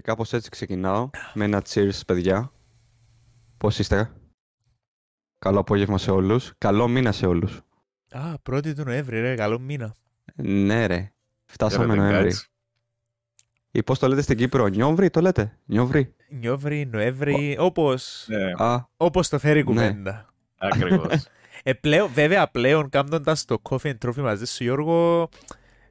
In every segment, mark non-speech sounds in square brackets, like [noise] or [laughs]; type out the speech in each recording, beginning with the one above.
Και κάπως έτσι ξεκινάω με ένα cheers, παιδιά. Πώς είστε; Καλό απόγευμα σε όλους. Καλό μήνα σε όλους. Α, 1η του Νοέμβρη, ρε, καλό μήνα. Ναι, ρε. Φτάσαμε Χαίρετε, Νοέμβρη. guys. Ή πώς το λέτε στην Κύπρο, Νιόβρη το λέτε; Νιόβρη. Νιόβρη, Νοέμβρη, όπως, Ναι, Α, όπως το φέρει η Ναι. κουβέντα. ακριβώς. [laughs] Ε, πλέον, βέβαια, πλέον, κάνοντας το coffee and trophy μαζί σου, Γιώργο,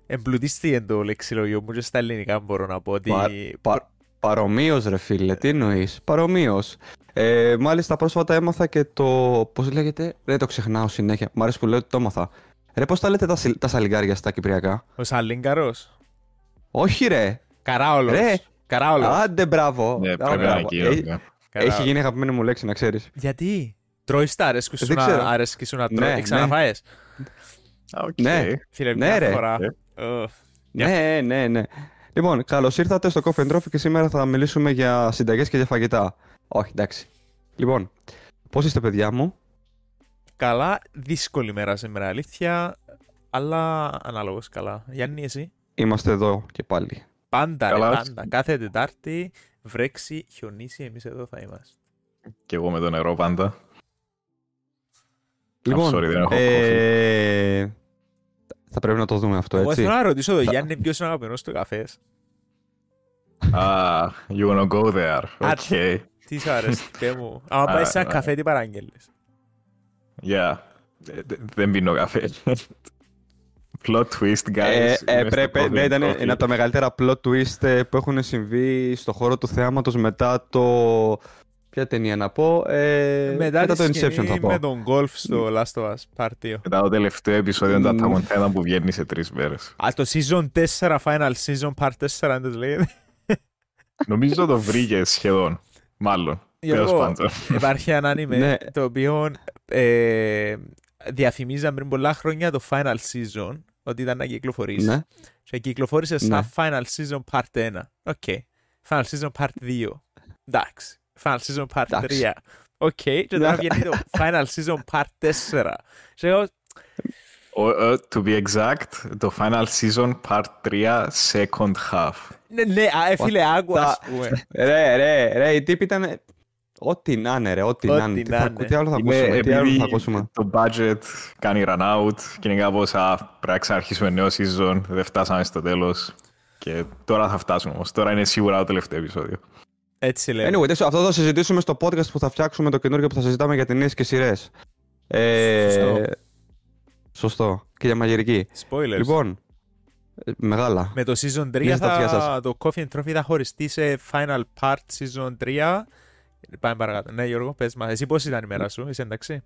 εμπλουτίστηκε το λεξιλόγιο μου και στα ελληνικά μπορώ να πω ότι... Πα- πα- παρομοίως ρε φίλε, τι εννοείς; Παρομοίως. Ε, μάλιστα πρόσφατα έμαθα και το... Πώς λέγεται, δεν το ξεχνάω συνέχεια. Μ' αρέσει που λέω ότι το έμαθα. Ρε, πώς τα λέτε τα, σι- τα σαλιγκάρια στα κυπριακά; Ο Σαλίνκαρος, Όχι ρε. Καράολος, Ρε. Καράολος. Άντε μπράβο. Ναι, Α, πρέπει να είναι μπράβο. εκεί. Έχει- ναι. Καράολος. Έχει γίνει αγαπημένη μου λέξη, να ξέρεις. Γιατί; Τρώεις τα, αρέσκει σου Δεν να, ξέρω. αρέσκει σου να Ναι, τρώεις, ναι. ξαναφάες. Α, οκ. Ναι. Φίλε, Ναι, μια ρε. φορά. Ε. Ω, Ναι, ναι, ναι. Λοιπόν, καλώς ήρθατε στο Coffee and Trophy και σήμερα θα μιλήσουμε για συνταγές και για φαγητά. Όχι, εντάξει. Λοιπόν, πώς είστε, παιδιά μου; Καλά, δύσκολη μέρα σήμερα, αλήθεια, αλλά ανάλογος καλά. Γιάννη, εσύ; Είμαστε εδώ και πάλι. Πάντα, ρε, Καλά. πάντα. Κάθε Τετάρτη, βρέξει, χιονίσει, εμείς εδώ θα είμαστε. Και εγώ με το νερό πάντα. Λοιπόν, sorry, δεν έχω ε, θα πρέπει να το δούμε αυτό, Εγώ έτσι. θέλω να ρωτήσω τον Γιάννη ποιος είναι ο αγαπημένος του καφές. Ah, you wanna go there. Α, Okay. Τι σου αρέσει, [laughs] πέ μου. Άμα πάει σε ένα Α, καφέ, τι παραγγέλνεις. Yeah. Ε, δε- Δεν πίνω καφέ. Plot twist, guys. Ε, Είμαι ε, στο πρέπει, Coffee ναι, and ήταν Coffee. ένα από τα μεγαλύτερα plot twist ε, που έχουν συμβεί στο χώρο του θέαματος μετά το... Ποια ταινία να πω, ε, Μετά το τη Inception σκηνή θα πω. με τον golf στο Last of Us Part 2. Μετά το τελευταίο επεισόδιο του Μμμ. Attack on Titan που βγαίνει σε τρεις μέρες. Α, το season 4, final season part 4, αν το λέγεται. Νομίζω το βρήκες σχεδόν. Μάλλον. Γιώργο, Τέλος πάντων. Υπάρχει ένα anime Ναι. το οποίο ε, διαφημίζαν πριν πολλά χρόνια το final season ότι ήταν να κυκλοφορήσει. Ναι. Και κυκλοφόρησε σαν Ναι. final season part 1. Οκ. Final season part 2. Εντάξει. Final season part 3. Εντάξει. Οκ. Και τώρα Ναι. βγαίνει το final season part 4. Και εγώ, Ο- ε, To be exact, το final season part 3 second half. ναι, ναι, α, ε, φίλε, άκου Τα- ας πούμε. Ρε, ρε, ρε, οι τύποι ήταν. Ό,τι να είναι, ρε, ό,τι Ό,τι να είναι. Τι, να θα- είναι. τι άλλο θα Είναι ακούσουμε, τι άλλο επειδή θα ακούσουμε. το budget κάνει run out και είναι κάπως α, πρέπει να ξαναρχίσουμε νέο season, δεν φτάσαμε στο τέλος και τώρα θα φτάσουμε όμως. Τώρα είναι σίγουρα το τελευταίο επεισόδιο. Έτσι λέω. Anyway, τέτοιο- αυτό θα συζητήσουμε στο podcast που θα φτιάξουμε το καινούργιο που θα συζητάμε για ταινίες και σειρές. Ε, Σωστό. Σωστό. Και για μαγειρική. Spoilers. Λοιπόν, ε, μεγάλα. Με το season 3 Κλείστε τα αυτιά θα, σας. το Coffee and Trophy θα χωριστεί σε final part season 3. Πάμε παρακάτω. Ναι, Γιώργο, πες μας. Εσύ πώς ήταν η μέρα σου, είσαι εντάξει;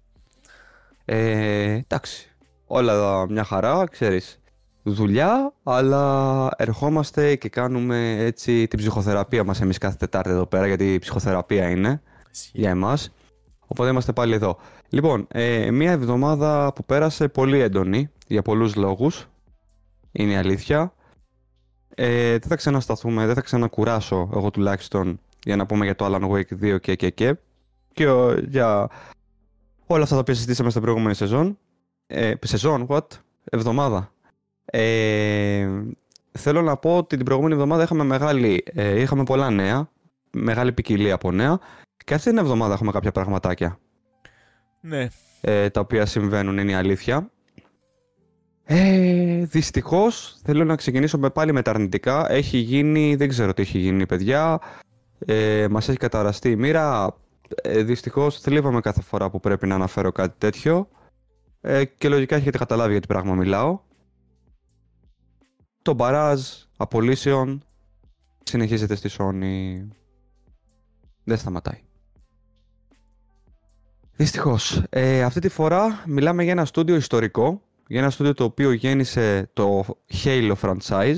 Ε, εντάξει. Όλα εδώ μια χαρά, ξέρεις. Δουλειά, αλλά ερχόμαστε και κάνουμε έτσι την ψυχοθεραπεία μας εμείς κάθε Τετάρτη εδώ πέρα, γιατί η ψυχοθεραπεία είναι για εμάς. Οπότε είμαστε πάλι εδώ. Λοιπόν, ε, μια εβδομάδα που πέρασε πολύ έντονη, για πολλούς λόγους. Είναι η αλήθεια. Ε, δεν θα ξανασταθούμε, δεν θα ξανακουράσω εγώ τουλάχιστον για να πούμε για το Alan Wake 2 και και και. Και ο- για όλα αυτά τα οποία συζητήσαμε στην προηγούμενη σεζόν. Ε, σεζόν, what? Εβδομάδα. Ε, θέλω να πω ότι την προηγούμενη εβδομάδα είχαμε μεγάλη, ε, είχαμε πολλά νέα, μεγάλη ποικιλία από νέα και αυτή την εβδομάδα έχουμε κάποια πραγματάκια Ναι. ε, τα οποία συμβαίνουν, είναι η αλήθεια. Ε, δυστυχώς, θέλω να ξεκινήσω με πάλι με τα αρνητικά. Έχει γίνει, δεν ξέρω τι έχει γίνει, παιδιά. Ε, μας έχει καταραστεί η μοίρα. Ε, δυστυχώς, θλίβαμε κάθε φορά που πρέπει να αναφέρω κάτι τέτοιο. Ε, και λογικά έχετε καταλάβει για τι πράγμα μιλάω. Το μπαράζ απολύσεων συνεχίζεται στη Sony. Δεν σταματάει. Δυστυχώς. Ε, αυτή τη φορά μιλάμε για ένα στούντιο ιστορικό. Για ένα στούντιο το οποίο γέννησε το Halo franchise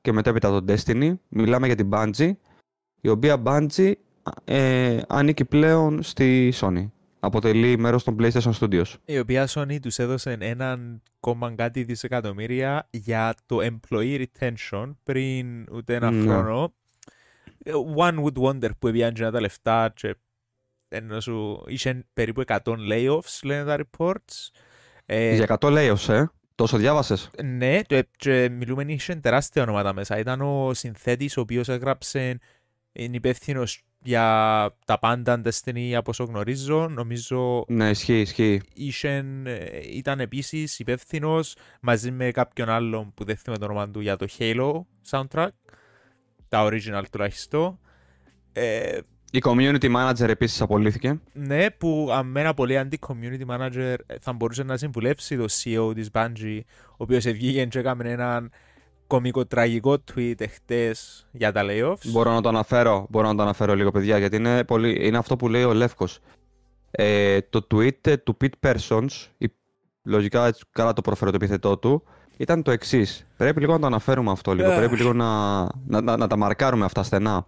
και μετέπειτα το Destiny. Μιλάμε για την Bungie, η οποία Bungie ε, ανήκει πλέον στη Sony. Αποτελεί μέρος των PlayStation Studios. Η οποία Sony τους έδωσε έναν κόμμα κάτι δισεκατομμύρια για το employee retention πριν ούτε ένα Ναι. χρόνο. Ε, One would wonder που έπιαν τα λεφτά και ενώ σου είχε περίπου 100 layoffs λένε τα reports. Ε, Για 100 layoffs, ε. Τόσο διάβασες. Ναι, το, και μιλούμε είχε τεράστια ονόματα μέσα. Ήταν ο συνθέτης ο οποίος έγραψε, είναι υπεύθυνος για τα πάντα Destiny από όσο γνωρίζω. Νομίζω Ναι, ισχύει, ισχύει. είχε, ήταν επίσης υπεύθυνος μαζί με κάποιον άλλον που δεν θυμάμαι το όνομα του για το Halo soundtrack. Τα original τουλάχιστον. Ε, Η community manager επίσης απολύθηκε. Ναι, που με ένα πολύ αντι-community manager ε, θα μπορούσε να συμβουλεύσει το CEO της Bungie, ο οποίος βγήκε και έκαμε έναν κομικο-τραγικό tweet εχθές για τα layoffs. Μπορώ να το αναφέρω, μπορώ να το αναφέρω λίγο, παιδιά, γιατί είναι, πολύ, είναι αυτό που λέει ο Λεύκος. Ε, το tweet ε, του Pete Persons, η, λογικά έτσι καλά το προφέρω το επιθετό του, ήταν το εξής. Πρέπει λίγο να το αναφέρουμε αυτό λίγο. Αχ. Πρέπει λίγο να, να, να, να τα μαρκάρουμε αυτά στενά.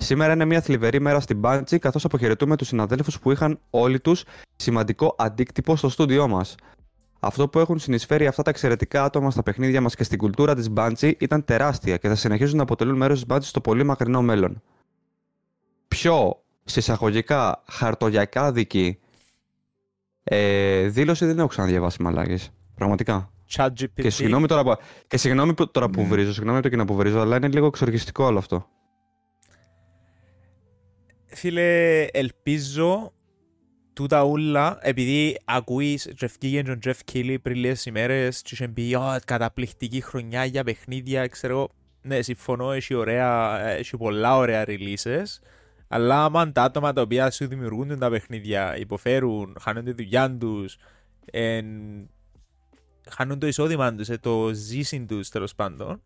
Σήμερα είναι μια θλιβερή μέρα στην Bungie, καθώς αποχαιρετούμε τους συναδέλφους που είχαν όλοι τους σημαντικό αντίκτυπο στο στούντιό μας. Αυτό που έχουν συνεισφέρει αυτά τα εξαιρετικά άτομα στα παιχνίδια μας και στην κουλτούρα της Bungie ήταν τεράστια και θα συνεχίζουν να αποτελούν μέρος της Bungie στο πολύ μακρινό μέλλον. Πιο συσσαγωγικά χαρτογιακά δική ε, δήλωση δεν έχω ξαναδιαβάσει μαλάκες. Πραγματικά. ChatGPT. Και συγγνώμη τώρα που, και συγγνώμη που, τώρα που Ναι. βρίζω, συγγνώμη το κοινό που βρίζω, αλλά είναι λίγο εξοργιστικό όλο αυτό. Φίλε, ελπίζω τούτα ούλα, επειδή ακούεις και ευκήγε τον Jeff Keighley πριν λίγες ημέρες και είχε πει «Ω, καταπληκτική χρονιά για παιχνίδια», ξέρω εγώ, ναι, συμφωνώ, έχει, ωραία, έχει πολλά ωραία releases, αλλά άμα τα άτομα τα οποία σου δημιουργούν τα παιχνίδια υποφέρουν, χάνουν τη δουλειά τους, εν, χάνουν το εισόδημα τους, ε, το ζήσιν τους τέλος πάντων,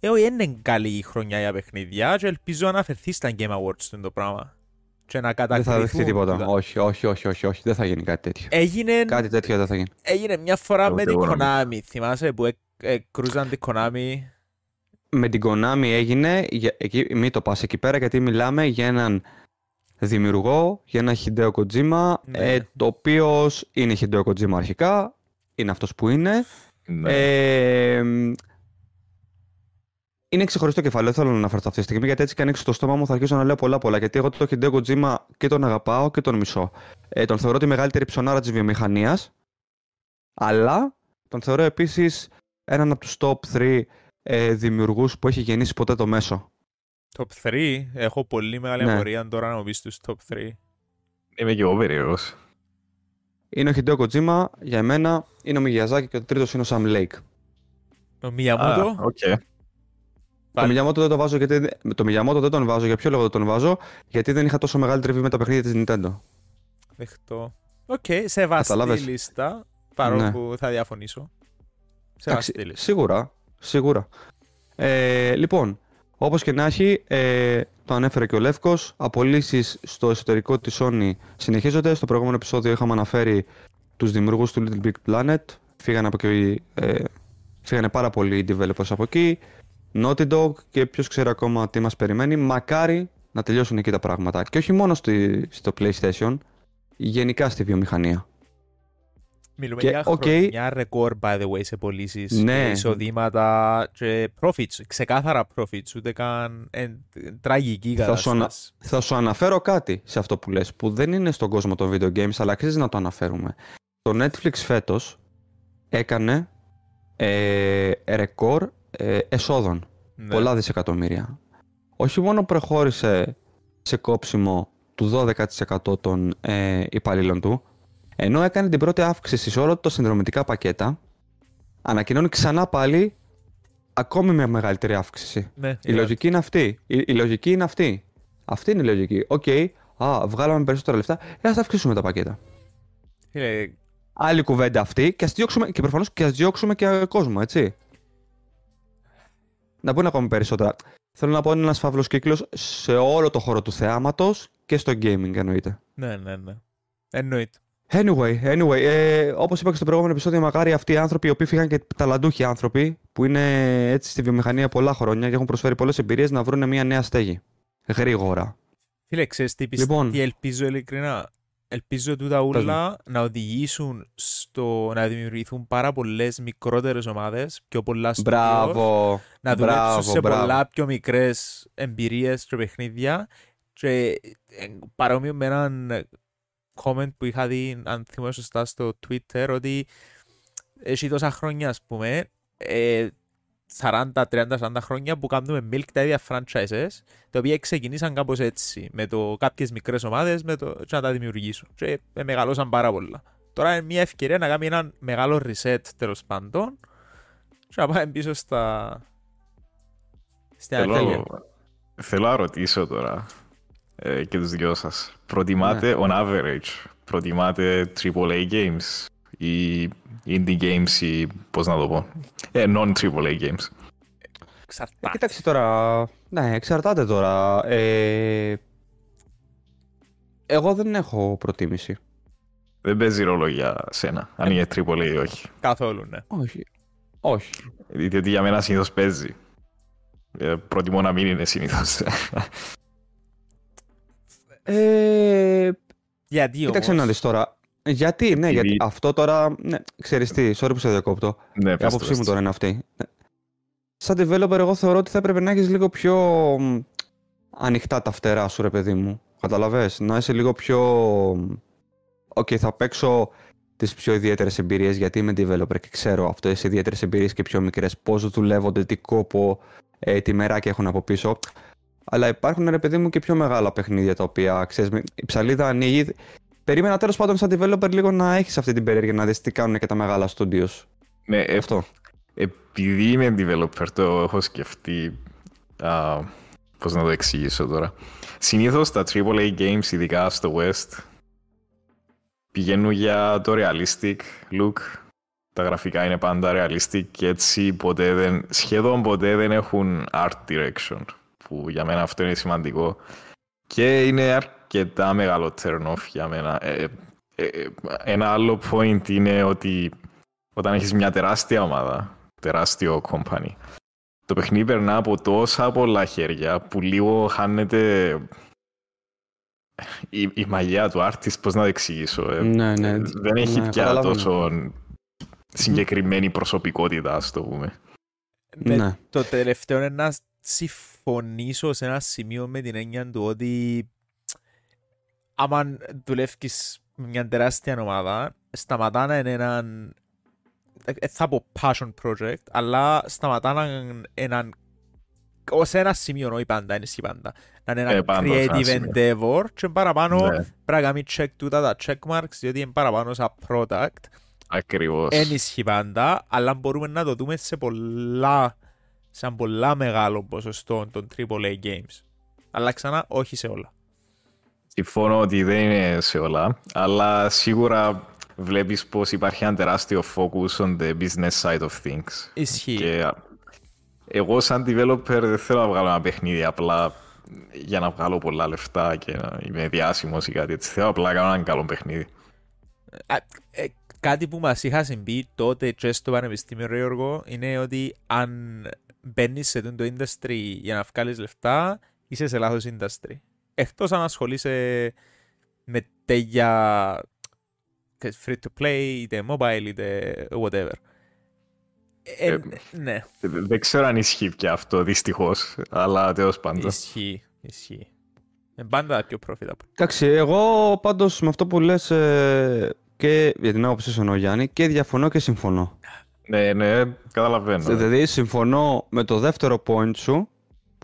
ε, όχι, είναι καλή χρονιά για παιχνίδια και ελπίζω να αναφερθείς στα Game Awards του το πράγμα. Και να Δεν θα κατακριθούν. δεχτεί τίποτα. τούτα. Όχι, όχι, όχι, όχι, όχι, δεν θα γίνει κάτι τέτοιο. Έγινε, Κάτι τέτοιο δεν θα γίνει. έγινε μια φορά Εγώ με και την εγώ να Konami, θυμάσαι που ε, κρούζαν την Konami; Με την Konami έγινε, για- εκεί, μην το πας εκεί πέρα, γιατί μιλάμε για έναν δημιουργό, για έναν Hideo Kojima, Ναι. ε, το οποίος είναι Hideo Kojima αρχικά, είναι αυτός που είναι. Ναι. Ε, μ, είναι ξεχωριστό κεφάλαιο, δεν θέλω να αναφερθώ αυτή τη στιγμή, γιατί έτσι και ανοίξει το στόμα μου θα αρχίσω να λέω πολλά πολλά. Γιατί εγώ το Hideo Kojima και τον αγαπάω και τον μισώ. Ε, τον θεωρώ τη μεγαλύτερη ψωνάρα της βιομηχανίας, αλλά τον θεωρώ επίσης έναν από τους top 3 ε, δημιουργούς που έχει γεννήσει ποτέ το μέσο. Top 3. Έχω πολύ μεγάλη Ναι. απορία τώρα να μου πεις τους top 3. Είμαι και εγώ περίεργος. Είναι ο Hideo Kojima, για μένα είναι ο Miyazaki και ο τρίτος είναι ο Sam Lake. Ο Α, Miyamoto. Οκ. Το Πάλι. Miyamoto δεν το βάζω γιατί. Το Miyamoto δεν τον βάζω. Για ποιο λόγο δεν τον βάζω, Γιατί δεν είχα τόσο μεγάλη τριβή με τα παιχνίδια της Nintendo. Δεχτώ. Οκ, σεβαστή Καταλάβες. λίστα. Παρόλο Ναι. που θα διαφωνήσω. Εντάξει, Σεβαστή λίστα. σίγουρα. Σίγουρα. Ε, λοιπόν, όπως και να έχει, ε, το ανέφερε και ο Λεύκος. Απολύσεις στο εσωτερικό της Sony συνεχίζονται. Στο προηγούμενο επεισόδιο είχαμε αναφέρει τους δημιουργούς του Little Big Planet. Φύγανε, από εκεί, ε, φύγανε πάρα πολλοί developers από εκεί. Naughty Dog και ποιος ξέρει ακόμα τι μας περιμένει. Μακάρι να τελειώσουν εκεί τα πράγματα. Και όχι μόνο στη, στο PlayStation, γενικά στη βιομηχανία. Μιλούμε Και, για οκ. χρονιά ρεκόρ, by the way, σε πωλήσεις Ναι. και εισοδήματα και profits. Ξεκάθαρα profits, ούτε καν εν, τραγική Θα σου, ανα... κατάσταση. θα σου αναφέρω κάτι σε αυτό που λες, που δεν είναι στον κόσμο των video games, αλλά αξίζει να το αναφέρουμε. Το Netflix φέτος έκανε ε, ρεκόρ ε, εσόδων. Ναι. Πολλά δισεκατομμύρια. Όχι μόνο προχώρησε σε κόψιμο του 12% των ε, υπαλλήλων του, ενώ έκανε την πρώτη αύξηση σε όλα τα συνδρομητικά πακέτα, ανακοινώνει ξανά πάλι ακόμη μια μεγαλύτερη αύξηση. Ναι, Η λογική είναι αυτή. Η, η λογική είναι αυτή. Αυτή είναι η λογική. Οκ, α, βγάλαμε περισσότερα λεφτά, ε, ας αυξήσουμε τα πακέτα. Φίλε, Άλλη κουβέντα αυτή και ας διώξουμε, και προφανώς και ας διώξουμε και κόσμο, έτσι. Να πούνε ακόμη περισσότερα. Θέλω να πω είναι ένας φαύλος κύκλος σε όλο το χώρο του θεάματος και στο gaming εννοείται. ναι, ναι, ναι. Εννοείται. Anyway, anyway ε, όπως είπα και στο προηγούμενο επεισόδιο, μακάρι αυτοί οι άνθρωποι οι οποίοι φύγαν και ταλαντούχοι άνθρωποι που είναι έτσι στη βιομηχανία πολλά χρόνια και έχουν προσφέρει πολλές εμπειρίες να βρουν μια νέα στέγη. Γρήγορα. Φίλε, ξέρεις τι, πιστεύω, Λοιπόν. τι ελπίζω ειλικρινά; Ελπίζω τούτα Πες ούλα να οδηγήσουν στο να δημιουργηθούν πάρα πολλές μικρότερες ομάδες, πιο πολλά studios, Μπράβο. να δουλέψουν μπράβο, σε μπράβο. πολλά πιο μικρές εμπειρίες και παιχνίδια. Και ε, παρόμοιο με έναν comment που είχα δει, αν θυμάμαι σωστά, στο Twitter, ότι έχει τόσα χρόνια, ας πούμε, ε, 40, 30, 40 χρόνια που κάνουμε milk τα ίδια franchises, τα οποία ξεκινήσαν κάπως έτσι, με το κάποιες μικρές ομάδες με το, και να τα δημιουργήσουν. Και ε, μεγαλώσαν πάρα πολλά. Τώρα είναι μια ευκαιρία να κάνει έναν μεγάλο reset τέλος πάντων και να πάμε πίσω στα... Στην Θέλω, ατέλεια. θέλω να ρωτήσω τώρα ε, και τους δυο σας. Προτιμάτε on average, προτιμάτε AAA games ή indie games ή πώς να το πω, ε, non-AAA games. Ε, Εξαρτάται. κοίταξε τώρα. Ναι, εξαρτάται τώρα. Ε, εγώ δεν έχω προτίμηση. Δεν παίζει ρόλο για σένα, αν είναι AAA ή όχι. Καθόλου, ναι. Όχι. Όχι. Διότι για μένα συνήθως παίζει. Ε, προτιμώ να μην είναι συνήθως. Ε, Γιατί κοίταξε όμως, να δεις τώρα. Γιατί, ναι, Επειδή- γιατί αυτό τώρα. Ναι, ξέρεις τι, sorry που σε διακόπτω. ναι, Η πες το, άποψή πες μου το. τώρα είναι αυτή. Ναι. Σαν developer, εγώ θεωρώ ότι θα έπρεπε να έχεις λίγο πιο μ, ανοιχτά τα φτερά σου, ρε παιδί μου. Καταλαβες, να είσαι λίγο πιο... Οκ, θα παίξω τις πιο ιδιαίτερες εμπειρίες γιατί είμαι developer και ξέρω αυτές τις ιδιαίτερες εμπειρίες και πιο μικρές πώς δουλεύονται, τι κόπο, ε, τι μεράκι έχουν από πίσω. Αλλά υπάρχουν, ρε παιδί μου, και πιο μεγάλα παιχνίδια τα οποία, ξέρεις, με- η ψαλίδα ανοίγει. Περίμενα τέλος πάντων σαν developer λίγο να έχεις αυτή την περιέργεια να δεις τι κάνουν και τα μεγάλα studios. Ναι, ε, Αυτό. επειδή είμαι developer, το έχω σκεφτεί. Α, πώς να το εξηγήσω τώρα. Συνήθως τα AAA games, ειδικά στο West, πηγαίνουν για το realistic look. Τα γραφικά είναι πάντα realistic και έτσι ποτέ δεν, σχεδόν ποτέ δεν έχουν art direction, που για μένα αυτό είναι σημαντικό. Και είναι αρκετά μεγάλο turn off για μένα. Ε, ε, ε, ένα άλλο point είναι ότι όταν έχεις μια τεράστια ομάδα, τεράστιο company, το παιχνίδι περνά από τόσα πολλά χέρια που λίγο χάνεται η, η μαγεία του artist, πώς να το εξηγήσω. ε. Ναι, ναι. Δεν έχει Ναι, πια καταλαβαίνω. τόσο συγκεκριμένη προσωπικότητα, ας το πούμε. με Ναι. το τελευταίο είναι να συμφωνήσω σε ένα σημείο με την έννοια του ότι άμα δουλεύεις με μια τεράστια ομάδα, σταματά να είναι έναν ε, θα πω passion project, αλλά σταματά να είναι έναν ως ένα σημείο, όχι πάντα, είναι ισχύει πάντα. Να είναι ένα Ε, πάντα ως ένα creative σημείο. endeavor και παραπάνω Ναι, πρέπει να κάνει check τούτα τα checkmarks, διότι είναι παραπάνω σαν product ακριβώς. δεν ισχύει πάντα, αλλά μπορούμε να το δούμε σε πολλά, σε πολλά μεγάλο ποσοστό των AAA games. Αλλά ξανά, όχι σε όλα. Συμφωνώ ότι δεν είναι σε όλα, αλλά σίγουρα βλέπεις πως υπάρχει ένα τεράστιο focus on the business side of things. Ισχύει. Και εγώ σαν developer δεν θέλω να βγάλω ένα παιχνίδι απλά για να βγάλω πολλά λεφτά και να είμαι διάσημος ή κάτι έτσι. Θέλω απλά να κάνω ένα καλό παιχνίδι. Α, ε, κάτι που μας είχα συμβεί τότε και στο πανεπιστήμιο ρε Γιώργο είναι ότι αν μπαίνεις σε το industry για να βγάλεις λεφτά είσαι σε λάθος industry. Εκτός αν ασχολείσαι με τέτοια free to play είτε mobile είτε whatever. Ε, Ε, ναι. Δεν δεν ξέρω αν ισχύει πια αυτό δυστυχώς, αλλά τέλος πάντων. Ισχύει, ισχύει. Είναι πάντα πιο profitable. Εντάξει, εγώ πάντως με αυτό που λες ε, και για την άποψή σου εννοώ, Γιάννη και διαφωνώ και συμφωνώ. Ναι, ναι, καταλαβαίνω. Δηλαδή συμφωνώ με το δεύτερο point σου, που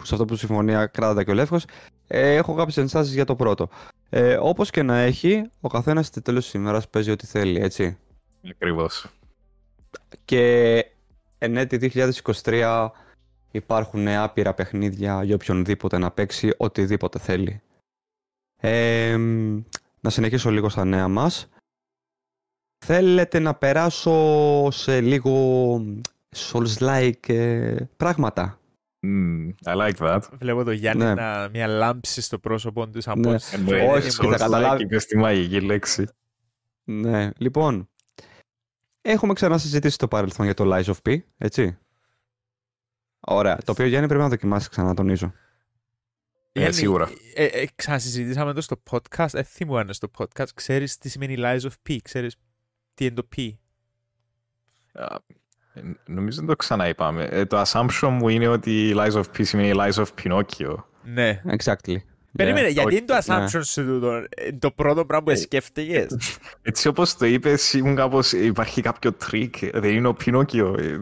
σε αυτό που συμφωνία κράτα και ο Λεύκος, ε, έχω κάποιες ενστάσεις για το πρώτο. Ε, όπως και να έχει, ο καθένας στη τέλος της ημέρας παίζει ό,τι θέλει, έτσι. Ακριβώς. Και εν έτη 2023 υπάρχουν άπειρα παιχνίδια για οποιονδήποτε να παίξει οτιδήποτε θέλει. Ε, να συνεχίσω λίγο στα νέα μας. Θέλετε να περάσω σε λίγο Souls-like ε, πράγματα; Mm, I like that. Βλέπω το Γιάννη Ναι. να μια λάμψη στο πρόσωπό του σαν Ναι. πως... Εννοείται, όχι, Souls-like, θα καταλάβει- είπες τη μαγική λέξη. Ναι, λοιπόν. Έχουμε ξανασυζητήσει το παρελθόν για το Lies of P, έτσι. Ωραία. Το οποίο Γιάννη πρέπει να δοκιμάσεις ξανά, τονίζω. Ε, Γιάννη, σίγουρα. Ε, ε, ξανασυζητήσαμε το στο podcast, ε, θυμούμαι αν είναι στο podcast. Ξέρεις τι σημαίνει Lies of P, ξέρεις τι είναι το P; Α, ε, Νομίζω δεν το ξαναείπαμε. Ε, το assumption μου είναι ότι Lies of P σημαίνει Lies of Pinocchio. Ναι, Exactly. Περίμενε, Ναι, γιατί όχι, είναι το assumption σου τούτο, ε, το πρώτο πράγμα που Ε, σκέφτηκες; Έτσι όπως το είπες, ήμουν κάπως, υπάρχει κάποιο τρίκ, δεν είναι ο Πινόκιο. Ε,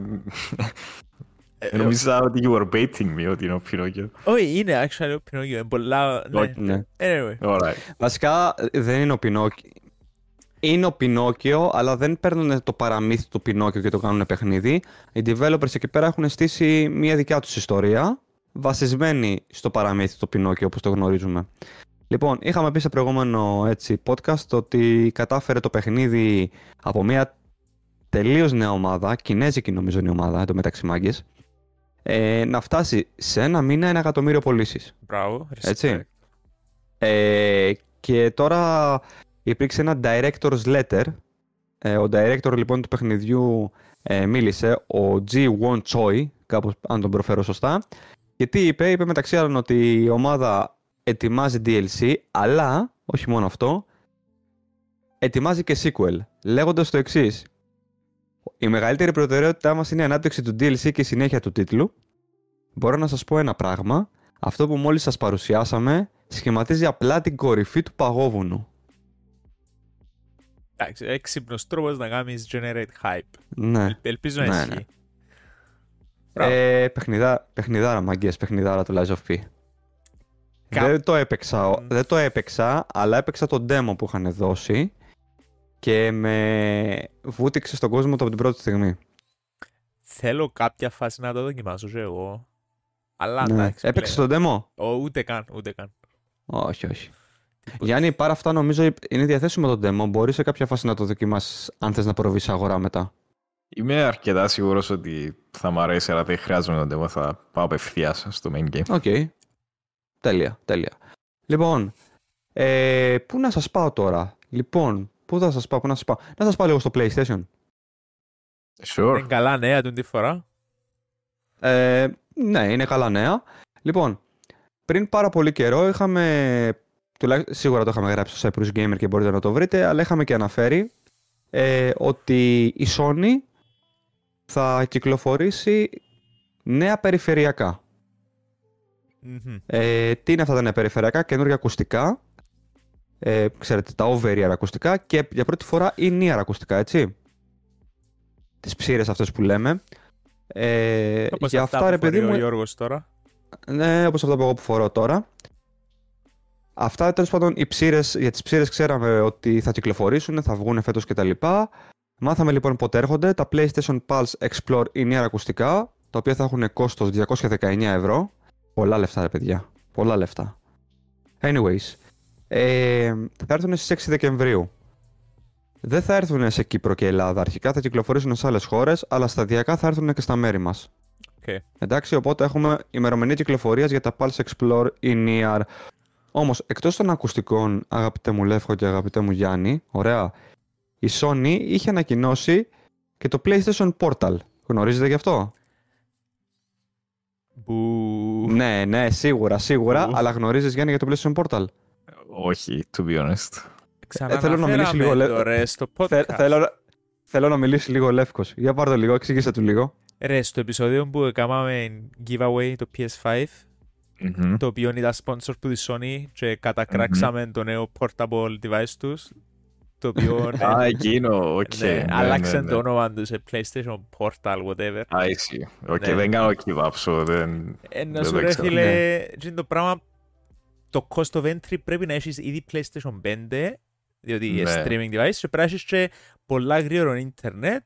Ε, Νομίζα ότι you were baiting me ότι είναι ο Πινόκιο. Όχι, είναι actually ο Πινόκιο, είναι πολλά... ναι. Όχι. Ναι. Anyway, Alright. Βασικά δεν είναι ο Πινόκιο. Είναι ο Πινόκιο, αλλά δεν παίρνουν το παραμύθι του Πινόκιο και το κάνουν παιχνίδι. Οι developers εκεί πέρα έχουν στήσει μια δικιά τους ιστορία, βασισμένη στο παραμύθι του Πινόκιο όπως το γνωρίζουμε. Λοιπόν, είχαμε πει σε προηγούμενο έτσι, podcast ότι κατάφερε το παιχνίδι από μια τελείως νέα ομάδα, κινέζικη νομίζω είναι η ομάδα, εν τω μεταξύ μάγκες, ε, να φτάσει σε ένα μήνα ένα εκατομμύριο πωλήσεις. μπράβο, Έτσι. respect. Ε, και τώρα υπήρξε ένα director's letter. Ε, ο director λοιπόν του παιχνιδιού ε, μίλησε, ο G. Won Choi, κάπως αν τον προφέρω σωστά. Και τι είπε, είπε μεταξύ άλλων ότι η ομάδα ετοιμάζει DLC, αλλά, όχι μόνο αυτό, ετοιμάζει και sequel, λέγοντας το εξής. Η μεγαλύτερη προτεραιότητά μας είναι η ανάπτυξη του DLC και η συνέχεια του τίτλου. Μπορώ να σας πω ένα πράγμα. Αυτό που μόλις σας παρουσιάσαμε σχηματίζει απλά την κορυφή του παγόβουνου. Εντάξει, έξυπνος τρόπος να κάνεις generate hype. Ναι. Ελπίζω να Ναι, ισχύει. ναι. Μπράβο. Ε, παιχνιδά, παιχνιδάρα μαγκές, παιχνιδάρα του Lies of P. Κα- Δεν το, έπαιξα, Μμ. δεν το έπαιξα, αλλά έπαιξα το demo που είχαν δώσει και με βούτυξε στον κόσμο του από την πρώτη στιγμή. Θέλω κάποια φάση να το δοκιμάσω και εγώ. Αλλά Ναι. εντάξει. Έπαιξες πλέον. το demo? Ω, ούτε καν, ούτε καν. Όχι, όχι. Γιάννη, πάρα αυτά νομίζω είναι διαθέσιμο το demo. Μπορεί σε κάποια φάση να το δοκιμάσει αν θες να προβείς σε αγορά μετά. Είμαι αρκετά σίγουρος ότι θα μου αρέσει, αλλά δεν χρειάζομαι τον demo, θα πάω απευθεία στο main game. Οκ. Τέλεια, τέλεια. Λοιπόν, ε, πού να σας πάω τώρα; Λοιπόν, πού θα σας πάω, πού να σας πάω; Να σας πάω λίγο στο PlayStation. Sure. Είναι καλά νέα του τη φορά. Ε, ναι, είναι καλά νέα. Λοιπόν, πριν πάρα πολύ καιρό είχαμε, τουλάχιστον σίγουρα το είχαμε γράψει στο Cyprus Gamer και μπορείτε να το βρείτε, αλλά είχαμε και αναφέρει ε, ότι η Sony θα κυκλοφορήσει νέα περιφερειακά. Μμμ. Ε, τι είναι αυτά τα νέα περιφερειακά, καινούργια ακουστικά, ε, ξέρετε, τα over-ear ακουστικά και για πρώτη φορά in-ear ακουστικά, έτσι. Τις ψήρες αυτές που λέμε. Ε, Όπως για αυτά αυτά, ρε που φορεί παιδί μου, ο Γιώργος τώρα. ναι, όπως αυτά που εγώ που φορώ τώρα. Αυτά τέλος πάντων οι ψήρες, για τις ψήρες ξέραμε ότι θα κυκλοφορήσουν, θα βγουν φέτος κτλ. Μάθαμε λοιπόν πότε έρχονται τα PlayStation Pulse Explore in-ear ακουστικά, τα οποία θα έχουν κόστος 219 ευρώ. Πολλά λεφτά ρε παιδιά, πολλά λεφτά. Anyways, ε, θα έρθουν στις 6 Δεκεμβρίου. Δεν θα έρθουν σε Κύπρο και Ελλάδα αρχικά, θα κυκλοφορήσουν σε άλλες χώρες, αλλά σταδιακά θα έρθουν και στα μέρη μας. Οκ. Εντάξει, οπότε έχουμε ημερομηνία κυκλοφορίας για τα Pulse Explore in-ear. Όμως, εκτός των ακουστικών, αγαπητέ μου Λεύκο και αγαπητέ μου Γιάννη, ωραία, η Sony είχε ανακοινώσει και το PlayStation Portal. Γνωρίζετε γι' αυτό; Που... Ναι, ναι, σίγουρα, σίγουρα, Ου. αλλά γνωρίζεις Γιάννη για το PlayStation Portal; Όχι, to be honest. Ε, θέλω να μιλήσει λίγο, Ξαναναφέραμε λέ- το ρε στο Θε- podcast. θέλω, να- θέλω να μιλήσει λίγο Λεύκος. Για πάρ' το λίγο, εξήγησε του λίγο. Ρε, στο επεισόδιο που έκαναμε giveaway το PS5, Μμμ. το οποίο ήταν sponsor που τη Sony και κατακράξαμε το νέο portable device τους, το οποίο [laughs] ναι, Α, εκείνο, οκ. ναι, ναι, άλλαξε ναι, το ναι. όνομα τους σε PlayStation Portal, whatever. I see. Οκ, Ναι. δεν κάνω give up, so δεν... Ε, να δεν σου το ρε ξέρω. φίλε, τι είναι το πράγμα, το cost of entry πρέπει να έχεις ήδη PlayStation 5, διότι είναι Ναι. streaming device, και πρέπει να έχεις και πολλά γρήγορο ίντερνετ,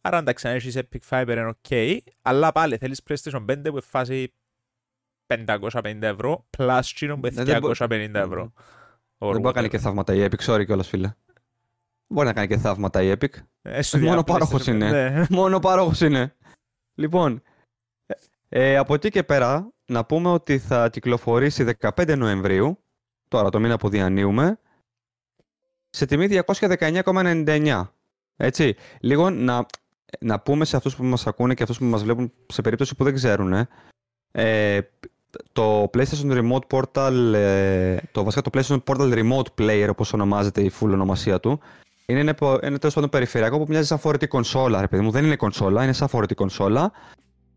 άρα εντάξει, αν έχεις Epic Fiber είναι ok, αλλά πάλι θέλεις PlayStation 5 που φάση 550 ευρώ, plus τσίνο που Ναι, δεν μπο- 250 ευρώ. Or Δεν μπορεί να κάνει whatever. και θαύματα η Epic, sorry κιόλας φίλε. Μπορεί να κάνει και θαύματα η Epic. Ε, σου μόνο διά πάροχος PlayStation είναι. ναι. Μόνο πάροχος είναι. Λοιπόν, ε, ε, από εκεί και πέρα να πούμε ότι θα κυκλοφορήσει 15 Νοεμβρίου, τώρα το μήνα που διανύουμε, σε τιμή 219,99. Έτσι, λίγο να, να πούμε σε αυτούς που μας ακούνε και αυτούς που μας βλέπουν σε περίπτωση που δεν ξέρουν, ε, το PlayStation Remote Portal, ε, το, βασικά το PlayStation Portal Remote Player όπως ονομάζεται η full ονομασία του, είναι ένα, πο- ένα τέλος πάντων περιφερειακό που μοιάζει σαν φορητή κονσόλα, ρε παιδί μου. Δεν είναι κονσόλα, είναι σαν φορητή κονσόλα.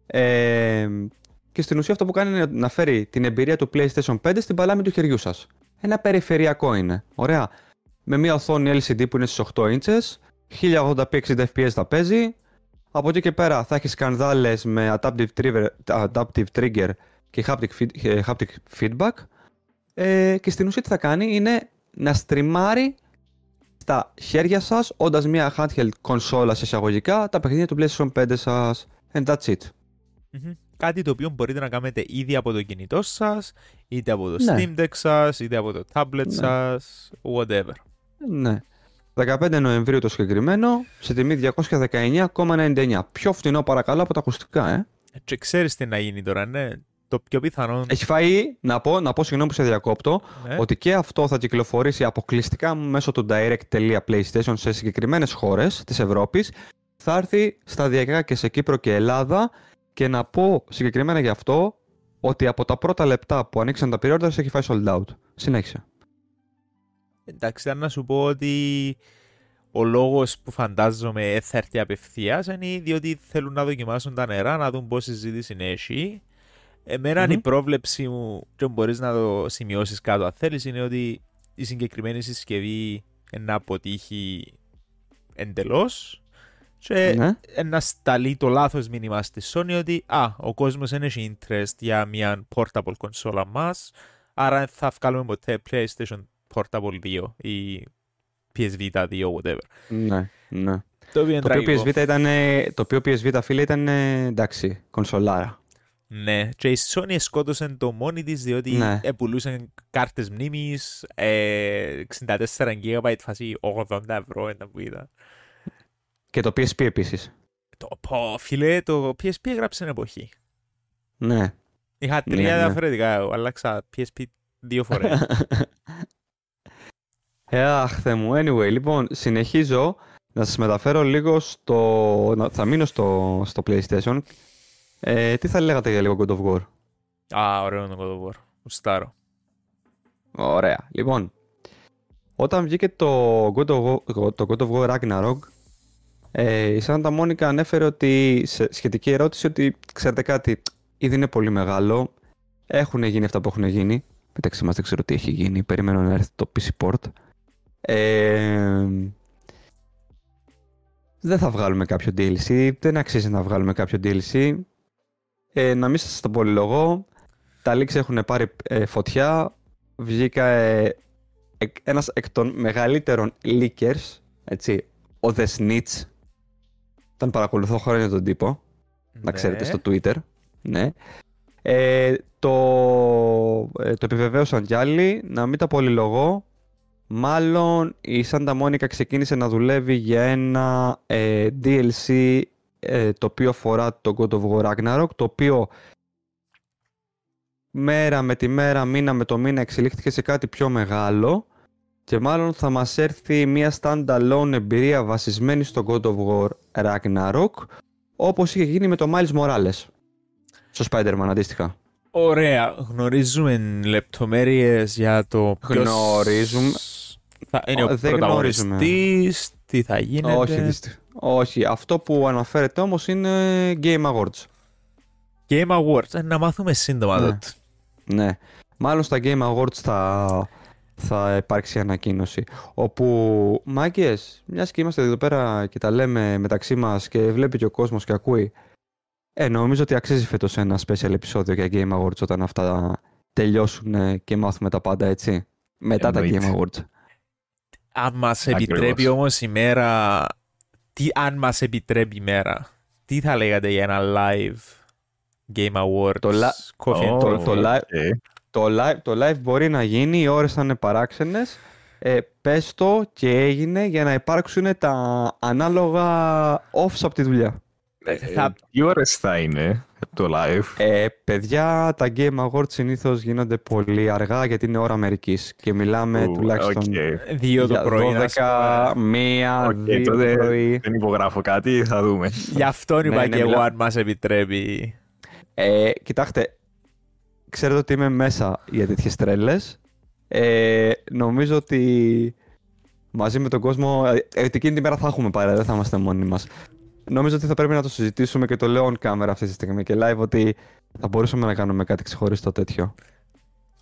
Ε, και στην ουσία αυτό που κάνει είναι να φέρει την εμπειρία του PlayStation 5 στην παλάμη του χεριού σας. Ένα περιφερειακό είναι. Ωραία. Με μια οθόνη LCD που είναι στις 8 inches, 1080p 60 fps θα παίζει. Από εκεί και πέρα θα έχεις σκανδάλες με adaptive trigger, adaptive trigger και haptic, feed- ε, haptic feedback. Ε, και στην ουσία τι θα κάνει είναι να στριμάρει στα χέρια σας, όντας μια handheld κονσόλα σε εισαγωγικά, τα παιχνίδια του PlayStation 5 σας. And that's it. Μμμ. Κάτι το οποίο μπορείτε να κάνετε ήδη από το κινητό σας, είτε από το Ναι. Steam Deck σας, είτε από το tablet Ναι. σας, whatever. Ναι. 15 Νοεμβρίου το συγκεκριμένο, σε τιμή 219,99. Πιο φτηνό παρακαλώ από τα ακουστικά, ε. Και ξέρεις τι να γίνει τώρα, ναι. Το πιο πιθανό... Έχει φάει, να πω, να πω συγγνώμη που σε διακόπτω, ναι. ότι και αυτό θα κυκλοφορήσει αποκλειστικά μέσω του direct.playstation σε συγκεκριμένες χώρες της Ευρώπης. Θα έρθει σταδιακά και σε Κύπρο και Ελλάδα και να πω συγκεκριμένα γι' αυτό ότι από τα πρώτα λεπτά που ανοίξαν τα pre-orders έχει φάει sold out. Συνέχισε. Εντάξει, ήταν να σου πω ότι ο λόγος που φαντάζομαι θα έρθει απευθείας είναι διότι θέλουν να δοκιμάσουν τα νερά, να δουν πόση ζήτηση έχει. Εμένα Μμμ. η πρόβλεψη μου, και μπορείς να το σημειώσεις κάτω αν θέλεις, είναι ότι η συγκεκριμένη συσκευή να αποτύχει εντελώς και ναι. να σταλεί το λάθος μήνυμα στη Sony ότι α, ο κόσμος δεν έχει interest για μια portable κονσόλα μας, άρα θα βγάλουμε ποτέ PlayStation Portable 2 ή PSV 2, whatever. Ναι, ναι. Το οποίο είναι Το οποίο, τραγικό. PSV ήταν, το οποίο PSV φίλε ήταν ε, εντάξει, κονσολάρα. Ναι, και η Sony σκότωσε το μόνη της διότι Ναι. επουλούσαν κάρτες μνήμης, ε, 64 GB φάση 80 ευρώ ένα που ήταν. Και το PSP επίσης. Το πω, φίλε, το PSP έγραψε εποχή. Ναι. Είχα Ναι, τρία ναι. διαφορετικά, αλλάξα PSP δύο φορές. [laughs] Ε, αχ, Θεέ μου. Anyway, λοιπόν, συνεχίζω να σας μεταφέρω λίγο στο... να- Θα μείνω στο, στο PlayStation. Ε, τι θα λέγατε για λίγο God of War; Α, ωραίο το God of War. Ουστάρω. Ωραία. Λοιπόν, όταν βγήκε το God of War, το God of War Ragnarok, ε, η Santa Monica ανέφερε ότι, σε σχετική ερώτηση, ότι ξέρετε κάτι, ήδη είναι πολύ μεγάλο, έχουν γίνει αυτά που έχουν γίνει, μεταξύ μας δεν ξέρω τι έχει γίνει, περιμένω να έρθει το PC Port. Ε, δεν θα βγάλουμε κάποιο DLC, δεν αξίζει να βγάλουμε κάποιο DLC. Ε, να μην σας το πολυλογώ, τα leaks έχουν πάρει ε, φωτιά, βγήκα ε, εκ- ένας εκ των μεγαλύτερων leakers, έτσι, ο The Snitch, τον παρακολουθώ χρόνια τον τύπο, να Ναι. ξέρετε, στο Twitter, ναι. Ε, το, ε, το επιβεβαίωσαν κι άλλοι, να μην τα πολυλογώ, μάλλον η Santa Monica ξεκίνησε να δουλεύει για ένα ε, DLC ε, το οποίο αφορά το God of War Ragnarok, το οποίο μέρα με τη μέρα, μήνα με το μήνα εξελίχθηκε σε κάτι πιο μεγάλο και μάλλον θα μας έρθει μια standalone εμπειρία βασισμένη στο God of War Ragnarok όπως είχε γίνει με το Miles Morales στο Spider-Man αντίστοιχα. Ωραία. Γνωρίζουμε λεπτομέρειες για το ποιος Γνωρίζουμε. θα είναι Ω, ο δεν πρωταγωνιστής, τι θα γίνεται. Όχι, δυστυχ- όχι, αυτό που αναφέρεται όμως είναι Game Awards. Game Awards. Ε, να μάθουμε σύντομα Ναι. τότε. Ναι. Μάλλον στα Game Awards θα, θα υπάρξει ανακοίνωση. Όπου, μάγκες, μιας και είμαστε εδώ πέρα και τα λέμε μεταξύ μας και βλέπει και ο κόσμος και ακούει, ε, νομίζω ότι αξίζει φέτος ένα special επεισόδιο για Game Awards όταν αυτά τελειώσουν και μάθουμε τα πάντα, έτσι. Μετά τα Εννοείται. Game Awards. Αν μας Ακριβώς. επιτρέπει όμως η μέρα, τι αν μας επιτρέπει η μέρα, τι θα λέγατε για ένα live Game Awards, Το li- Coffee and Ω, το- Coffee. το live- οκ. Το live, το live μπορεί να γίνει, οι ώρες θα είναι παράξενες. Ε, πες το και έγινε για να υπάρξουν τα ανάλογα offs από τη δουλειά. Ε, θα- Ε, Τι ώρες θα είναι το live; Ε, παιδιά, τα Game Awards συνήθως γίνονται πολύ αργά γιατί είναι ώρα Αμερικής και μιλάμε Ου, τουλάχιστον οκ. Δύο το για πρωί, ας 12, πούμε. μία, Οκ, δύο τότε πρωί. Δεν υπογράφω κάτι, θα δούμε. Γι' αυτό είπα Ναι, και ναι, εγώ μιλά- αν μας επιτρέπει. Ε, κοιτάξτε, ξέρετε ότι είμαι μέσα για τέτοιες τρέλες. Ε, νομίζω ότι μαζί με τον κόσμο, ε, ότι εκείνη τη μέρα θα έχουμε παρέα, δεν θα είμαστε μόνοι μας. Νομίζω ότι θα πρέπει να το συζητήσουμε και το λέω on camera αυτή τη στιγμή και live ότι θα μπορούσαμε να κάνουμε κάτι ξεχωριστό τέτοιο.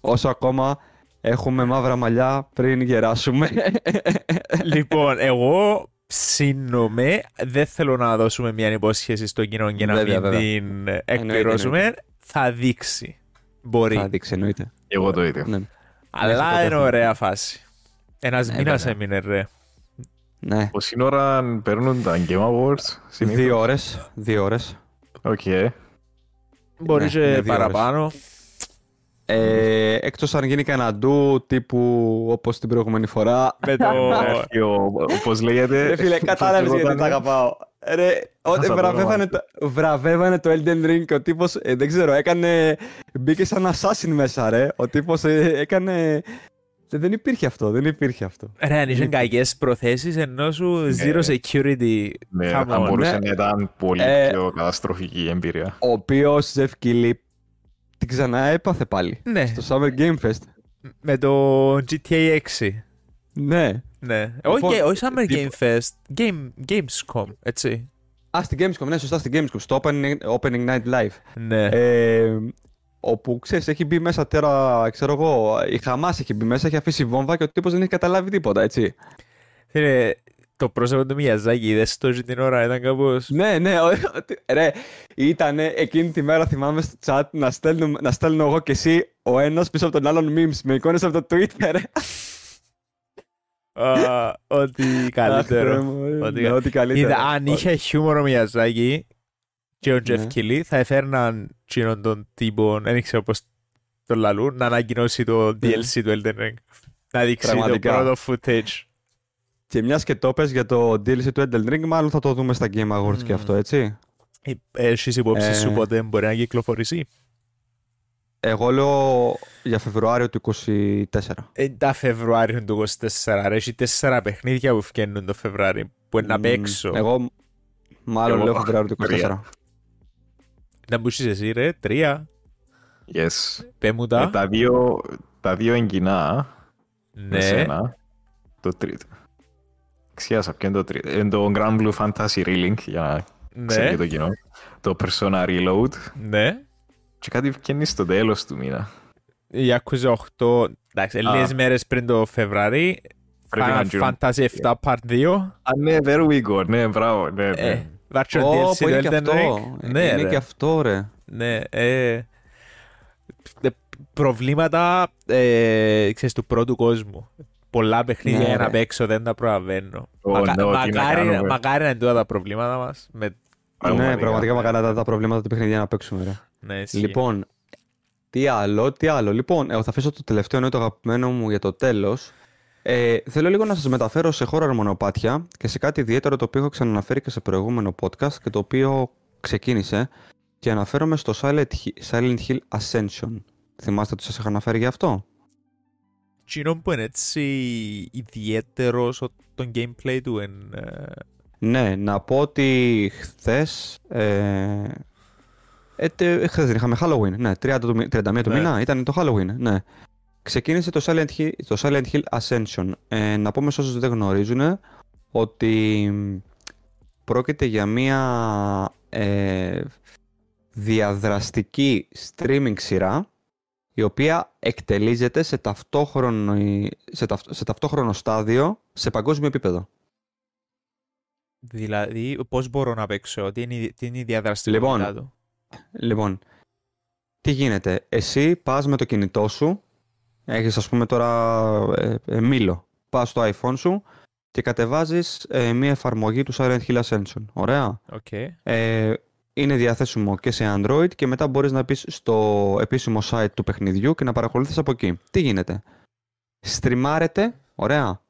Όσο ακόμα έχουμε μαύρα μαλλιά πριν γεράσουμε. [laughs] λοιπόν, εγώ ψήνομαι, δεν θέλω να δώσουμε μια υπόσχεση στο κοινό και να Βέβαια, μην βέβαια. την εκπληρώσουμε. Θα δείξει. Μπορεί. θα δείξει εννοείται. Εγώ το ίδιο. Ναι. Αλλά Μέχρι τότε είναι έχουμε. ωραία φάση. Ένας Ναι, μήνας βέβαια. έμεινε, ρε. Ναι. Πόση ώρα παίρνουν τα Game Awards συνήθως. Δύο ώρες. Δύο ώρες. Οκ. Μπορεί Ναι, και είναι δύο παραπάνω. Ε, εκτός αν γίνει κανένα ντου τύπου όπως την προηγούμενη φορά. Με το. Έρθει ο- Πώς λέγεται. Ρε φίλε, κατάλαβες πώς γιατί τα λεγόταν. αγαπάω. Ρε, ό, Άσε το βραβεύανε, όνομα. το, βραβεύανε το Elden Ring και ο τύπος, ε, δεν ξέρω, έκανε, μπήκε σαν assassin μέσα ρε. Ο τύπος ε, έκανε, δεν, δεν υπήρχε αυτό, δεν υπήρχε αυτό. Ρε, αν είχε κακέ προθέσεις ενώ σου zero security. Ναι, Come θα on. μπορούσε ναι. να ήταν πολύ Ε, πιο καταστροφική η εμπειρία. Ο οποίος Jeff Keighley την ξανά έπαθε πάλι. Ναι, Στο Summer Game Fest. με το GTA 6. Ναι. Ναι. Λοιπόν, Όχι, όχι Summer τύπο- Game Fest. Game, Gamescom, έτσι. Α, στην Gamescom, ναι, σωστά στην Gamescom, στο Opening, opening Night Live. Ναι. Ε, όπου ξέρεις, έχει μπει μέσα τώρα, ξέρω εγώ, η Χαμάς έχει μπει μέσα, έχει αφήσει βόμβα και ο τύπος δεν έχει καταλάβει τίποτα, έτσι. Φίλε, το πρόσωπο του Μιαζάκη, είδες το την ώρα, ήταν κάπως... Ναι, ναι, ο- ότι- ρε, ήταν εκείνη τη μέρα, θυμάμαι στο chat, να, στέλνουμε, να στέλνω εγώ και εσύ ο ένας πίσω από τον άλλον memes με εικόνες από το Twitter. ρε. Α, Ό,τι Αχ, Θεέ καλύτερο. μου, ρε. Ό,τι Ναι, κα- Ό,τι καλύτερο. Είδα, αν είχε χιούμορ ο Μιαζάκη και ο Ναι. Τζεφ Κιλί, θα έφερναν τσίνον τον τύπο, δεν ξέρω πώς τον λαλούν, να ανακοινώσει το DLC του Elden Ring. Να δείξει το Ναι. Πραγματικά. πρώτο footage. Και μια και το πες για το DLC του Elden Ring, μάλλον θα το δούμε στα Game Awards και Μμμ. αυτό, έτσι. Ε, Έχεις υπόψη Ε. σου πότε μπορεί να κυκλοφορήσει. Εγώ λέω για Φεβρουάριο του 24. Ε, τα Φεβρουάριο του 24, ρε, έχει τέσσερα παιχνίδια που φκαίνουν το Φεβρουάριο, που είναι να Μμ, παίξω. Εγώ μάλλον Εγώ λέω Φεβρουάριο του τρία. 24. Να μπούσεις εσύ ρε, τρία, Yes. πέ μου Ε, τα. τα, δύο, τα δύο εγκυνά με Ναι, σένα. Το τρίτο. Ξιάσα ποιο είναι το τρίτο. Είναι το Grand Blue Fantasy Reeling για να ξέρει ναι, το κοινό. Το Persona Reload. ναι. Και κάτι βγαίνει στο τέλος του μήνα. Η Yakuza 8, εντάξει, Α. λίγες μέρες πριν το Φεβρουάρι. Πρέπει να Final γίνουν. Fantasy 7 Part 2. Α, ναι, there we go. Ναι, μπράβο. Ναι, ναι. Ε, Virtual Ω, DLC πω, είναι του και Elden αυτό. Ring. Ναι, είναι ρε. και αυτό, ρε. Ναι, ε, ε, προβλήματα ε, ξέρεις, του πρώτου κόσμου. Πολλά παιχνίδια Ναι, για να ρε. παίξω δεν τα προλαβαίνω. Ω, Μακα- ναι, τι να μακάρι, κάνουμε. μακάρι να είναι τούτα τα προβλήματα μας. Με... Ναι, πραγματικά μακάρι τα, τα προβλήματα του παιχνίδια να παίξουμε, ρε. Ναι, ισχύει. Λοιπόν, τι άλλο, τι άλλο. Λοιπόν, εγώ θα αφήσω το τελευταίο εννοεί το αγαπημένο μου για το τέλος. Ε, θέλω λίγο να σας μεταφέρω σε χώρο μονοπάτια και σε κάτι ιδιαίτερο το οποίο έχω ξαναναφέρει και σε προηγούμενο podcast και το οποίο ξεκίνησε και αναφέρομαι στο Silent Hill, Silent Hill Ascension. Θυμάστε ότι σας είχα αναφέρει για αυτό; Κοινό που είναι έτσι ιδιαίτερος στο το gameplay του εν, ε, Ναι, να πω ότι χθες... Ε, ε, τε- χθες δεν είχαμε Halloween, ναι, 30 του, μη- 31 του Ναι. μήνα ήταν το Halloween, ναι. Ξεκίνησε το Silent Hill, το Silent Hill Ascension. Ε, να πούμε σε όσους δεν γνωρίζουν ότι μ, πρόκειται για μια ε, διαδραστική streaming σειρά η οποία εκτυλίσσεται σε ταυτόχρονο, σε, ταυτ- σε ταυτόχρονο στάδιο σε παγκόσμιο επίπεδο. Δηλαδή, πώς μπορώ να παίξω, τι είναι, η- τι είναι η διαδραστικότητά Λοιπόν, του; Λοιπόν, τι γίνεται. Εσύ πας με το κινητό σου, έχεις ας πούμε τώρα ε, ε, μήλο. Πας στο iPhone σου και κατεβάζεις ε, μια εφαρμογή του Silent Hill Ascension. Ωραία. Οκ. Ε, είναι διαθέσιμο και σε Android και μετά μπορείς να μπεις στο επίσημο site του παιχνιδιού και να παρακολουθείς από εκεί. Τι γίνεται; Στριμάρεται, ωραία,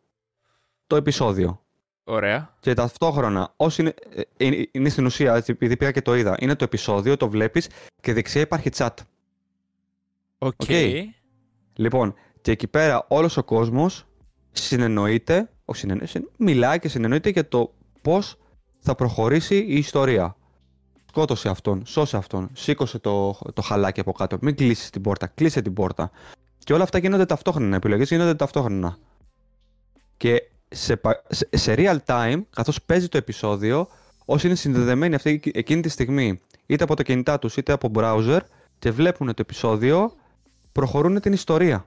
το επεισόδιο. Ωραία. Και ταυτόχρονα, όσοι είναι, ε, είναι, είναι στην ουσία, έτσι, επειδή πήγα και το είδα, είναι το επεισόδιο, το βλέπεις και δεξιά υπάρχει chat. Οκ. Οκ. Λοιπόν, και εκεί πέρα όλος ο κόσμος συνεννοείται, όχι συνεννο- συν- μιλάει και συνεννοείται για το πώς θα προχωρήσει η ιστορία. Σκότωσε αυτόν, σώσε αυτόν, σήκωσε το, το χαλάκι από κάτω, μην κλείσεις την πόρτα, κλείσε την πόρτα. Και όλα αυτά γίνονται ταυτόχρονα, οι επιλογές γίνονται ταυτόχρονα. Και σε, πα- σε, σε real time, καθώς παίζει το επεισόδιο, όσοι είναι συνδεδεμένοι αυτή, εκείνη τη στιγμή είτε από τα κινητά τους είτε από browser και βλέπουν το επεισόδιο, προχωρούν την ιστορία.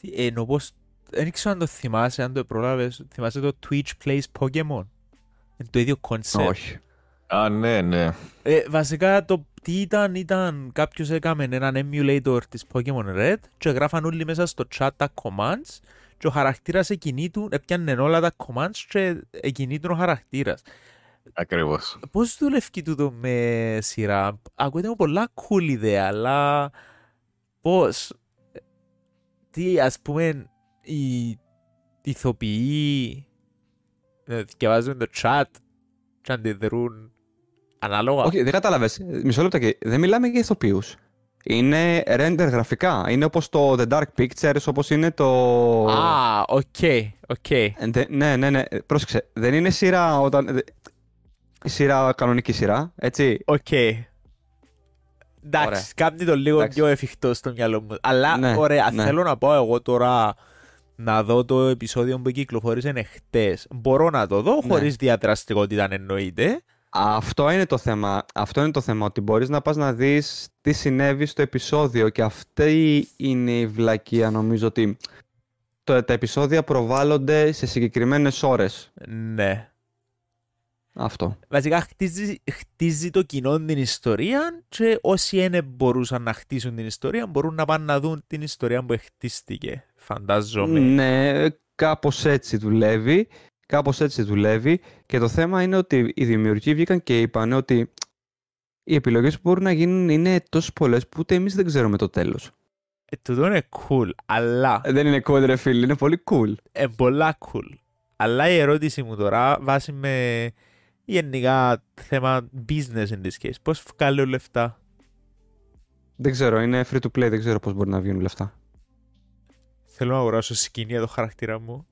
Τι, Ενώ πως, δεν ξέρω αν το θυμάσαι, αν το προλάβες, θυμάσαι το Twitch Plays Pokemon. Είναι το ίδιο concept. Όχι. Α, ναι, ναι. Ε, βασικά το τι ήταν, ήταν κάποιος έκαμε έναν emulator της Pokemon Red και γράφαν όλοι μέσα στο chat τα commands και ο χαρακτήρας εκινήτου έπιανε όλα τα commands και εκινήτουν ο χαρακτήρας. Ακριβώς. Πώς δουλεύει τούτο με σειρά; Ακούγεται μου πολλά cool ιδέα, αλλά πώς. Τι ας πούμε οι ηθοποιοί ε, διαβάζουν το chat και αντιδρούν ανάλογα. Όχι, δεν κατάλαβες. Μισό λεπτό και δεν μιλάμε για ηθοποιούς. Είναι render γραφικά. Είναι όπως το The Dark Pictures, όπως είναι το... Α, οκ, οκ. Ε, δε- Ναι, ναι, ναι. Πρόσεξε. Δεν είναι σειρά όταν... δε- Η σειρά, κανονική σειρά, έτσι. Οκ. Ωραία. Εντάξει, κάνει το λίγο Εντάξει. πιο εφικτό στο μυαλό μου. Αλλά Ναι, ωραία, ναι. θέλω να πω εγώ τώρα να δω το επεισόδιο που κυκλοφόρησε εχθές. Μπορώ να το δω Ναι. χωρίς διαδραστικότητα εννοείται. Αυτό είναι το θέμα. Αυτό είναι το θέμα, ότι μπορείς να πας να δεις τι συνέβη στο επεισόδιο και αυτή είναι η βλακεία νομίζω ότι το, τα επεισόδια προβάλλονται σε συγκεκριμένες ώρες. Ναι. Αυτό. Βασικά χτίζει, χτίζει το κοινό την ιστορία και όσοι δεν μπορούσαν να χτίσουν την ιστορία μπορούν να πάνε να δουν την ιστορία που χτίστηκε. Φαντάζομαι. Ναι, κάπως έτσι δουλεύει. Κάπως έτσι δουλεύει. Και το θέμα είναι ότι οι δημιουργοί βγήκαν και είπαν ότι οι επιλογές που μπορούν να γίνουν είναι τόσο πολλές που ούτε εμείς δεν ξέρουμε το τέλος. Ε, τούτο είναι cool, αλλά Ε, Δεν είναι cool ρε φίλε, είναι πολύ cool. ε, πολλά cool. Αλλά η ερώτηση μου τώρα βάσει με γενικά θέμα business in this case. Πώς βγάλω λεφτά. Δεν ξέρω, είναι free to play, δεν ξέρω πώς μπορεί να βγουν λεφτά. Θέλω να αγοράσω skin για το χαρακτήρα μου.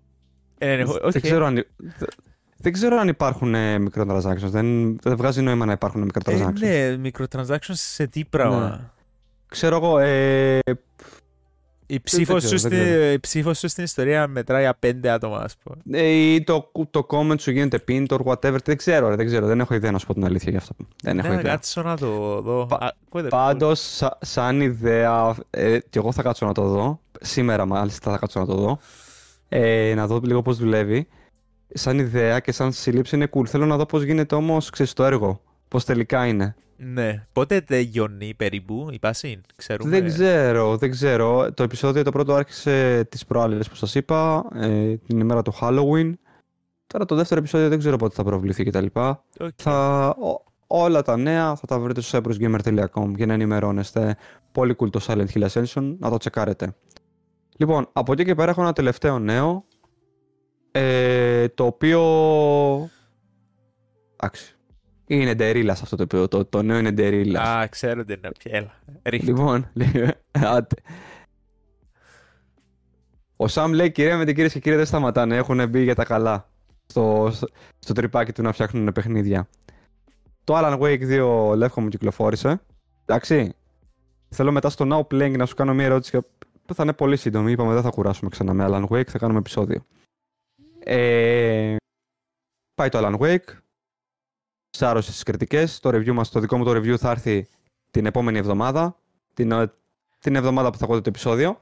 Ε, ναι, οκ. Δεν, ξέρω αν, δεν- δεν ξέρω αν υπάρχουν ε, microtransactions. Δεν, δεν βγάζει νόημα να υπάρχουν Ε, microtransactions. ναι, microtransactions σε τι πράγμα; Ξέρω εγώ, ε, Η ψήφος ξέρω, σου, δεν στη- ξέρω. η ψήφος σου στην ιστορία μετράει για πέντε άτομα, ας πούμε. ε, ή το, το comment σου γίνεται pinned or whatever. Δεν ξέρω, ρε, δεν ξέρω. Δεν έχω ιδέα να σου πω την αλήθεια γι' αυτό. Δεν έχω Ναι, ιδέα. κάτσω να το δω. Πα- Α, ακούγεται cool. Πάντως, σα- σαν ιδέα, ε, και εγώ θα κάτσω να το δω. Σήμερα μάλιστα θα κάτσω να το δω. Ε, να δω λίγο πώς δουλεύει. Σαν ιδέα και σαν σύλληψη είναι cool. Θέλω να δω πώς γίνεται όμως, ξέρεις, το έργο. Πώς τελικά είναι. Ναι. Πότε τελειώνει περίπου η πάση, ξέρουμε. Δεν ξέρω, δεν ξέρω. Το επεισόδιο το πρώτο άρχισε τις προάλλες που σας είπα, ε, την ημέρα του Halloween. Τώρα το δεύτερο επεισόδιο δεν ξέρω πότε θα προβληθεί κτλ. Οκ. Θα, ό- όλα τα νέα θα τα βρείτε στο cyprusgamer.com για να ενημερώνεστε. Πολύ cool το Silent Hill Ascension, να το τσεκάρετε. Λοιπόν, από εκεί και πέρα έχω ένα τελευταίο νέο, ε, το οποίο... Εντάξει. Είναι ντερίλας αυτό το οποίο, το, το νέο είναι ντερίλας. Α, ξέρω τι είναι πια. Έλα. Ρίχτε. Λοιπόν, λέει, άντε. Ο Σαμ λέει: Κυρία με την κυρίες και κύριοι δεν σταματάνε. Έχουν μπει για τα καλά στο, στο, στο τρυπάκι του να φτιάχνουν παιχνίδια. Το Alan Wake 2 λεύκο μου κυκλοφόρησε. Εντάξει. Θέλω μετά στο Now Playing να σου κάνω μια ερώτηση που θα είναι πολύ σύντομη. Είπαμε δεν θα κουράσουμε ξανά με Alan Wake, θα κάνουμε επεισόδιο. Ε, πάει το Alan Wake. Σάρωσε στις κριτικές. Το review μας, το δικό μου το review θα έρθει την επόμενη εβδομάδα. Την, ε, την εβδομάδα που θα ακούτε το επεισόδιο.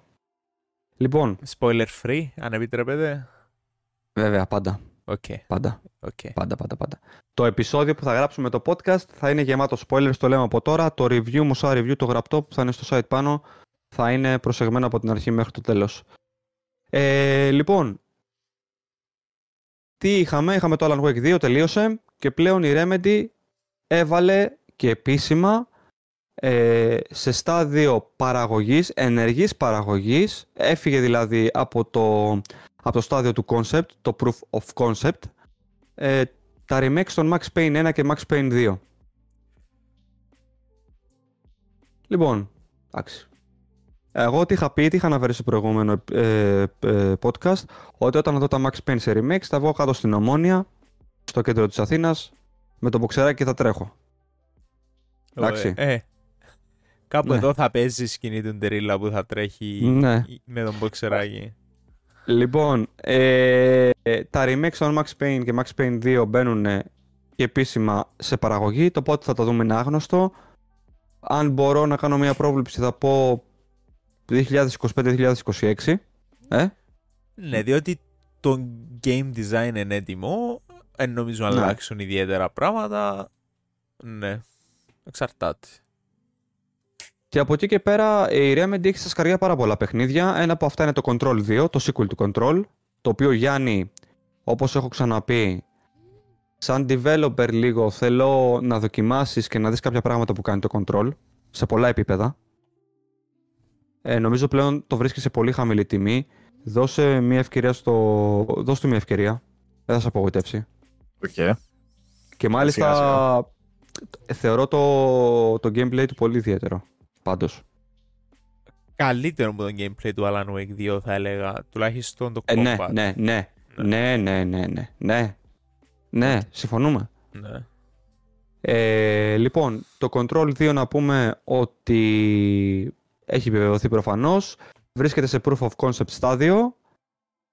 Λοιπόν, Spoiler free, αν επιτρέπετε. βέβαια, πάντα. Οκ, Πάντα, οκ. πάντα, πάντα, πάντα. Το επεισόδιο που θα γράψουμε το podcast θα είναι γεμάτο spoilers, το λέμε από τώρα. Το review μου, σαν review, το γραπτό που θα είναι στο site πάνω, θα είναι προσεγμένο από την αρχή μέχρι το τέλος. Ε, λοιπόν, τι είχαμε, είχαμε το Alan Wake 2, τελείωσε και πλέον η Remedy έβαλε και επίσημα ε, σε στάδιο παραγωγής, ενεργής παραγωγής, έφυγε δηλαδή από το, από το στάδιο του concept, το proof of concept, ε, τα remakes των Max Payne 1 και Max Payne 2. Λοιπόν, εντάξει. Εγώ τι είχα πει, τι είχα αναφέρει στο προηγούμενο ε, ε, podcast, ότι όταν δω τα Max Payne σε remakes θα βγω κάτω στην Ομόνια, στο κέντρο της Αθήνας, με το μποξεράκι και θα τρέχω. Εντάξει. Ε, ε. Κάπου Ναι. εδώ θα παίζεις η σκηνή του Ντερίλα που θα τρέχει Ναι. με τον μποξεράκι. Λοιπόν, ε, τα remakes των Max Payne και Max Payne 2 μπαίνουν και επίσημα σε παραγωγή. Το πότε θα το δούμε είναι άγνωστο. Αν μπορώ να κάνω μια πρόβλεψη θα πω 2025-2026. Ε; Ναι, διότι το game design είναι έτοιμο. Δεν νομίζω να Ναι. αλλάξουν ιδιαίτερα πράγματα. Ναι, εξαρτάται. Και από εκεί και πέρα η Remedy έχει στα σκαριά πάρα πολλά παιχνίδια. Ένα από αυτά είναι το Control 2, το sequel του Control, το οποίο Γιάννη, όπως έχω ξαναπεί, σαν developer λίγο θέλω να δοκιμάσεις και να δεις κάποια πράγματα που κάνει το Control, σε πολλά επίπεδα. Ε, νομίζω πλέον το βρίσκεις σε πολύ χαμηλή τιμή. Δώσε μια ευκαιρία στο... Δώσε του μια ευκαιρία. Δεν θα σε απογοητεύσει. Οκ. Και μάλιστα σιγά. θεωρώ το, το gameplay του πολύ ιδιαίτερο. Πάντως. Καλύτερο από το gameplay του Alan Wake 2 θα έλεγα. Τουλάχιστον το Ε, ναι, combat. ναι, ναι. Ναι, ναι, ναι, ναι. Ναι, ναι συμφωνούμε. Ναι. Ε, λοιπόν, το Control 2 να πούμε ότι έχει επιβεβαιωθεί προφανώς. Βρίσκεται σε proof of concept στάδιο.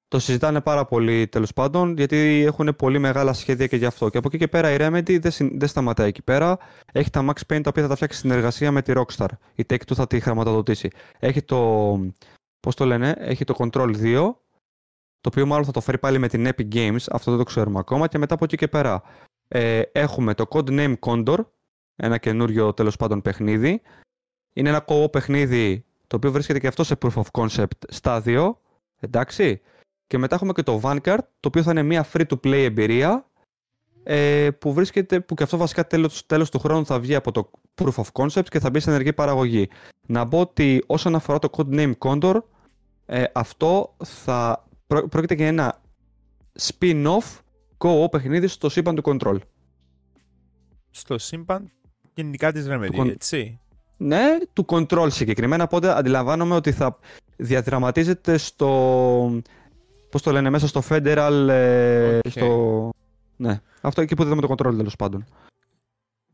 Το συζητάνε πάρα πολύ τέλος πάντων, γιατί έχουν πολύ μεγάλα σχέδια και γι' αυτό. Και από εκεί και πέρα η Remedy δεν, συν- δεν σταματάει εκεί πέρα. Έχει τα Max Payne τα οποία θα τα φτιάξει συνεργασία με τη Rockstar. Η Take-Two θα τη χρηματοδοτήσει. Έχει το. Πώς το λένε, έχει το Control 2, το οποίο μάλλον θα το φέρει πάλι με την Epic Games. Αυτό δεν το ξέρουμε ακόμα. Και μετά από εκεί και πέρα ε, έχουμε το Codename Condor, ένα καινούριο τέλος πάντων παιχνίδι. Είναι ένα co παιχνίδι το οποίο βρίσκεται και αυτό σε proof of concept στάδιο. Εντάξει. Και μετά έχουμε και το Vanguard, το οποίο θα είναι μια free-to-play εμπειρία ε, που βρίσκεται, που και αυτό βασικά τέλος, τέλος του χρόνου θα βγει από το proof of concept και θα μπει σε ενεργή παραγωγή. Να πω ότι όσον αφορά το codename Condor, ε, αυτό θα πρό- πρόκειται για ένα spin-off co-op παιχνίδι στο σύμπαν του Control. Στο σύμπαν γενικά της Remedy, con- έτσι. Ναι, του Control συγκεκριμένα, οπότε αντιλαμβάνομαι ότι θα διαδραματίζεται στο... Πώς το λένε, μέσα στο Federal... ε, Οκ. στο... Ναι, αυτό εκεί που είδαμε το Control τέλος πάντων.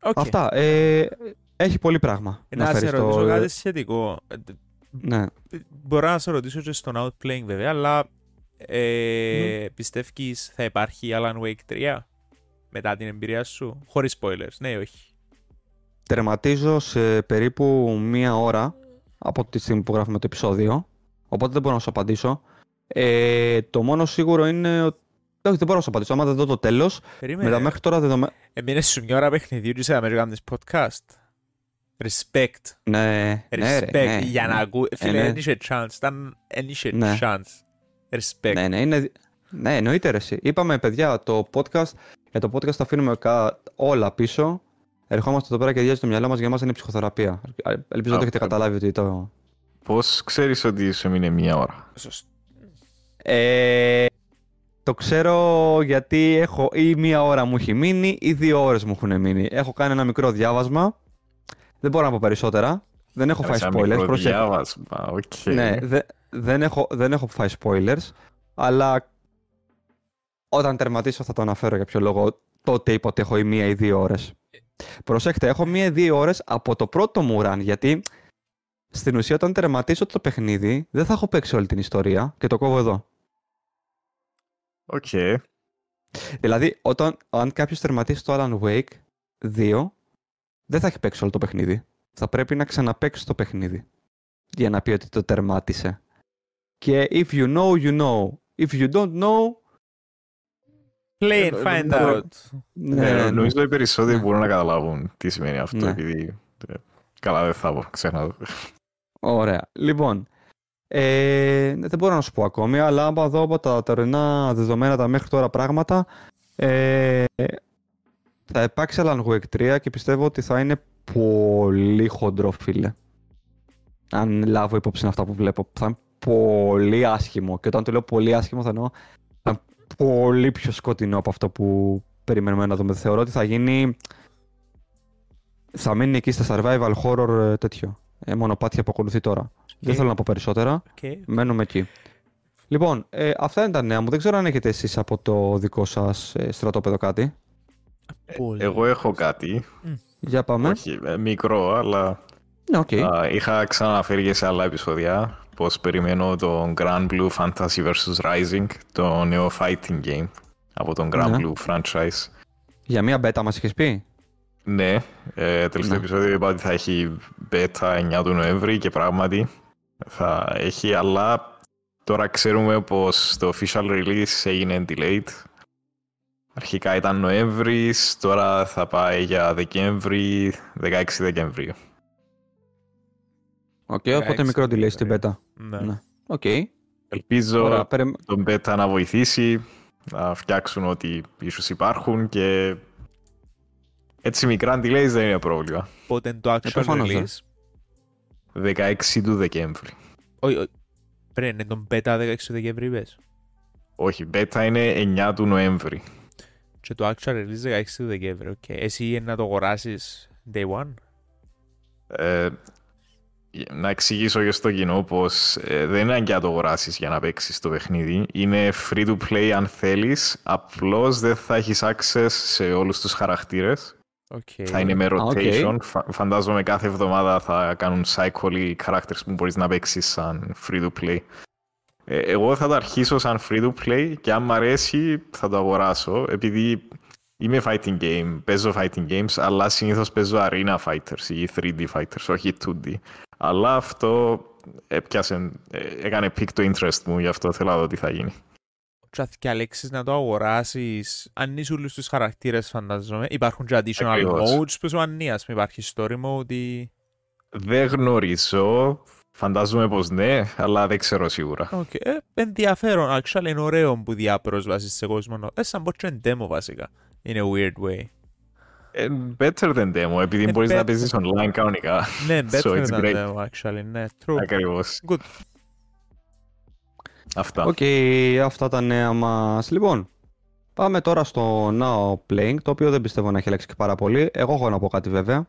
Οκ. Αυτά. Ε, έχει πολύ πράγμα. Να σε φέρει ρωτήσω στο- κάτι σχετικό. Ε, Ναι. Μπορώ να σε ρωτήσω και στον Outplaying βέβαια, αλλά ε, πιστεύεις θα υπάρχει Alan Wake 3 μετά την εμπειρία σου, χωρίς spoilers, ναι ή όχι. Τερματίζω σε περίπου μία ώρα από τη στιγμή που γράφουμε το επεισόδιο. Οπότε δεν μπορώ να σου απαντήσω. Ε, το μόνο σίγουρο είναι ότι. Όχι, δεν μπορώ να σου απαντήσω. Άμα δεν δω το τέλος, Περίμενε, με τα μέχρι τώρα δεδομένα. εμείνες σου μια ώρα παιχνιδιού και σε να με κάνεις podcast. Respect. Ναι, ναι, ρε, Respect. ναι, Για να ναι. ακούω. Ε, Φίλε, ναι. δεν είχε chance. Ήταν, δεν είχε Ναι. chance. Respect. Ναι, ναι, είναι... ναι, εννοείται ρε, εσύ. Είπαμε, παιδιά, το podcast, για το podcast θα αφήνουμε κα... όλα πίσω. Ερχόμαστε εδώ πέρα και διάζει το μυαλό μας για μας είναι ψυχοθεραπεία. Ελπίζω ότι Α, έχετε ε. καταλάβει ότι το... Πώς ξέρεις ότι σου έμεινε μία ώρα; Σωστό. Ε, το ξέρω γιατί έχω ή μία ώρα μου έχει μείνει ή δύο ώρες μου έχουν μείνει. Έχω κάνει ένα μικρό διάβασμα. Δεν μπορώ να πω περισσότερα. Δεν έχω φάει Σαν spoilers. μικρό προσέ- διάβασμα, οκ. Ναι, δε- δεν, έχω, δεν έχω φάει spoilers, αλλά όταν τερματίσω θα το αναφέρω για ποιο λόγο. Τότε είπα ότι έχω ή μία ή δύο ώρες. Προσέξτε, έχω μία ή δύο ώρες από το πρώτο μου run, γιατί στην ουσία όταν τερματίσω το παιχνίδι δεν θα έχω παίξει όλη την ιστορία και το κόβω εδώ. Οκ. Δηλαδή, όταν, αν κάποιος τερματίσει το Alan Wake 2, δεν θα έχει παίξει όλο το παιχνίδι. Θα πρέπει να ξαναπαίξει το παιχνίδι για να πει ότι το τερμάτισε. Και if you know, you know. If you don't know, Play and Ε, find ε, out. ναι, Ναι, ναι. νομίζω οι περισσότεροι Ναι. μπορούν να καταλάβουν τι σημαίνει αυτό, Ναι. επειδή... ε, Καλά, δεν θα πω, ξέχνα το. Ωραία. Λοιπόν, ε, δεν μπορώ να σου πω ακόμη, αλλά άμα δω από τα τωρινά δεδομένα, τα μέχρι τώρα πράγματα, ε, θα υπάρξει Alan Wake 3 και πιστεύω ότι θα είναι πολύ χοντρό, φίλε. Αν λάβω υπόψη αυτά που βλέπω. Θα είναι πολύ άσχημο. Και όταν το λέω πολύ άσχημο, θα εννοώ θα είναι πολύ πιο σκοτεινό από αυτό που περιμένουμε να δούμε. Θεωρώ ότι θα γίνει. Θα μείνει εκεί στα survival horror ε, τέτοιο. Ε, μονοπάτια που ακολουθεί τώρα. Δεν θέλω να πω περισσότερα. Okay. Μένουμε εκεί. Λοιπόν, ε, αυτά είναι τα νέα μου. Δεν ξέρω αν έχετε εσείς από το δικό σας ε, στρατόπεδο κάτι. Πολύ. Εγώ έχω κάτι, Για πάμε. όχι ε, μικρό, αλλά Ναι, οκ. α, είχα ξαναφέρει και σε άλλα επεισόδια πως περιμένω το Granblue Fantasy vs. Rising, το νέο fighting game από τον Grand Ναι. Blue franchise. Για μία beta μας είχες πει; Ναι, ε, τελευταίο Ναι. επεισόδιο είπα ότι θα έχει beta 9 του Νοέμβρη και πράγματι θα έχει, αλλά τώρα ξέρουμε πως το official release έγινε delayed. Αρχικά ήταν Νοέμβρης, τώρα θα πάει για Δεκέμβρη, 16 Δεκεμβρίου. Οκ, οπότε 16 μικρό delay στην beta. Ναι. Ναι. Οκ. Ελπίζω Ωραία, περι- τον beta να βοηθήσει, να φτιάξουν ό,τι ίσως υπάρχουν και έτσι μικρά delays δεν είναι πρόβλημα. Πότε είναι το actual προφανώς, ε. release. 16 του Δεκέμβρη. Όχι, όχι. Πρέπει να είναι τον beta 16 του Δεκέμβρη, είπες; Όχι, beta είναι 9 του Νοέμβρη. Και το actual release 16 του Δεκέμβρη. οκ. Εσύ είναι να το αγοράσεις day one; Ε, να εξηγήσω και στο κοινό πως ε, δεν είναι αναγκαία να το αγοράσεις για να παίξεις το παιχνίδι. Είναι free to play αν θέλεις, απλώς δεν θα έχεις access σε όλους τους χαρακτήρες. Οκ. Θα είναι με οκ. rotation. Φα- Φαντάζομαι κάθε εβδομάδα θα κάνουν cycle οι characters που μπορείς να παίξεις σαν free to play. Ε, εγώ θα το αρχίσω σαν free to play και αν μ' αρέσει θα το αγοράσω επειδή είμαι fighting game, παίζω fighting games αλλά συνήθως παίζω arena fighters ή 3D fighters, όχι 2D. Αλλά αυτό έπιασε, ε, έκανε pick το interest μου, γι' αυτό θέλω να δω τι θα γίνει. Και αν διαλέξεις να το αγοράσεις, αν είσαι όλους τους χαρακτήρες φαντάζομαι, υπάρχουν και additional Ακριβώς. modes που σου ανεί, ας πούμε υπάρχει story mode ή... Δεν γνωρίζω, φαντάζομαι πως ναι, αλλά δεν ξέρω σίγουρα. Οκ, ε, ενδιαφέρον, actually είναι ωραίο που δια πρόσβαση σε κόσμο. Ε, σαν πως και demo βασικά. In a weird way. Ε, better than demo, επειδή Ε, μπορείς να better. παίζεις online κανονικά. Ναι, [laughs] So better it's than great. demo actually, ναι, true. Ακριβώς. Good. Αυτά. Οκ, αυτά τα νέα μας. Λοιπόν, πάμε τώρα στο Now Playing, το οποίο δεν πιστεύω να έχει αλλάξει και πάρα πολύ. Εγώ έχω να πω κάτι βέβαια,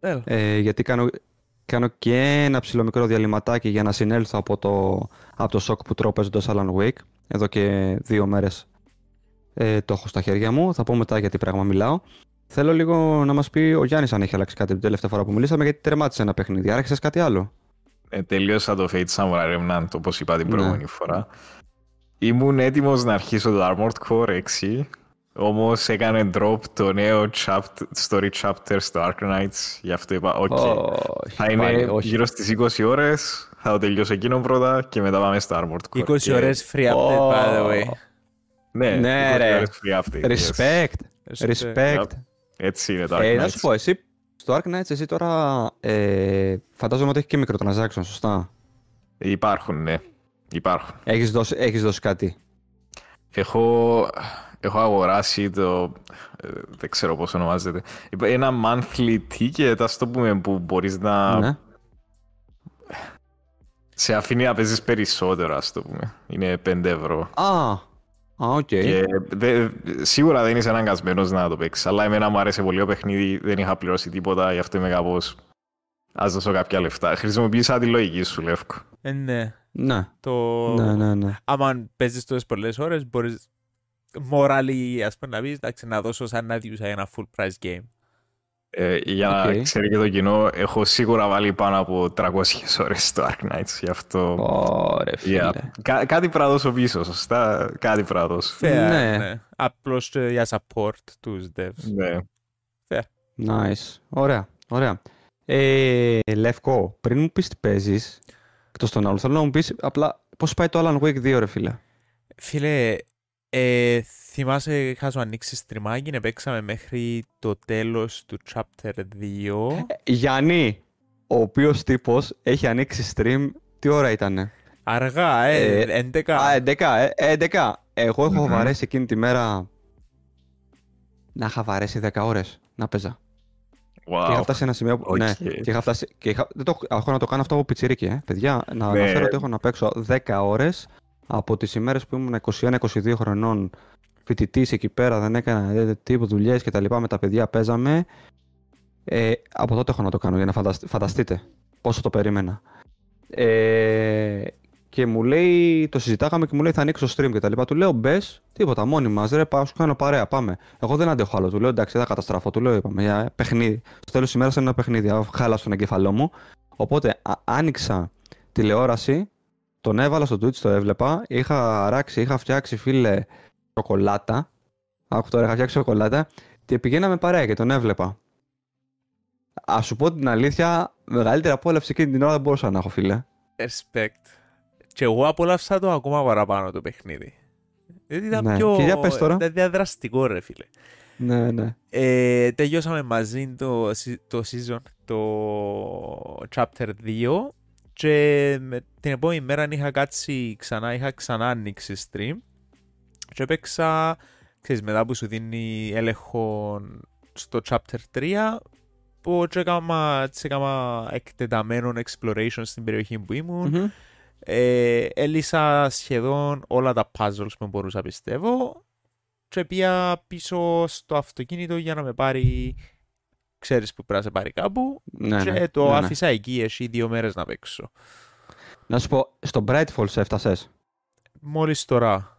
Έλα. ε, γιατί κάνω, κάνω και ένα ψηλό μικρό διαλυματάκι για να συνέλθω από το, από το σοκ που τρώω παίζοντας Alan Wake. Εδώ και δύο μέρες ε, το έχω στα χέρια μου. Θα πω μετά γιατί πράγμα μιλάω. Θέλω λίγο να μας πει ο Γιάννης αν έχει αλλάξει κάτι την τελευταία φορά που μιλήσαμε, γιατί τερμάτισε ένα παιχνίδι. Άρχισες κάτι άλλο. Ε, τελείωσα το Fate Samurai Remnant, όπως είπα την Ναι. προηγούμενη φορά. Ήμουν έτοιμος να αρχίσω το Armored Core 6, όμως έκανε drop το νέο chapter, story chapter στο Ark Knights, γι' αυτό είπα, ok, Όχι, θα είναι πάλι, όχι. γύρω στις 20 ώρες, θα το τελειώσω εκείνο πρώτα και μετά πάμε στο Armored Core. 20 Και- ώρες free update, by the way. Ναι, Ναι, 20 ρε. ώρες free update. yes. Respect, respect. Yep. Έτσι είναι το Ark Ε, Knights. να σου πω, εσύ στο Ark Knights εσύ τώρα ε, φαντάζομαι ότι έχει και microtransaction, σωστά; Υπάρχουν, ναι. Υπάρχουν. Έχεις δώσει, έχεις δώσει κάτι; Έχω, έχω αγοράσει το. ε, Δεν ξέρω πώς ονομάζεται. Είπα, Ένα monthly ticket, ας το πούμε, που μπορείς να. Ναι. Σε αφήνει να παίζεις περισσότερο, ας το πούμε. Είναι 5 ευρώ. Α, α, οκ. Και δε- σίγουρα δεν είσαι αναγκασμένος να το παίξεις. Αλλά εμένα μου άρεσε πολύ το παιχνίδι, δεν είχα πληρώσει τίποτα, γι' αυτό είμαι κάπως. Ας δώσω κάποια λεφτά. Χρησιμοποίησα τη λογική σου, Λεύκο. Ε, ναι. Ναι, Το... ναι, ναι, ναι. Άμα παίζεις τόσες πολλές ώρες, μπορείς morally, ας πούμε, να πεις, εντάξει, να δώσω σαν να 'διουσα ένα full price game. Ε, για να Οκ. ξέρει και το κοινό, έχω σίγουρα βάλει πάνω από 300 ώρες στο Arknights, γι' αυτό... Ωραία, φίλε. Yeah. Κά- κάτι πρέπει να δώσω πίσω, σωστά; Κάτι πρέπει να δώσω. Fair, Ναι. ναι. Απλώς ε, για support τους devs. Ναι. Nice. Ωραία, ωραία. Ε, Λευκό, πριν μου πεις τι παίζεις, εκτός των άλλων, θέλω να μου πεις απλά πώς πάει το Alan Wake 2, ρε φίλε. Φίλε, ε, θυμάσαι είχα σου ανοίξει στριμάκι, να παίξαμε μέχρι το τέλος του chapter 2. Ε, Γιάννη, ο οποίος τύπος έχει ανοίξει stream, τι ώρα ήτανε; Αργά, ε, Ε, 11. Α, 11, ε, 11. Εγώ έχω Μμμ. βαρέσει εκείνη τη μέρα να είχα βαρέσει 10 ώρες να παίζω. Και είχα Wow. φτάσει σε ένα σημείο που. Οκ. Ναι, και είχα φτάσει. Και είχα, δεν το, έχω να το κάνω αυτό από πιτσιρίκι, ε. Παιδιά, να Ναι. αναφέρω ότι έχω να παίξω 10 ώρες από τις ημέρες που ήμουν 21-22 χρονών φοιτητής εκεί πέρα, δεν έκανα ε, τίποτα δουλειές και τα λοιπά. Με τα παιδιά παίζαμε. Ε, από τότε έχω να το κάνω για να φαντασ- φανταστείτε πόσο το περίμενα. Ε, και μου λέει, το συζητάγαμε και μου λέει θα ανοίξω stream και τα λοιπά. Του λέω μπες, τίποτα, μόνοι μας. Ρε, πάω, σου κάνω παρέα, πάμε. Εγώ δεν αντέχω άλλο. Του λέω εντάξει, δεν θα καταστραφώ. Του λέω είπαμε για παιχνίδι. Στο τέλος της ημέρας είναι ένα παιχνίδι. α, Χάλασε τον εγκέφαλό μου. Οπότε α, άνοιξα τηλεόραση, τον έβαλα στο Twitch, το έβλεπα. Είχα αράξει, είχα φτιάξει φίλε σοκολάτα. Άκου τώρα, είχα φτιάξει σοκολάτα. και πηγαίναμε παρέα και τον έβλεπα. Α σου πω την αλήθεια, μεγαλύτερη απόλαυση εκείνη την ώρα δεν μπορούσα να έχω, φίλε. Respect. Και εγώ απόλαυσα το ακόμα παραπάνω το παιχνίδι. Γιατί ήταν Ναι. πιο... Και για πες τώρα. Ήταν διαδραστικό ρε φίλε. Ναι, ναι. Ε, τελειώσαμε μαζί το, σε- το season, το chapter 2 και με, την επόμενη μέρα είχα κάτσει ξανά, είχα ξανά ανοίξει stream και έπαιξα, ξέρεις, μετά που σου δίνει έλεγχο στο chapter 3 που και έκανα, έτσι έκανα εκτεταμένο exploration στην περιοχή που ήμουν Μμμ. ε, έλυσα σχεδόν όλα τα puzzles που μπορούσα πιστεύω και πήγα πίσω στο αυτοκίνητο για να με πάρει ξέρεις που πρέπει να σε πάρει κάπου Ναι, και ναι. το ναι, ναι. άφησα εκεί εσύ δύο μέρες να παίξω. Να σου πω, στο Bright Falls έφτασες; Μόλις τώρα.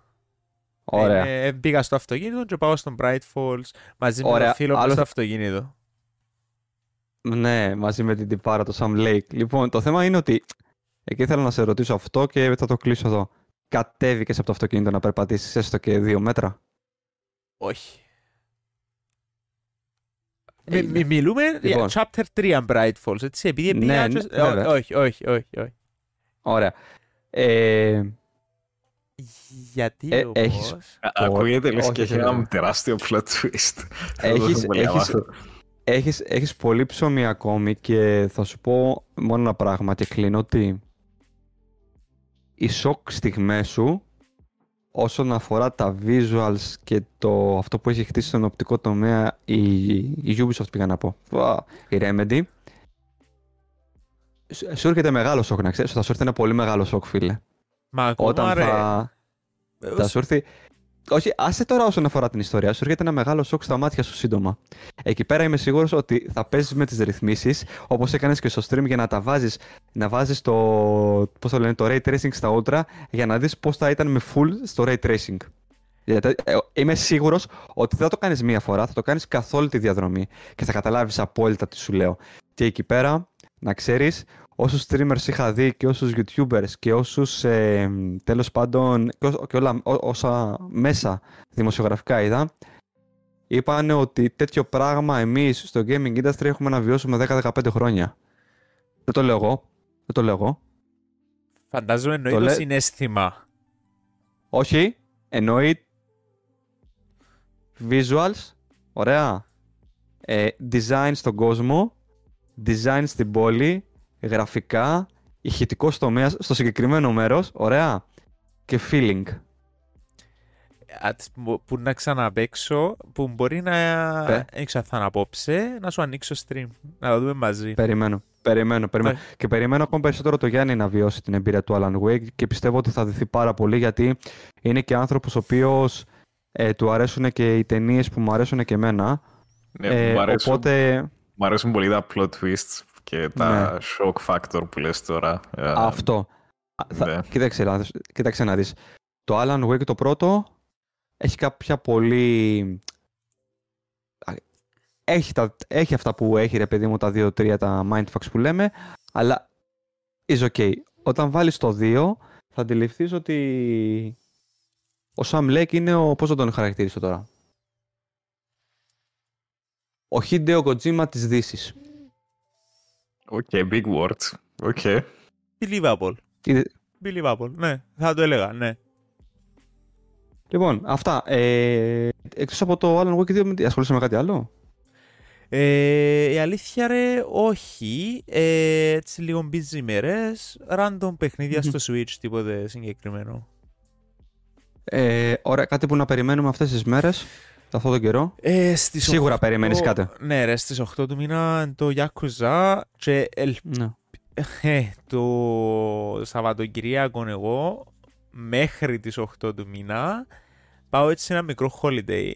Ωραία. Ε, ε, πήγα στο αυτοκίνητο και πάω στον Bright Falls μαζί με Ωραία. τον φίλο μου Άλλο στο θα- αυτοκίνητο. Ναι, μαζί με την τυπάρα το Sam Lake. Λοιπόν, το θέμα είναι ότι εκεί ήθελα να σε ρωτήσω αυτό και θα το κλείσω εδώ. Κατέβηκες από το αυτοκίνητο να περπατήσεις έστω και δύο μέτρα; Όχι. Ε, Μι- μι- μιλούμε Λοιπόν. για chapter 3 Bright Falls, έτσι, επειδή Ναι, πήγα ναι, και- ε, βέβαια. όχι, όχι, όχι, όχι. Ωραία. Ε, Γιατί Ε, όμως... έχεις- Α- Ακούγεται λες όχι, και έχει όχι, ένα όχι. τεράστιο plot twist. Έχεις- Δεν το έχεις- μάθω. έχεις, έχεις πολύ ψωμί ακόμη και θα σου πω μόνο ένα πράγμα και κλείνω ότι οι σοκ στιγμές σου όσον αφορά τα visuals και το, αυτό που έχει χτίσει στον οπτικό τομέα η, η Ubisoft πήγα να πω, Φα, η Remedy σου σου έρχεται μεγάλο σοκ να ξέρεις, θα σου έρθει ένα πολύ μεγάλο σοκ φίλε. Μα ακόμα Όταν ρε, θα, ε, θα σου έρθει. Όχι, άσε τώρα όσον αφορά την ιστορία. Σου έρχεται ένα μεγάλο σοκ στα μάτια σου σύντομα. Εκεί πέρα είμαι σίγουρος ότι θα παίζεις με τις ρυθμίσεις, όπως έκανες και στο stream, για να τα βάζεις. Να βάζεις το. Πώς το λένε, το ray tracing στα ultra, για να δεις πώς θα ήταν με full στο ray tracing. Γιατί, ε, είμαι σίγουρος ότι δεν θα το κάνεις μία φορά, θα το κάνεις καθ' όλη τη διαδρομή και θα καταλάβεις απόλυτα τι σου λέω. Και εκεί πέρα, να ξέρεις, όσους streamers είχα δει και όσους youtubers και όσους ε, τέλος πάντων και, ό- και όλα ό- όσα μέσα δημοσιογραφικά είδα είπαν ότι τέτοιο πράγμα εμείς στο gaming industry έχουμε να βιώσουμε 10-15 χρόνια. Δεν το λέω εγώ. Δεν το λέω εγώ. Φαντάζομαι εννοεί Το το λέ- συνέστημα. Όχι, εννοεί visuals, ωραία, ε, design στον κόσμο, design στην πόλη, γραφικά, ηχητικός τομέας στο συγκεκριμένο μέρος, ωραία, και feeling. Α, τις που- Που να ξαναπαίξω, που μπορεί να... Πε. Δεν ξέρω αν θα είναι απόψε, να σου ανοίξω stream. Να το δούμε μαζί. Περιμένω, περιμένω, περιμένω. Ναι. Και περιμένω ακόμα περισσότερο το Γιάννη να βιώσει την εμπειρία του Alan Wake και πιστεύω ότι θα δυθεί πάρα πολύ γιατί είναι και άνθρωπος ο οποίος ε, του αρέσουν και οι ταινίες που μου αρέσουν και εμένα. Ναι, Ε, μ' αρέσουν- οπότε Μ' αρέσουν πολύ τα plot twists και τα shock factor που λες τώρα. Ε, Αυτό. Α, θα- ναι. κοίταξε, να δεις- κοίταξε να δεις. Το Alan Wake το πρώτο έχει κάποια πολύ... Α, Έχει, τα, έχει αυτά που έχει ρε παιδί μου τα 2-3 τα mindfucks που λέμε, αλλά is okay. Όταν βάλεις το 2 θα αντιληφθείς ότι ο Sam Lake είναι ο... πώς θα τον χαρακτηρίσω τώρα; Ο Hideo Kojima της Δύσης. Οκ, big words. Οκ. Believable. Είδε- Believable, ναι. Θα το έλεγα, ναι. Λοιπόν, αυτά. Ε, εκτός από το Alan Wake 2, με τι- ασχολείσαι με κάτι άλλο; Ε, η αλήθεια ρε, όχι. Ε, έτσι λίγο busy μέρες. Random παιχνίδια Μμμ. στο Switch, τίποτε συγκεκριμένο. Ε, ωραία, κάτι που να περιμένουμε αυτές τις μέρες, αυτόν τον καιρό. Ε, στις Σίγουρα 8 περιμένεις κάτι. Ναι ρε, στις 8 του μήνα το Yakuza και ελ... Ναι. ε, το Σαββατοκυριακό εγώ μέχρι τις 8 του μήνα πάω έτσι σε ένα μικρό holiday.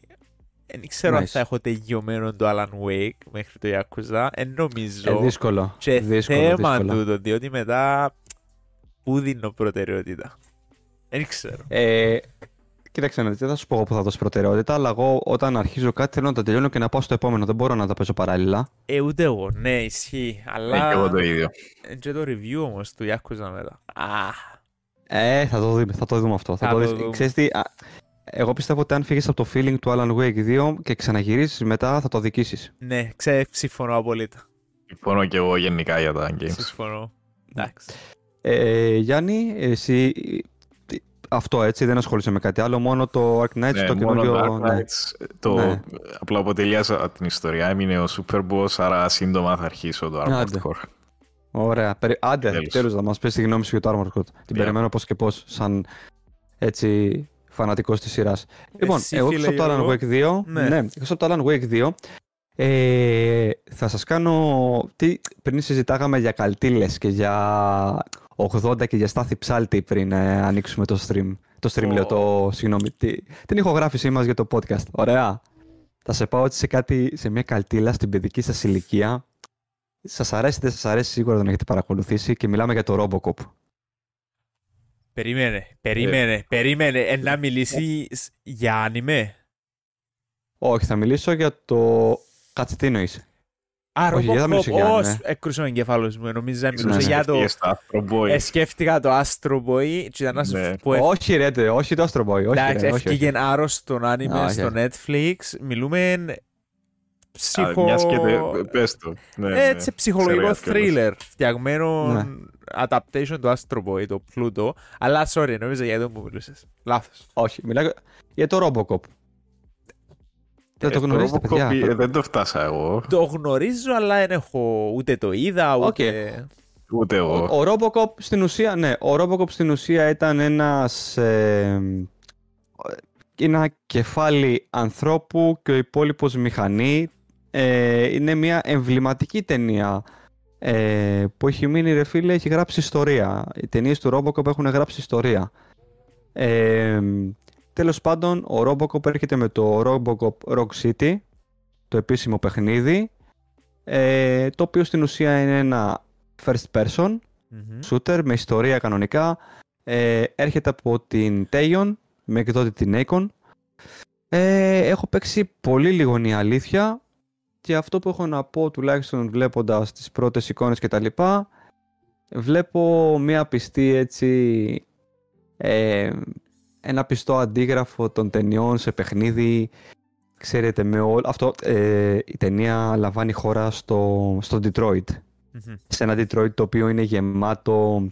Δεν ξέρω αν Nice. θα έχω τελειωμένο το Alan Wake μέχρι το Yakuza. Δεν νομίζω. Ε, δύσκολο. Και δύσκολο, θέμα δύσκολο. τούτο, διότι μετά πού δίνω προτεραιότητα. Δεν ξέρω. Ε, κοίταξε να δεις, δεν θα σου πω εγώ που θα δώσει προτεραιότητα, αλλά εγώ όταν αρχίζω κάτι θέλω να το τελειώνω και να πάω στο επόμενο. Δεν μπορώ να τα παίζω παράλληλα. Ε, ούτε εγώ, ναι, ισχύει. Ναι, Αλλά. και εγώ το ίδιο. Ε, Και το review όμως του Yakuza μετά. Α, Ε, θα το δούμε, θα το δούμε αυτό. Θα Θα το το δεις. δούμε. Ξέρεις τι, α, εγώ πιστεύω ότι αν φύγεις από το feeling του Alan Wake 2 και ξαναγυρίσεις μετά θα το δικήσεις. Ναι, ξέρω, συμφωνώ απολύτω. Συμφωνώ και εγώ γενικά για τα games. Συμφωνώ. Εντάξει. Ε, Γιάννη, εσύ τι- αυτό έτσι δεν ασχολείσαι με κάτι άλλο, μόνο το Ark Knights, Ναι, το μόνο καινούριο... Dark ναι. Knights, το, Ναι. απλά από τελείωσα την ιστορία. Έμεινε ο Super Boss, άρα σύντομα θα αρχίσω το Armored Άντε. Core. Ωραία. Περι... Άντε, Τέλος. τέλος να μας πεις τη γνώμη σου για το Armored Core. Την Yeah. περιμένω πώς και πώς, σαν έτσι φανατικός της σειράς. Λοιπόν, Εσύ, εγώ φίλε εκτός από το Alan Γιώργο. Wake 2, Ναι. ναι. εκτός από το Alan Wake 2, ε, θα σας κάνω, τι, πριν συζητάγαμε για καλτήλες και για 80 και για στάθη ψάλτη πριν ε, ανοίξουμε το stream. Το stream Ω. λέω, το, συγγνώμη, τη- την ηχογράφησή μας για το podcast. Ωραία. Θα σε πάω έτσι σε κάτι, σε μια καλτήλα στην παιδική σας ηλικία. Σας αρέσει, δεν σας αρέσει, σίγουρα τον έχετε παρακολουθήσει και μιλάμε για το Robocop. Περίμενε, περίμενε, περίμενε. Ε, να μιλήσεις για άνιμε; Όχι, θα μιλήσω για το... Κάτσε, τι εννοείς; Α, Όχι, δεν θα Robocop, μιλήσω για όχι, άνιμε. έκρουσε ο εγκέφαλος μου. Νομίζω να Ίσως μιλούσε ναι. για το... σκεφτείες στα Astro Boy. Ε, σκέφτηκα το Astro Boy και ήταν να σου Ναι. πω... ε, όχι ρε, τε, όχι το Astro Boy, όχι, Εντάξει, ρε, όχι, όχι. ευκήγεν άρρωστον άνιμε Α, όχι, στο όχι. Netflix. Μιλούμε Α, ψυχο... Μιας και τε- πες το. Ναι, ναι. Έτσι, ψυχολογικό Ξέρω για ποιο thriller. Φτιαγμένο Ναι. adaptation του Astro Boy, το Pluto. Αλλά, sorry, νόμιζα για εδώ που μιλούσες. Λάθος. Όχι, μιλάω για το Robocop. Δεν το Ε, γνωρίζετε, Robocop, παιδιά. ε, Δεν το φτάσα εγώ. Το γνωρίζω, αλλά δεν έχω ούτε το είδα, ούτε... Ούτε Ο, εγώ. ο Robocop στην ουσία, ναι, ο Robocop στην ουσία ήταν ένας, ε, ένα κεφάλι ανθρώπου και ο υπόλοιπος μηχανή. Ε, είναι μια εμβληματική ταινία ε, που έχει μείνει ρε φίλε, έχει γράψει ιστορία. Οι ταινίες του Robocop έχουν γράψει ιστορία. Ε, τέλος πάντων, ο Robocop έρχεται με το Robocop Rock City, το επίσημο παιχνίδι, ε, το οποίο στην ουσία είναι ένα first person Μμμ. shooter με ιστορία κανονικά. Ε, έρχεται από την Teion με εκδότη την Akon. Ε, έχω παίξει πολύ λίγο είναι η αλήθεια και αυτό που έχω να πω τουλάχιστον βλέποντας τις πρώτες εικόνες και τα λοιπά βλέπω μια πιστή έτσι ε, ένα πιστό αντίγραφο των ταινιών σε παιχνίδι ξέρετε με όλο αυτό ε, η ταινία λαμβάνει χώρα στο, στο Detroit Μμμ. σε ένα Detroit το οποίο είναι γεμάτο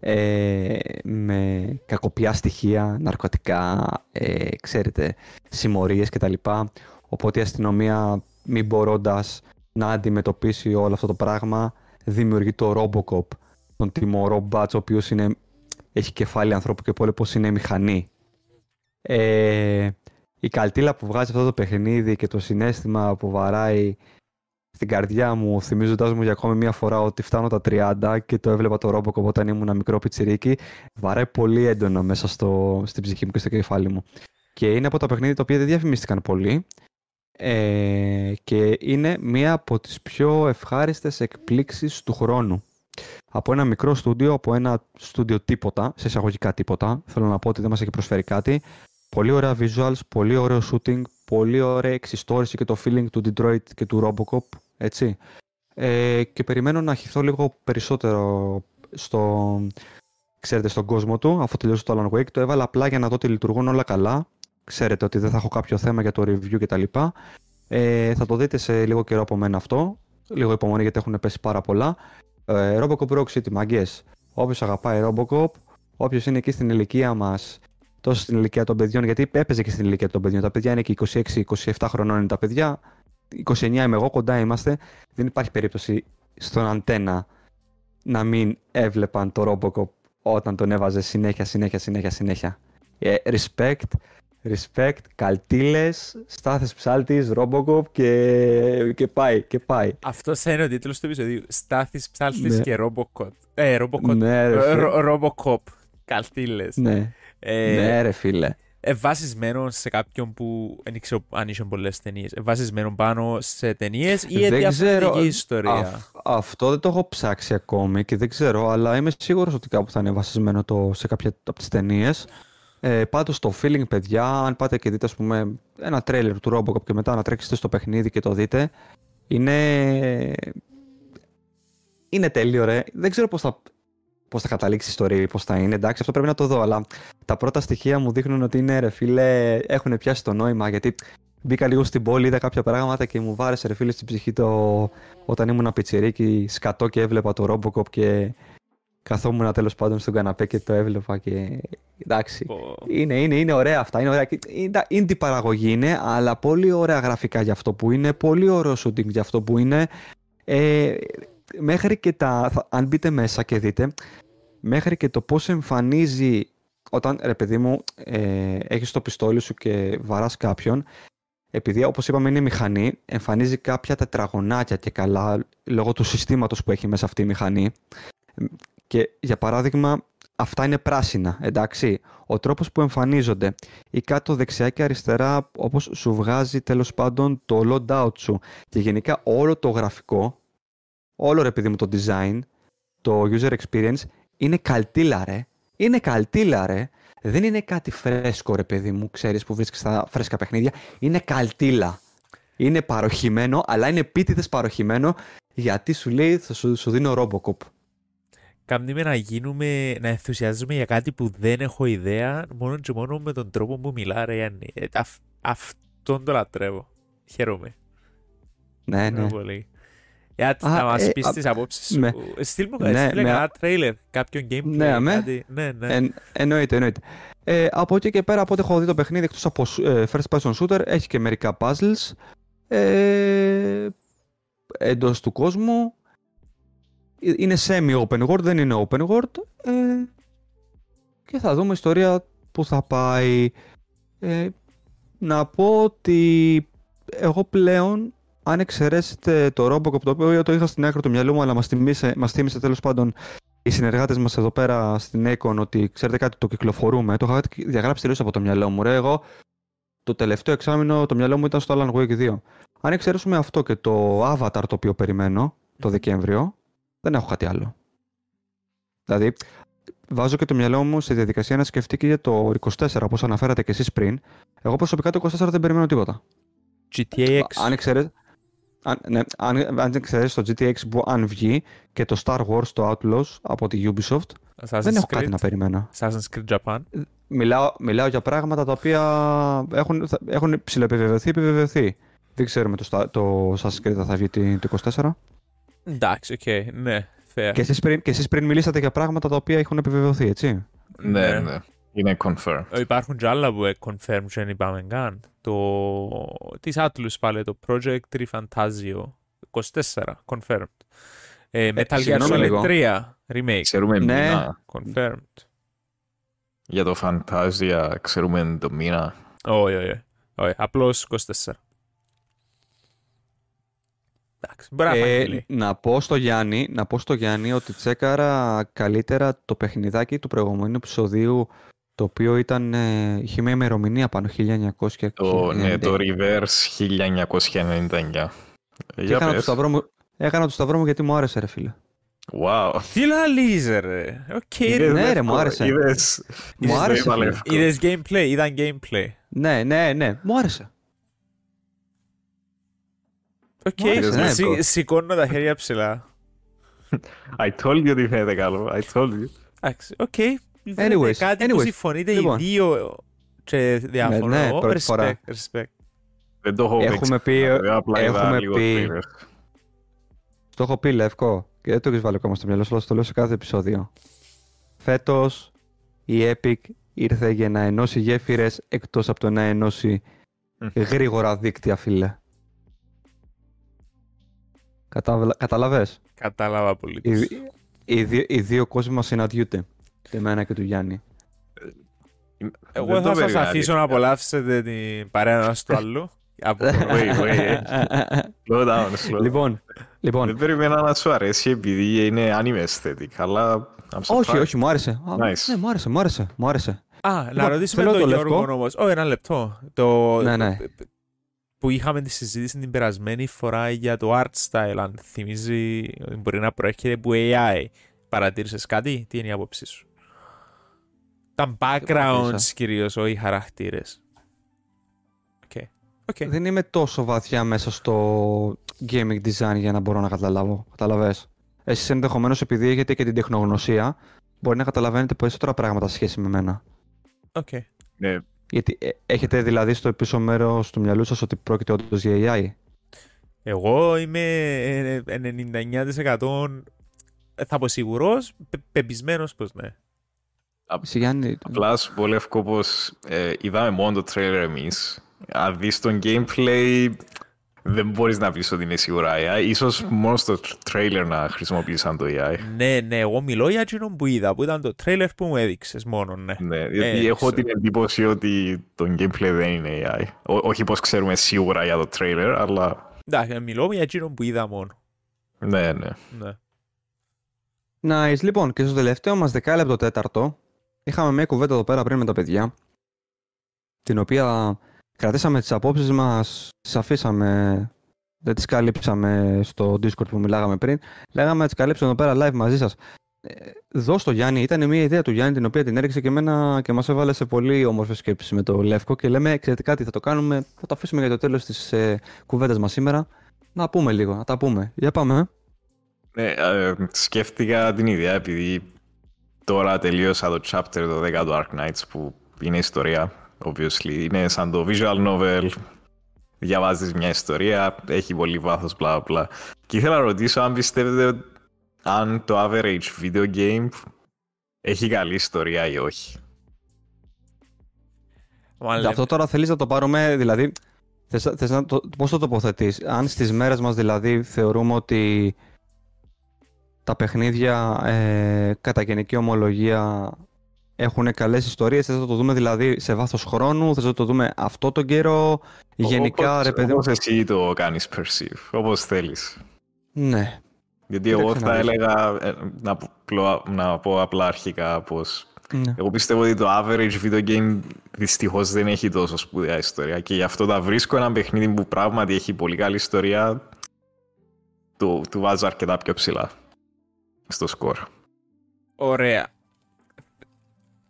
ε, με κακοπιά στοιχεία, ναρκωτικά, ε, ξέρετε, συμμορίες κτλ. Οπότε η αστυνομία μην μπορώντας να αντιμετωπίσει όλο αυτό το πράγμα δημιουργεί το Robocop, τον τιμωρό μπάτς ο οποίος είναι, έχει κεφάλι ανθρώπου και ο υπόλοιπος είναι μηχανή. Ε, η καλτήλα που βγάζει αυτό το παιχνίδι και το συνέστημα που βαράει στην καρδιά μου, θυμίζοντα μου για ακόμη μια φορά ότι φτάνω τα 30 και το έβλεπα το Robocop όταν ήμουν μικρό πιτσιρίκι, βαράει πολύ έντονα μέσα στο, στην ψυχή μου και στο κεφάλι μου. Και είναι από τα παιχνίδια τα οποία δεν διαφημίστηκαν πολύ ε, και είναι μία από τις πιο ευχάριστες εκπλήξεις του χρόνου. Από ένα μικρό στούντιο, από ένα στούντιο τίποτα, σε εισαγωγικά τίποτα, θέλω να πω ότι δεν μας έχει προσφέρει κάτι, πολύ ωραία visuals, πολύ ωραίο shooting, πολύ ωραία εξιστόρηση και το feeling του Detroit και του Robocop, έτσι. Ε, και περιμένω να χυθώ λίγο περισσότερο στο, ξέρετε, στον κόσμο του, αφού τελειώσει το Alan Wake. Το έβαλα απλά για να δω ότι λειτουργούν όλα καλά. Ξέρετε ότι δεν θα έχω κάποιο θέμα για το review κτλ. Ε, θα το δείτε σε λίγο καιρό από μένα αυτό. Λίγο υπομονή γιατί έχουν πέσει πάρα πολλά. Ε, Robocop Rock City, μαγκές. Όποιος αγαπάει Robocop, όποιος είναι εκεί στην ηλικία μας, τόσο στην ηλικία των παιδιών, γιατί έπαιζε και στην ηλικία των παιδιών. Τα παιδιά είναι και 26-27 χρονών είναι τα παιδιά. 29 είμαι εγώ, κοντά είμαστε. Δεν υπάρχει περίπτωση στον αντένα να μην έβλεπαν το Robocop όταν τον έβαζε συνέχεια, συνέχεια, συνέχεια, συνέχεια. Ε, respect, respect, καλτήλες, στάθες ψάλτης, Robocop και, και πάει, και πάει. Αυτό θα είναι ο τίτλος του επεισοδίου. Στάθης ψάλτης Ναι. και Robocop. Ε, Robocop. Ναι, ρε, Ε, φίλε. ρο- Robocop. Καλτήλες. ναι, Ε, ναι ρε φίλε. ε, βασισμένο σε κάποιον που δεν ξέρω αν είχε πολλές ταινίες. Ε, βασισμένο πάνω σε ταινίες ή Δεν ξέρω, διαφορετική ιστορία; Αυ- αυτό δεν το έχω ψάξει ακόμη και δεν ξέρω, αλλά είμαι σίγουρος ότι κάπου θα είναι βασισμένο το, σε κάποια από τις ταινίες. Ε, πάντως το feeling, παιδιά, αν πάτε και δείτε ας πούμε, ένα τρέλερ του Robocop και μετά να τρέξετε στο παιχνίδι και το δείτε, είναι... Είναι τέλειο ρε. Δεν ξέρω πώς θα... πώς θα καταλήξει η ιστορία, πώς θα είναι. Εντάξει, αυτό πρέπει να το δω. Αλλά τα πρώτα στοιχεία μου δείχνουν ότι είναι ρε φίλε, έχουν πιάσει το νόημα. Γιατί μπήκα λίγο στην πόλη, είδα κάποια πράγματα και μου βάρεσε ρε φίλε στην ψυχή το όταν ήμουν πιτσιρίκι, σκατό και έβλεπα το Robocop και καθόμουν τέλος πάντων στον καναπέ και το έβλεπα και εντάξει. Είναι, είναι, είναι ωραία αυτά. Είναι ωραία. Είναι την παραγωγή είναι, αλλά πολύ ωραία γραφικά για αυτό που είναι, πολύ ωραίο shooting για αυτό που είναι. Ε, μέχρι και τα, αν μπείτε μέσα και δείτε, μέχρι και το πώς εμφανίζει όταν, ρε παιδί μου, ε, έχεις το πιστόλι σου και βαράς κάποιον, επειδή όπως είπαμε είναι μηχανή, εμφανίζει κάποια τετραγωνάκια και καλά λόγω του συστήματος που έχει μέσα αυτή η μηχανή. Και για παράδειγμα, αυτά είναι πράσινα, εντάξει. Ο τρόπος που εμφανίζονται ή κάτω δεξιά και αριστερά όπως σου βγάζει τέλος πάντων το loadout σου και γενικά όλο το γραφικό, όλο ρε παιδί μου το design, το user experience είναι καλτήλα ρε. Είναι καλτήλα ρε. Δεν είναι κάτι φρέσκο ρε παιδί μου, ξέρεις που βρίσκεις στα φρέσκα παιχνίδια. Είναι καλτήλα. Είναι παροχημένο, αλλά είναι επίτηδες παροχημένο γιατί σου λέει θα σου, σου δίνω Robocop. Κάνει με να γίνουμε, να ενθουσιάζουμε για κάτι που δεν έχω ιδέα, μόνο και μόνο με τον τρόπο που μιλά ρε Γιάννη. Ε, αυ, αυτόν το λατρεύω. Χαίρομαι. Ναι, ναι. Πολύ. Για να μας ε, πεις τις απόψεις σου. με- Στείλ μου ναι, στείλ με- ένα τρέιλερ, κάποιον gameplay, Ναι, αμέ. κάτι. Ναι, ναι. Εν, εννοείται, εννοείται. Ε, από εκεί και πέρα, από ό,τι έχω δει το παιχνίδι, εκτός από ε, first person shooter, έχει και μερικά puzzles ε, εντός του κόσμου. Ε, Είναι semi-open world, δεν είναι open world. Ε, και θα δούμε ιστορία που θα πάει. Ε, να πω ότι εγώ πλέον, αν εξαιρέσετε το Robocop, το οποίο το είχα στην άκρη του μυαλού μου, αλλά μας θύμισε, μας θύμισε τέλος πάντων οι συνεργάτες μας εδώ πέρα στην Aecon ότι ξέρετε κάτι, το κυκλοφορούμε. Το είχα διαγράψει τελείως από το μυαλό μου. Ρε, εγώ το τελευταίο εξάμεινο το μυαλό μου ήταν στο Alan Wake 2. Αν εξαιρέσουμε αυτό και το Avatar το οποίο περιμένω το Δεκέμβριο, δεν έχω κάτι άλλο. Δηλαδή, βάζω και το μυαλό μου στη διαδικασία να σκεφτεί και για το 24, όπως αναφέρατε και εσείς πριν. Εγώ προσωπικά το 24 δεν περιμένω τίποτα. GTA 6. Αν εξαιρέσει. Αν, ναι, αν, αν εξαιρέσεις το GTX που αν βγει και το Star Wars το Outlaws από τη Ubisoft, Assassin's δεν έχω Creed. κάτι να περιμένω. Assassin's Creed Japan. Μιλάω, μιλάω για πράγματα τα οποία έχουν, θα- έχουν ψηλοεπιβεβαιωθεί, επιβεβαιωθεί. Δεν ξέρουμε το, Star- το Assassin's Creed θα βγει τι- το 24. Εντάξει, οκ, ναι, fair. Και εσείς, πριν, και εσείς πριν μιλήσατε για πράγματα τα οποία έχουν επιβεβαιωθεί, έτσι; Ναι, ναι. Είναι confirmed. Ε, Υπάρχουν και άλλα που είναι confirmed και δεν είπαμε καν. Το... Της Atlus πάλι, το Project Re Fantasy. 24, confirmed. Ε, Metal Gear συγγνώμη Solid λίγο. 3, remake, Ξέρουμε Ναι. μήνα. confirmed. Για το Fantasy ξέρουμε το μήνα. Όχι, όχι, όχι. Απλώς 24. Εντάξει, μπορεί να Ε, φανεί. λέει. να, πω στο Γιάννη, να πω στο Γιάννη ότι τσέκαρα καλύτερα το παιχνιδάκι του προηγούμενου επεισοδίου το οποίο ήταν, ε, είχε μια ημερομηνία πάνω 1900 και Το, ναι, 1999. το Reverse 1999. Και Για έκανα το πες. σταυρό μου, έκανα το σταυρό μου γιατί μου άρεσε ρε φίλε. Wow. Τι λαλείς ρε. Οκ, Είδες ρε. ναι, ρε, εύκολο. μου άρεσε. Είδες, Μου είδες το άρεσε, είπα φίλε. εύκολο. Είδες gameplay, είδαν gameplay. Ναι, ναι, ναι, μου άρεσε. Οκ, Μου άρεσε, ναι, σι- bro. σηκώνω τα χέρια ψηλά. [laughs] I told you ότι φαίνεται καλό. I told you. Εντάξει, οκ. Anyways, Anyways, κάτι που anyways. συμφωνείτε Λοιπόν. οι δύο και διαφωνώ. Ναι, ναι, πρώτη respect, φορά. respect. Δεν το έχω Έχουμε πει, παίξει. Απλά είδα έχουμε λίγο πει- trailer. το έχω πει Λεύκο και δεν το έχεις βάλει ακόμα στο μυαλό σου, αλλά στο λέω σε κάθε επεισόδιο. Φέτος η Epic ήρθε για να ενώσει γέφυρες εκτός από το να ενώσει Μμ. γρήγορα δίκτυα, φίλε. Κατάλαβε- Καταλαβες; Κατάλαβα πολύ. Οι, οι, δύο- οι δύο κόσμοι μας συναντιούνται. Και εμένα και του Γιάννη. Εγώ Δεν το θα σας περίμενα, αφήσω να αλήθεια. απολαύσετε την παρέα ένας του άλλου. [laughs] Από το- Wait, wait. Slow down, slow down. λοιπόν, λοιπόν, Δεν περίμενα να σου αρέσει επειδή είναι anime aesthetic, αλλά I'm surprised. όχι, όχι, μου άρεσε. Α, Nice. Ναι, μου άρεσε, μου άρεσε, μου άρεσε. Α, να Λοιπόν, ρωτήσουμε θέλω τον το Γιώργο λευκό. όμως. Όχι, ένα λεπτό. Το... Ναι, ναι. Που είχαμε τη συζήτηση την περασμένη φορά για το art style, αν θυμίζει, μπορεί να προέρχεται από AI. Παρατήρησες κάτι, τι είναι η άποψή σου; Τα backgrounds παρατήρησα. κυρίως, όχι οι χαρακτήρες. Οκ. Οκ. Δεν είμαι τόσο βαθιά μέσα στο gaming design για να μπορώ να καταλάβω. Κατάλαβες; Εσείς ενδεχομένως επειδή έχετε και την τεχνογνωσία, μπορεί να καταλαβαίνετε περισσότερα πράγματα σε σχέση με μένα. Οκ. Ναι, Γιατί ε, έχετε δηλαδή στο πίσω μέρος του μυαλού σας ότι πρόκειται όντως για AI. Εγώ είμαι ε, ε, 99% θα πω σίγουρος, πε- πεπεισμένος πως ναι. Εσύ Γιάννη, Απλά σου πω Λεύκο πως ε, είδαμε μόνο το trailer εμείς. Αν δεις τον gameplay δεν μπορείς να πεις ότι είναι σίγουρα AI. Ίσως μόνο στο trailer να χρησιμοποίησαν το AI. Ναι, ναι, εγώ μιλώ για εκείνον που είδα, που ήταν το τρέιλερ που μου έδειξες μόνο, ναι. Ναι, γιατί Ε, έχω ξέρω. την εντύπωση ότι το gameplay δεν είναι AI. Ό- όχι πως ξέρουμε σίγουρα για το trailer, αλλά Εντάξει, μιλώ για εκείνον που είδα μόνο. ναι, ναι. Ναι. Nice. Λοιπόν, και στο τελευταίο μας δεκάλεπτο τέταρτο, είχαμε μια κουβέντα εδώ πέρα πριν με τα παιδιά, την οποία κρατήσαμε τις απόψεις μας, τις αφήσαμε, δεν τις καλύψαμε στο Discord που μιλάγαμε πριν, λέγαμε να τις καλύψουμε εδώ πέρα live μαζί σας. Ε, δώσ' το Γιάννη, ήταν μια ιδέα του Γιάννη την οποία την έριξε και εμένα και μας έβαλε σε πολύ όμορφες σκέψεις με το Λεύκο και λέμε εξαιρετικά τι θα το κάνουμε, θα το αφήσουμε για το τέλος της ε, κουβέντας μας σήμερα. Να πούμε λίγο, να τα πούμε. Για πάμε. ε. Ναι, ε, σκέφτηκα την ιδέα επειδή τώρα τελείωσα το chapter το 10 του Ark Knights που είναι ιστορία, obviously. Είναι σαν το visual novel, διαβάζεις μια ιστορία, έχει πολύ βάθος, bla bla. Και ήθελα να ρωτήσω αν πιστεύετε αν το average video game έχει καλή ιστορία ή όχι. Μα Γι' λέμε- αυτό τώρα θέλεις να το πάρουμε, δηλαδή, θες, θες να το, πώς το τοποθετείς; Αν στις μέρες μας δηλαδή θεωρούμε ότι τα παιχνίδια ε, κατά γενική ομολογία έχουν καλές ιστορίες, θες να το δούμε δηλαδή σε βάθος χρόνου, θες να το δούμε αυτό τον καιρό, γενικά όπως, ρε παιδί μου. Όπως εσύ το κάνεις perceive, όπως θέλεις. Ναι, Γιατί εγώ Κοίταξε να θα δεις. έλεγα, ε, να, πω, να πω απλά αρχικά πως ναι. Εγώ πιστεύω ότι το average video game δυστυχώς δεν έχει τόσο σπουδαία ιστορία και γι' αυτό τα βρίσκω ένα παιχνίδι που πράγματι έχει πολύ καλή ιστορία του, του βάζω αρκετά πιο ψηλά στο σκορ. Ωραία.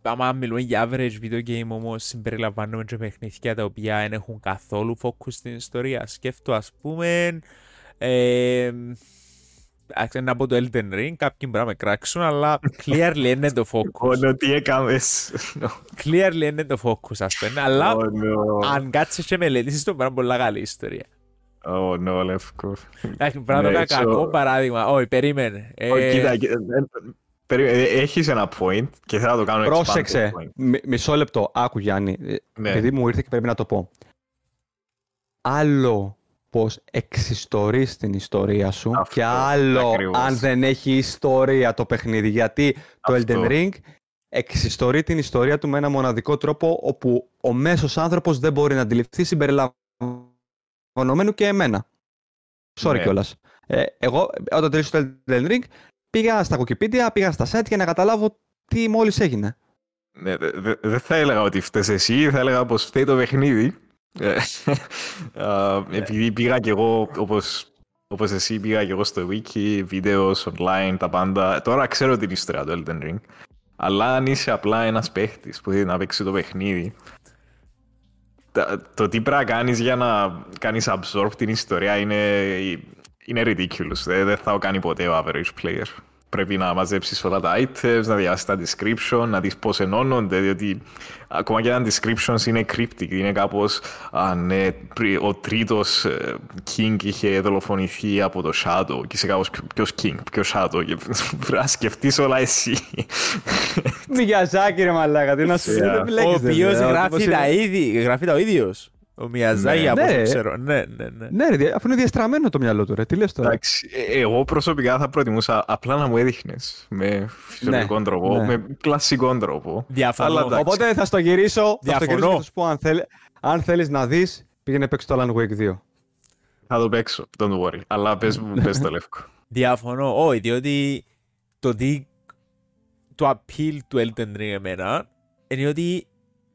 Άμα μιλούμε για average video game όμως συμπεριλαμβάνουμε και παιχνίδια τα οποία δεν έχουν καθόλου focus στην ιστορία. Σκέφτω ας πούμε... Ε, εντάξει, να πω το Elden Ring, κάποιοι μπορεί να με κράξουν, αλλά clearly είναι το focus. Oh no, τι έκαμες. Clearly είναι το focus, ας πούμε. Αλλά Oh no. αν κάτσεις και μελετήσεις το, μπορεί να είναι πολύ καλή ιστορία. Oh no, λευκό. Εντάξει, πρέπει να το Ναι, κάνω κακό so- παράδειγμα. Όχι, περίμενε. Ε, Oh, Κοίτα, κοίτα, ε, περίμενε, ε, έχεις ένα point και θέλω να το κάνω Πρόσεξε, expanded point. Μι- μισό λεπτό, άκου Γιάννη, ε, Ναι. επειδή μου ήρθε και πρέπει να το πω. Άλλο πως εξιστορείς την ιστορία σου Αυτός, και άλλο ακριβώς. αν δεν έχει ιστορία το παιχνίδι. Γιατί το Αυτός. Elden Ring εξιστορεί την ιστορία του με ένα μοναδικό τρόπο όπου ο μέσος άνθρωπος δεν μπορεί να αντιληφθεί συμπεριλαμβανομένου και εμένα. Sorry Ναι. κιόλας. Ε, εγώ όταν τελείωσα το Elden Ring πήγα στα Wikipedia, πήγα στα site για να καταλάβω τι μόλις έγινε. Ναι, δε- δε- δεν θα έλεγα ότι φταίς εσύ, θα έλεγα πως φταίει το παιχνίδι. Ε, [laughs] α, Επειδή πήγα κι εγώ, όπως, όπως εσύ, πήγα κι εγώ στο wiki, βίντεος, online, τα πάντα. Τώρα ξέρω την ιστορία του Elden Ring. Αλλά αν είσαι απλά ένας παίχτης που θέλει να παίξει το παιχνίδι, τα- το τι πρέπει να κάνεις για να κάνεις absorb την ιστορία είναι, είναι ridiculous. Δεν, δεν θα το κάνει ποτέ ο average player. Πρέπει να μαζέψεις όλα τα items, να διαβάσεις τα description, να δεις πώς ενώνονται, διότι ακόμα και αν descriptions είναι cryptic, είναι κάπως «Α, ναι, πρι- ο τρίτος ε, king είχε δολοφονηθεί από το Shadow» και είσαι κάπως «Ποιο- «Ποιος king, ποιο Shadow» και [laughs] πρέπει να σκεφτείς όλα εσύ. Μιγιαζάκι ρε μαλάκα, τι να σου Yeah. δεν Ο μπλέκεις, ρε, οποίος ρε, γράφει όπως τα είναι. ίδια, γράφει τα ο ίδιος. Ο Μιαζάγη, Ναι. από όσο Ναι. ξέρω. Ναι, ναι, ναι. Ναι ρε, δια- αφού είναι διαστραμμένο το μυαλό του ρε, τι λες τώρα; Εντάξει, ε, εγώ προσωπικά θα προτιμούσα απλά να μου έδειχνες με φυσιολογικό Ναι, τρόπο, ναι. με κλασικό τρόπο. Διαφωνώ. Αλλά εντάξει. Οπότε θα στο γυρίσω, θα στο Διαφωνώ. γυρίσω και θα σου πω αν, θέλ, αν θέλεις να δεις, πήγαινε παίξει το Alan Wake 2. Θα το παίξω, don't worry. Αλλά πες μου, πες το λεύκο. [laughs] Διαφωνώ, όχι, διότι το τι το appeal του Elden Ring εμένα είναι ότι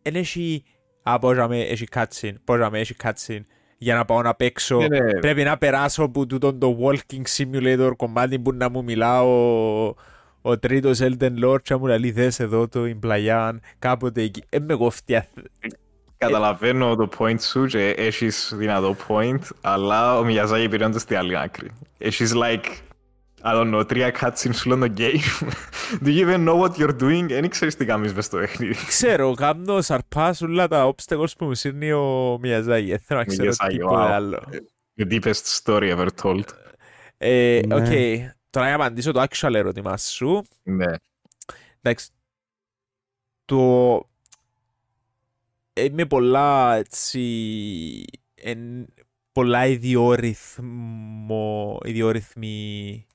δεν έχει «Α, πώς να με έχει cutscene, πώς να με έχει cutscene για να πάω να παίξω. Ναι, ναι. Πρέπει να περάσω από τούτον το walking simulator κομμάτι που να μου μιλά ο, ο τρίτος Elden Lord και να μου λέει δες εδώ το Ιμπλαγιάν κάποτε εκεί. Ε, με κοφτεί αθ- Καταλαβαίνω το point σου και έχεις δυνατό point, αλλά ο Μιαζάγη πήρε το στη άλλη άκρη. Έχεις like I don't know, τρία cutscenes σου λένε το game. [laughs] Do you even know what you're doing? Δεν ξέρεις τι κάνεις μες στο παιχνίδι. Ξέρω, κάνω σαρπάσουλα τα obstacles που μου σύρνει ο Μιαζάγη. Δεν θέλω να ξέρω Miyazaki, τίποτε wow. άλλο. The deepest story ever told. Ε, Ναι. Οκ, τώρα για να απαντήσω το actual ερώτημά σου. Ναι. Εντάξει, το... Είμαι πολλά έτσι... Εν, πολλά ιδιόρρυθμο, ιδιόρρυθμη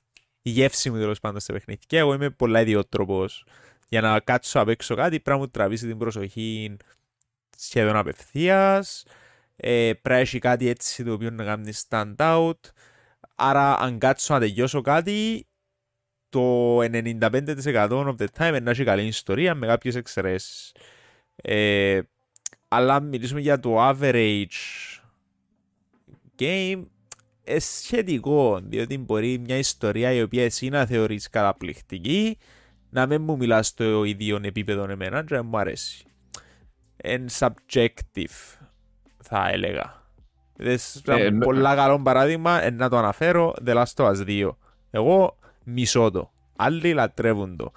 η γεύση μου τέλος πάντων σε παιχνίδι. Και εγώ είμαι πολλά ιδιότροπος. Για να κάτσω απ' έξω κάτι πρέπει να μου τραβήσει την προσοχή σχεδόν απευθείας. Ε, πρέπει να έχει κάτι έτσι το οποίο να κάνει stand out. Άρα, αν κάτσω να τελειώσω κάτι, το 95% of the time να έχει καλή ιστορία με κάποιες εξαιρέσεις. Ε, αλλά αν μιλήσουμε για το average game, ε, σχετικό, διότι μπορεί μια ιστορία η οποία εσύ να θεωρείς καταπληκτική να μην μου μιλάς στο ίδιο επίπεδο εμένα και να μου αρέσει. Εν subjective θα έλεγα. Δες, Ε, ένα ναι. πολλά καλό παράδειγμα, ε, να το αναφέρω, The Last of Us 2. Εγώ μισώ το. Άλλοι λατρεύουν το.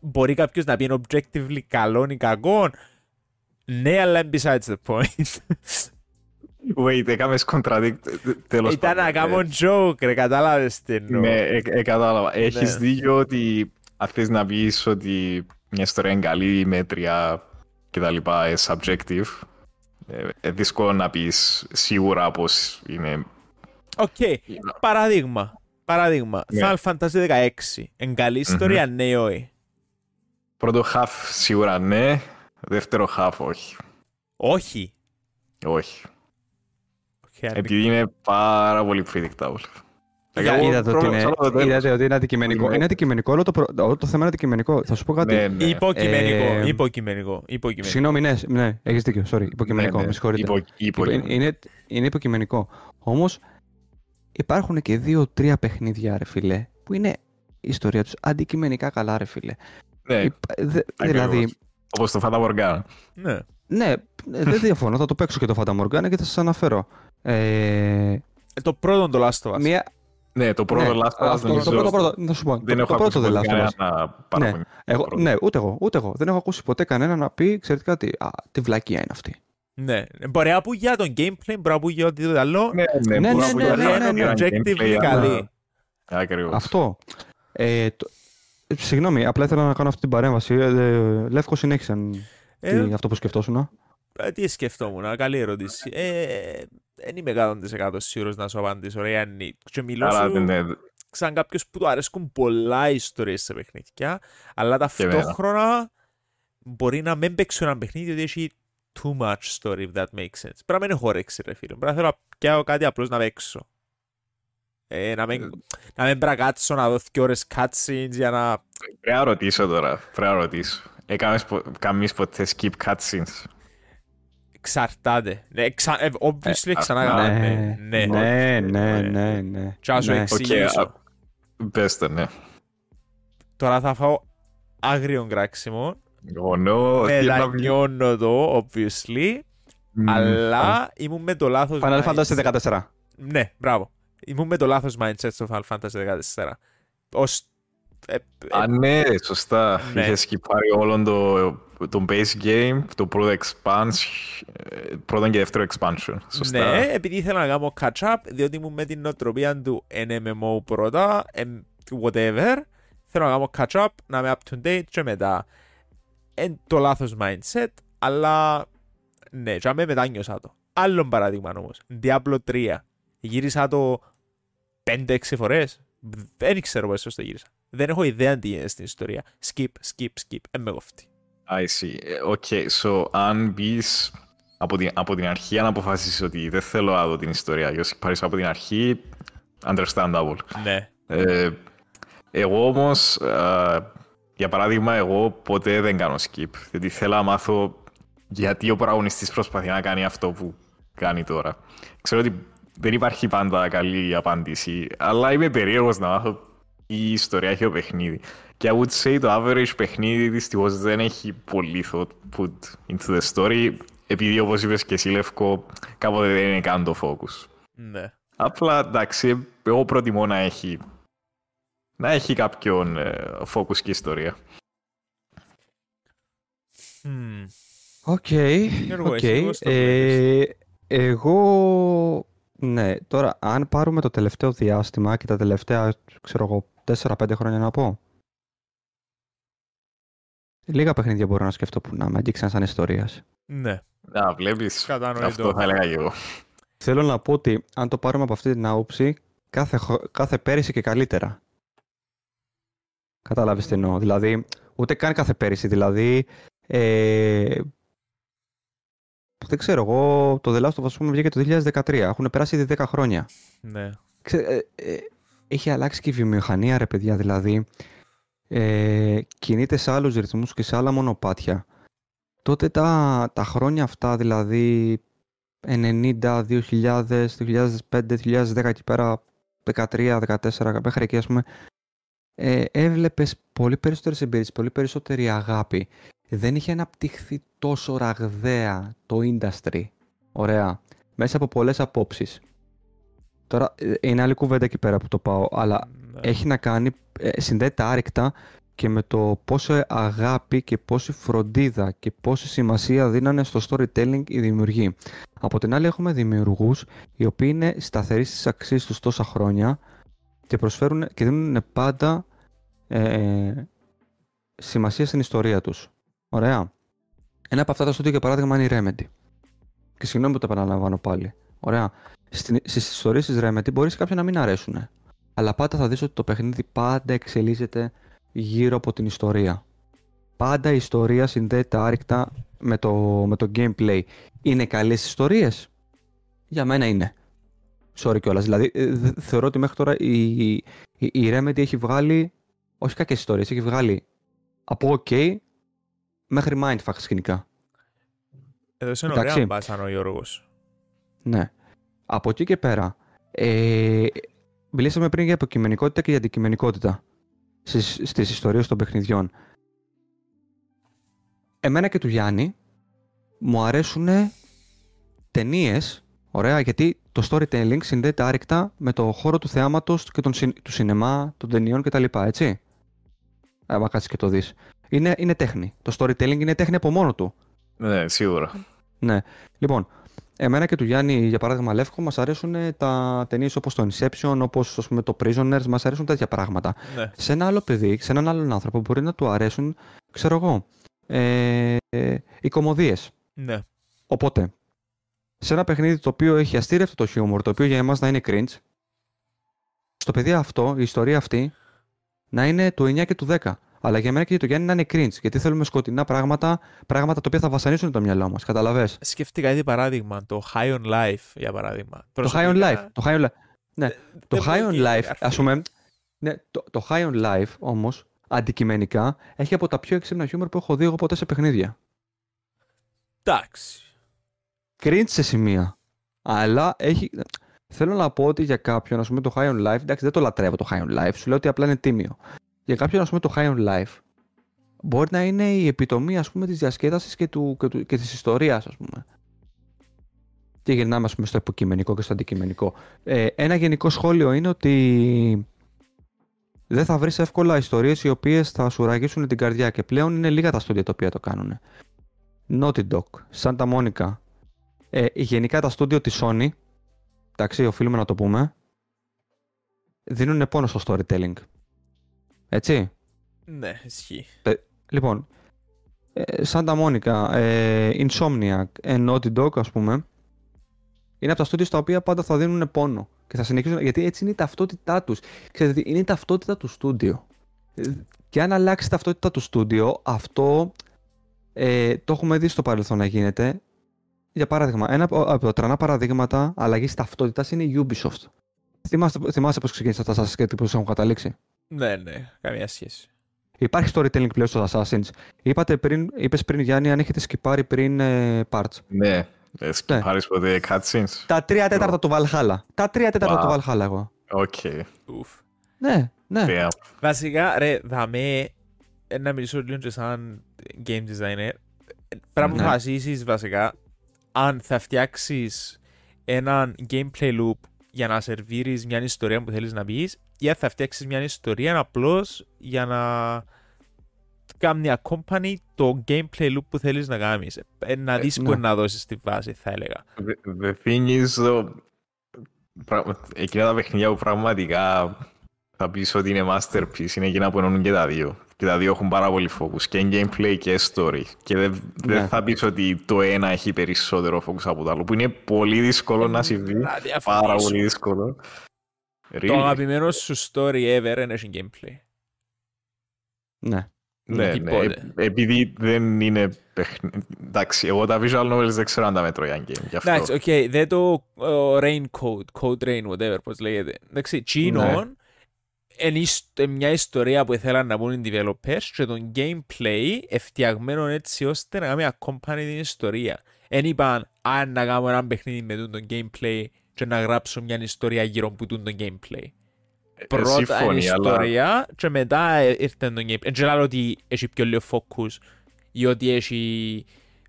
Μπορεί κάποιος να πει είναι objectively καλό ή κακό. Ναι, αλλά είναι besides the point. Wait, έκαμες contradict. Τέλος Ήταν πάντων. να κάνω joke, ρε, κατάλαβες τι εννοώ. Ναι, ε, ε, κατάλαβα. Έχεις Ναι. δίκιο ότι αν θες να πεις ότι μια ιστορία είναι καλή, μέτρια και τα λοιπά, είναι subjective. Ε, ε, δύσκολο να πεις σίγουρα πως είναι... Οκ, παράδειγμα. Παράδειγμα. Ναι. Final Fantasy 16. Εν καλή ιστορία, ναι ή όχι; Πρώτο half σίγουρα ναι, δεύτερο half όχι. Όχι. Όχι. Οκ, αν- Επειδή είναι πάρα πολύ predictable. Για- Εγώ Είδατε ότι, πρόβλημα είναι, σε όλο το τέλος. είδατε ότι είναι αντικειμενικό. Είναι- Είναι αντικειμενικό, όλο το, προ... όλο το θέμα είναι αντικειμενικό. Θα σου πω κάτι. Ναι, ναι. Υποκειμενικό. Ε, Υποκειμενικό. Υποκειμενικό. Συγγνώμη, ναι, ναι, έχεις δίκιο. Sorry, υποκειμενικό. Ναι, ναι. Με συγχωρείτε. Υπο- Υπο- υποκειμενικό. είναι, είναι υποκειμενικό. Όμως υπάρχουν και δύο-τρία παιχνίδια, ρε φιλέ, που είναι η ιστορία τους αντικειμενικά καλά, ρε φιλέ. Ναι, Υπα- δε- ακριβώς. δηλαδή, όπως το Fata Morgana. Ναι. ναι, δεν διαφωνώ, θα το παίξω και το Fata Morgana και θα σας αναφέρω. Ε, Ε, Το πρώτο το Last of Us. μία, Ναι, το πρώτο ναι, Last of Us αυτό, νομίζω το πρώτο, πρώτο, να σου πω. δεν το, έχω το ακούσει πρώτο The ποτέ Last of Us. κανένα Ναι. παραπονιό. Εγώ, πρώτο. ναι, ούτε εγώ, ούτε εγώ. Δεν έχω ακούσει ποτέ κανένα να πει, ξέρετε κάτι, α, τι βλακία είναι αυτή. Ναι. Μπορεί να πει για τον gameplay, μπορεί να πει για οτιδήποτε άλλο. Ναι, ναι, Ναι, μπορώ ναι, να πω ναι, για ναι, ένα ναι, ναι. objectively gameplay, καλή. αλλά- Ακριβώς. Αυτό. Ε, το, ε, συγγνώμη, απλά ήθελα να κάνω αυτή την παρέμβαση. Ε, ε, Λεύκο, συνέχισε Ε, τι- αυτό που σκεφτόσουν. Ε, Τι σκεφτόμουν, καλή ερώτηση. Ε, δεν είμαι 100% σίγουρος να σου απαντήσω, ρε Γιάννη. Και μιλώ Άρα, σου ναι, σαν κάποιος που του αρέσκουν πολλά ιστορίες σε παιχνίδια, αλλά Και εμένα. ταυτόχρονα μπορεί να μην παίξω ένα παιχνίδι γιατί έχει too much story, if that makes sense. Πρέπει να μην έχω όρεξη, ρε φίλε. Πρέπει να θέλω να πιάω κάτι απλώς να παίξω. Ε, να, μην, να μην πρέπει να κάτσω να δω δύο ώρες cutscenes για να... Πρέπει να ρωτήσω τώρα. Πρέπει να ρωτήσω. Έκαμες πο- καμίς ποτέ skip cutscenes; Εξαρτάται. Ναι, ξα... ε, obviously Ε, ξανά α, έκανα, ναι, ναι. ναι, ναι, Ε, ναι, ναι. Και να σου ναι. εξηγήσω. α- Πες το, ναι. Τώρα θα φάω άγριο κράξιμο. Oh no, τι να πει. Μετανιώνω το, obviously. Μμμ. Αλλά ήμουν με το λάθος Final Fantasy mindset. 14. Ναι, μπράβο. Ήμουν με το λάθος mindset στο Final Fantasy 14. Ως... ε, ε, Α, ναι, σωστά. Ναι. Είχες σκυπάρει όλο το, το base game, το πρώτο expansion, ε, πρώτο και δεύτερο expansion. Σωστά. Ναι, επειδή ήθελα να κάνω catch-up, διότι ήμουν με την νοοτροπία του NMMO πρώτα, εμ, whatever, θέλω να κάνω catch-up, να είμαι up to date και μετά. Εν το λάθος mindset, αλλά ναι, και αμέ μετάνιωσα το. Άλλον παράδειγμα όμως, Diablo 3. Γύρισα το 5-6 φορές. Δεν ξέρω πόσο το γύρισα. Δεν έχω ιδέα τι είναι στην ιστορία. Skip, skip, skip. Ε, με κοφτεί. I see. Ε, Okay, so αν μπεις από την, από την αρχή, αν αποφασίσεις ότι δεν θέλω να δω την ιστορία, και πάρεις από την αρχή, understandable. Ναι. Ε, εγώ όμως, α, για παράδειγμα, εγώ ποτέ δεν κάνω skip, γιατί θέλω να μάθω γιατί ο πρωταγωνιστής προσπαθεί να κάνει αυτό που κάνει τώρα. Ξέρω ότι δεν υπάρχει πάντα καλή απάντηση, αλλά είμαι περίεργος να μάθω η ιστορία έχει το παιχνίδι. Και I would say το average παιχνίδι δυστυχώς δεν έχει πολύ thought put into the story, επειδή όπως είπες και εσύ Λευκό, κάποτε δεν είναι καν το focus. Ναι. Απλά εντάξει, εγώ προτιμώ να έχει να έχει κάποιον ε, focus και ιστορία. Μμμ. Οκ. Γιώργο, οκ. εσύ πώς το Ε, εγώ, ναι, τώρα αν πάρουμε το τελευταίο διάστημα και τα τελευταία, ξέρω εγώ, 4-5 χρόνια να πω. Λίγα παιχνίδια μπορώ να σκεφτώ που να με αγγίξαν σαν ιστορίας. Ναι, Να, βλέπεις, Κατανοητό. αυτό θα έλεγα και εγώ. Θέλω να πω ότι αν το πάρουμε από αυτή την άποψη, κάθε, χο- κάθε πέρυσι και καλύτερα. Κατάλαβες τι εννοώ. Δηλαδή, ούτε καν κάθε πέρυσι. Δηλαδή, ε, δεν ξέρω, εγώ το The Last of Us ας πούμε, βγήκε το 2013. Έχουν περάσει ήδη 10 χρόνια. ναι. Ξέ- ε, ε, έχει αλλάξει και η βιομηχανία, ρε παιδιά, δηλαδή. Ε, κινείται σε άλλους ρυθμούς και σε άλλα μονοπάτια. Τότε τα, τα χρόνια αυτά, δηλαδή 90, 2000, 2005, 2010 εκεί πέρα, 13, 14, μέχρι εκεί ας πούμε, ε, έβλεπες πολύ περισσότερες εμπειρίες, πολύ περισσότερη αγάπη. Δεν είχε αναπτυχθεί τόσο ραγδαία το industry. Ωραία. Μέσα από πολλές απόψεις. Τώρα ε, είναι άλλη κουβέντα εκεί πέρα που το πάω, αλλά ναι. έχει να κάνει, ε, συνδέεται άρρηκτα και με το πόσο αγάπη και πόση φροντίδα και πόση σημασία δίνανε στο storytelling οι δημιουργοί. Από την άλλη έχουμε δημιουργούς οι οποίοι είναι σταθεροί στις αξίες τους τόσα χρόνια και προσφέρουν και δίνουν πάντα ε, σημασία στην ιστορία τους. Ωραία. Ένα από αυτά τα στούντιο για παράδειγμα είναι η Remedy. Και συγγνώμη που το επαναλαμβάνω πάλι. Ωραία. Στην, στις ιστορίες της Remedy μπορείς κάποιοι να μην αρέσουν. Αλλά πάντα θα δεις ότι το παιχνίδι πάντα εξελίσσεται γύρω από την ιστορία. Πάντα η ιστορία συνδέεται άρρηκτα με το, με το gameplay. Είναι καλές ιστορίες; Για μένα είναι. Sorry κιόλας. Δηλαδή ε, δε- θεωρώ ότι μέχρι τώρα η, η, η Remedy έχει βγάλει όχι κακές ιστορίες, έχει βγάλει από ok μέχρι mindfuck σκηνικά. Έδωσε ένα εντάξει. ωραία μπάσαν ο Γιώργος. Ναι. Από εκεί και πέρα, ε, μιλήσαμε πριν για υποκειμενικότητα και για αντικειμενικότητα στις, στις ιστορίες των παιχνιδιών. Εμένα και του Γιάννη μου αρέσουν ταινίες, ωραία, γιατί το storytelling συνδέεται άρρηκτα με το χώρο του θεάματος και τον, συν- του σινεμά, των ταινιών κτλ. Έτσι. Άμα κάτσεις και το δεις. Είναι, είναι τέχνη. Το storytelling είναι τέχνη από μόνο του. Ναι, σίγουρα. Ναι. Λοιπόν, εμένα και του Γιάννη, για παράδειγμα, Λεύκο, μας αρέσουν τα ταινίες όπως το Inception, όπως το Prisoners, μας αρέσουν τέτοια πράγματα. Ναι. Σε ένα άλλο παιδί, σε έναν άλλον άνθρωπο, μπορεί να του αρέσουν, ξέρω εγώ, ε, ε, οι κομμωδίες. Ναι. Οπότε, σε ένα παιχνίδι το οποίο έχει αστήρευτο το χιούμορ, το οποίο για εμάς να είναι cringe, στο παιδί αυτό, η ιστορία αυτή, να είναι του 9 και του 10. Αλλά για μένα και για το Γιάννη να είναι cringe. Γιατί θέλουμε σκοτεινά πράγματα, πράγματα τα οποία θα βασανίσουν το μυαλό μας. Καταλαβες; Σκέφτηκα ήδη παράδειγμα, το High on Life για παράδειγμα. Το High on Life. Το High on Life. Ναι. Το δεν High on μπορεί, Life, αρφή. ας πούμε, ναι, το, το High on Life όμως, αντικειμενικά, έχει από τα πιο έξυπνα χιούμορ που έχω δει εγώ ποτέ σε παιχνίδια. Εντάξει. Cringe σε σημεία. Αλλά έχει... Θέλω να πω ότι για κάποιον, ας πούμε, το High on Life, εντάξει, δεν το λατρεύω το High on Life, σου λέω ότι απλά είναι τίμιο. Για κάποιον, ας πούμε, το High on Life, μπορεί να είναι η επιτομή, ας πούμε, της διασκέδασης και, του, και, του, και της ιστορίας, ας πούμε. Και γυρνάμε, ας πούμε, στο υποκειμενικό και στο αντικειμενικό. Ε, ένα γενικό σχόλιο είναι ότι δεν θα βρεις εύκολα ιστορίες οι οποίες θα σου ραγίσουν την καρδιά και πλέον είναι λίγα τα στούντια τα οποία το κάνουν. Naughty Dog, Santa Monica, ε, γενικά τα στούντιο της Sony, εντάξει, οφείλουμε να το πούμε, δίνουν πόνο στο storytelling. Έτσι. Ναι, ισχύει. Λοιπόν, ε, Santa Monica, ε, Insomniac, ε, Naughty Dog, ας πούμε, είναι από τα στούντιο στα οποία πάντα θα δίνουν πόνο. Και θα συνεχίσουν, γιατί έτσι είναι η ταυτότητά τους. Ξέρετε, τι, είναι η ταυτότητα του στούντιο. Ε, Και αν αλλάξει η ταυτότητα του στούντιο, αυτό ε, το έχουμε δει στο παρελθόν να γίνεται. Για παράδειγμα, ένα από από τα τρανά παραδείγματα αλλαγής ταυτότητας είναι η Ubisoft. Θυμάστε, θυμάστε πώς ξεκίνησε τα Assassin's Creed και πώ έχουν καταλήξει; Ναι, ναι, καμία σχέση. Υπάρχει storytelling πλέον στο Assassins. Είπατε πριν, είπες πριν Γιάννη αν έχετε σκυπάρει πριν ε, parts. Ναι. Ε, Σκυπάρεις ποτέ cutscenes; Τα τρία τέταρτα του Valhalla. Τα τρία τέταρτα Wow. του Valhalla εγώ. Οκ. Ουφ. Ναι, ναι. Damn. Βασικά, ρε, δαμέ, ε, να μιλήσω λίγο και σαν game designer. Πρέπει να Ναι. αποφασίσεις βασικά αν θα φτιάξεις έναν gameplay loop για να σερβίρεις μια ιστορία που θέλεις να πεις ή αν θα φτιάξεις μια ιστορία απλώς για να κάνει company το gameplay loop που θέλεις να κάνεις. Ε, να δεις ναι. που να δώσεις τη βάση, θα έλεγα. The- The thing is, though, πραγμα- εκείνα τα παιχνίδια που πραγματικά θα πεις ότι είναι masterpiece είναι εκείνα που ενώνουν και τα δύο. Και τα δύο έχουν πάρα πολύ focus και gameplay και story. Και δεν δεν Ναι. θα πεις ότι το ένα έχει περισσότερο focus από το άλλο, που είναι πολύ δύσκολο να συμβεί. Να διαφωνήσω. Πάρα πολύ δύσκολο. Το Really? αγαπημένο σου story ever είναι έχει gameplay. Ναι. Ναι, ναι. Τίποτε. Ε- Επειδή δεν είναι παιχνίδι. Εντάξει, εγώ τα visual novels δεν ξέρω αν τα μετρώ για game. Γι' αυτό. Εντάξει, οκ, δεν το ε, Rain Code, Code Rain, whatever, πώς λέγεται. Εντάξει, τσίνον είναι ισ- ε, μια ιστορία που ήθελαν να πούν οι developers και το gameplay εν φτιαγμένο έτσι ώστε να κάνει accompany την ιστορία. Εν είπαν, αν να κάνω ένα παιχνίδι με το gameplay και να γράψω μια ιστορία γύρω από το gameplay. Ε, Πρώτα είναι η συμφωνεί, αλλά- ιστορία και μετά ε, ήρθε το gameplay. Δεν ξέρω ότι έχει πιο λίγο focus ή ότι έχει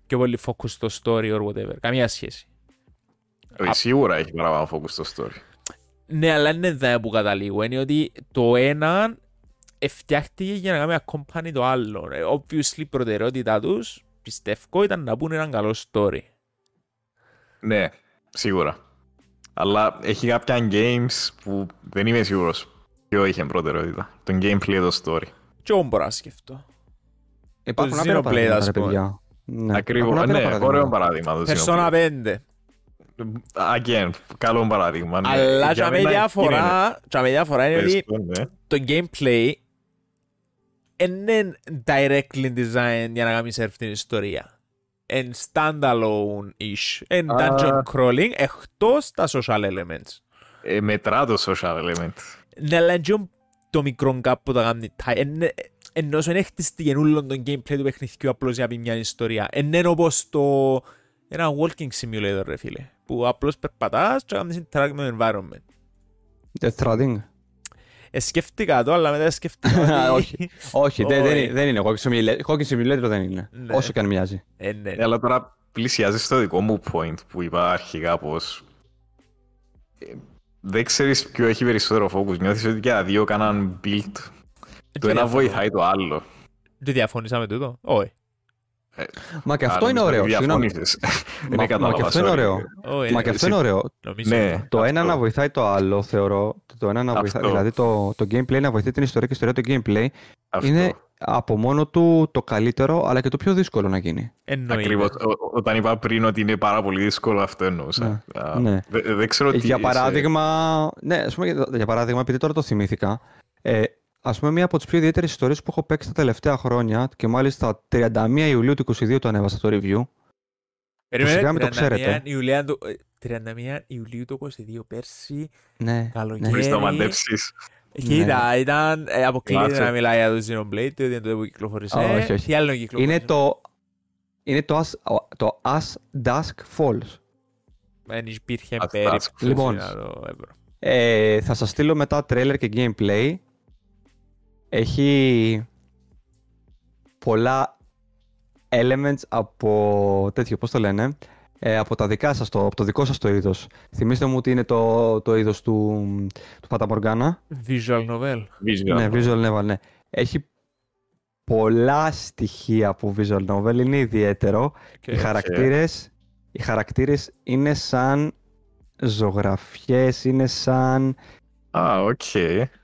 πιο πολύ focus στο story or whatever. Καμία σχέση. Όχι, Σίγουρα έχει παραπάνω focus στο story. Ναι, αλλά είναι εδώ που καταλήγω. Είναι ότι το ένα φτιάχτηκε για να κάνει accompany το άλλο. Ε, Obviously, η προτεραιότητά τους, πιστεύω, ήταν να πούνε έναν καλό story. Ναι, σίγουρα. Αλλά έχει κάποια games που δεν είμαι σίγουρος ποιο είχε προτεραιότητα. Το gameplay, το story. Και εγώ μπορώ να σκεφτώ. Υπάρχουν Το άπειρα Xenoblade, παραδείγματα, ας ρε πούμε. παιδιά. Ναι, Ακριβώς. υπάρχουν άπειρα Ναι, παραδείγματα. ωραίο παράδειγμα το Persona Xenoblade. 5. Again, καλό παράδειγμα. ναι. Αλλά Για και με μένα διαφορά, και με διαφορά είναι είναι- ότι Πες το, ναι. το gameplay είναι directly designed για να κάνεις surf την ιστορία. Εν standalone-ish. Εν Α. dungeon crawling, εκτός τα social elements. Ε, μετρά το social element. Ναι, αλλά είναι το μικρό gap που τα κάνει τάι. Εν- Ενώ σου είναι χτιστεί όλο το gameplay του παιχνιδιού απλώς για να πει μια ιστορία. Εν είναι όπως το... Ένα walking simulator, ρε φίλε. Που απλώς περπατάς και κάνεις interact με το environment. Death Stranding. Ε, σκέφτηκα το, αλλά μετά σκέφτηκα ότι... [laughs] Όχι. Όχι, δεν, Όχι. δεν, δεν είναι. Walking Simulator, Walking Simulator δεν είναι. Ναι. Όσο και αν μοιάζει. Ε, ναι. Ε, αλλά τώρα πλησιάζεις στο δικό μου point που είπα αρχικά πως ε, δεν ξέρεις ποιο έχει περισσότερο focus. Νιώθεις ότι και τα δύο κάναν build. Το ένα βοηθάει το άλλο. Δεν διαφωνήσα με τούτο. Όχι. Μα και αυτό Α, είναι νομίζω ωραίο. ότι Συγγνώμη. διαφώνησες. Μα- Δεν μα κατάλαβα, και αυτό είναι sorry. ωραίο. Όχι, Μα ε, και αυτό εσύ- είναι ωραίο. νομίζω. Ναι. Το ένα Αυτό. να βοηθάει το άλλο, θεωρώ. Το ένα να Αυτό. βοηθάει. Δηλαδή το, το gameplay να βοηθάει την ιστορία και η ιστορία το gameplay Αυτό. είναι από μόνο του το καλύτερο, αλλά και το πιο δύσκολο να γίνει. Εννοείται. Ακριβώς. Ο- ο- Όταν είπα πριν ότι είναι πάρα πολύ δύσκολο, αυτό εννοούσα. Α, ναι. δε- Δεν ξέρω τι... για σε- παράδειγμα, ναι, ας πούμε, για- για παράδειγμα, επειδή τώρα το θυμήθηκα, ε, ας πούμε μία από τις πιο ιδιαίτερες ιστορίες που έχω παίξει τα τελευταία χρόνια και μάλιστα 31 Ιουλίου του 22 το ανέβασα το review. Περιμένε, σιγά μην το 31 ξέρετε. Ιουλίου του- ε, 31 Ιουλίου του 22 πέρσι, Ναι, καλοκαίρι. Μπορείς να μαντέψεις. Κοίτα, ήταν, ε, αποκλείεται Κλάσσε. να μιλάει για το Xenoblade, διότι είναι το που κυκλοφόρησε. Α, όχι, όχι. Τι άλλο κυκλοφόρησε. Είναι το, είναι το, as, το As Dusk Falls. Δεν υπήρχε Ας- περίπτωση Λοιπόν. να το έβρω. Ε, θα σας στείλω μετά trailer και gameplay. Έχει πολλά elements από τέτοιο, πώς το λένε, ε, από, τα δικά σας, το, από το δικό σας το είδος. Θυμήστε μου ότι είναι το, το είδος του, του Παταμοργάνα. Visual novel. Visual. Ναι, visual novel, ναι. Έχει πολλά στοιχεία από visual novel, είναι ιδιαίτερο. Και- Οι χαρακτήρες, οι χαρακτήρες είναι σαν ζωγραφιές, είναι σαν... Α, οκ.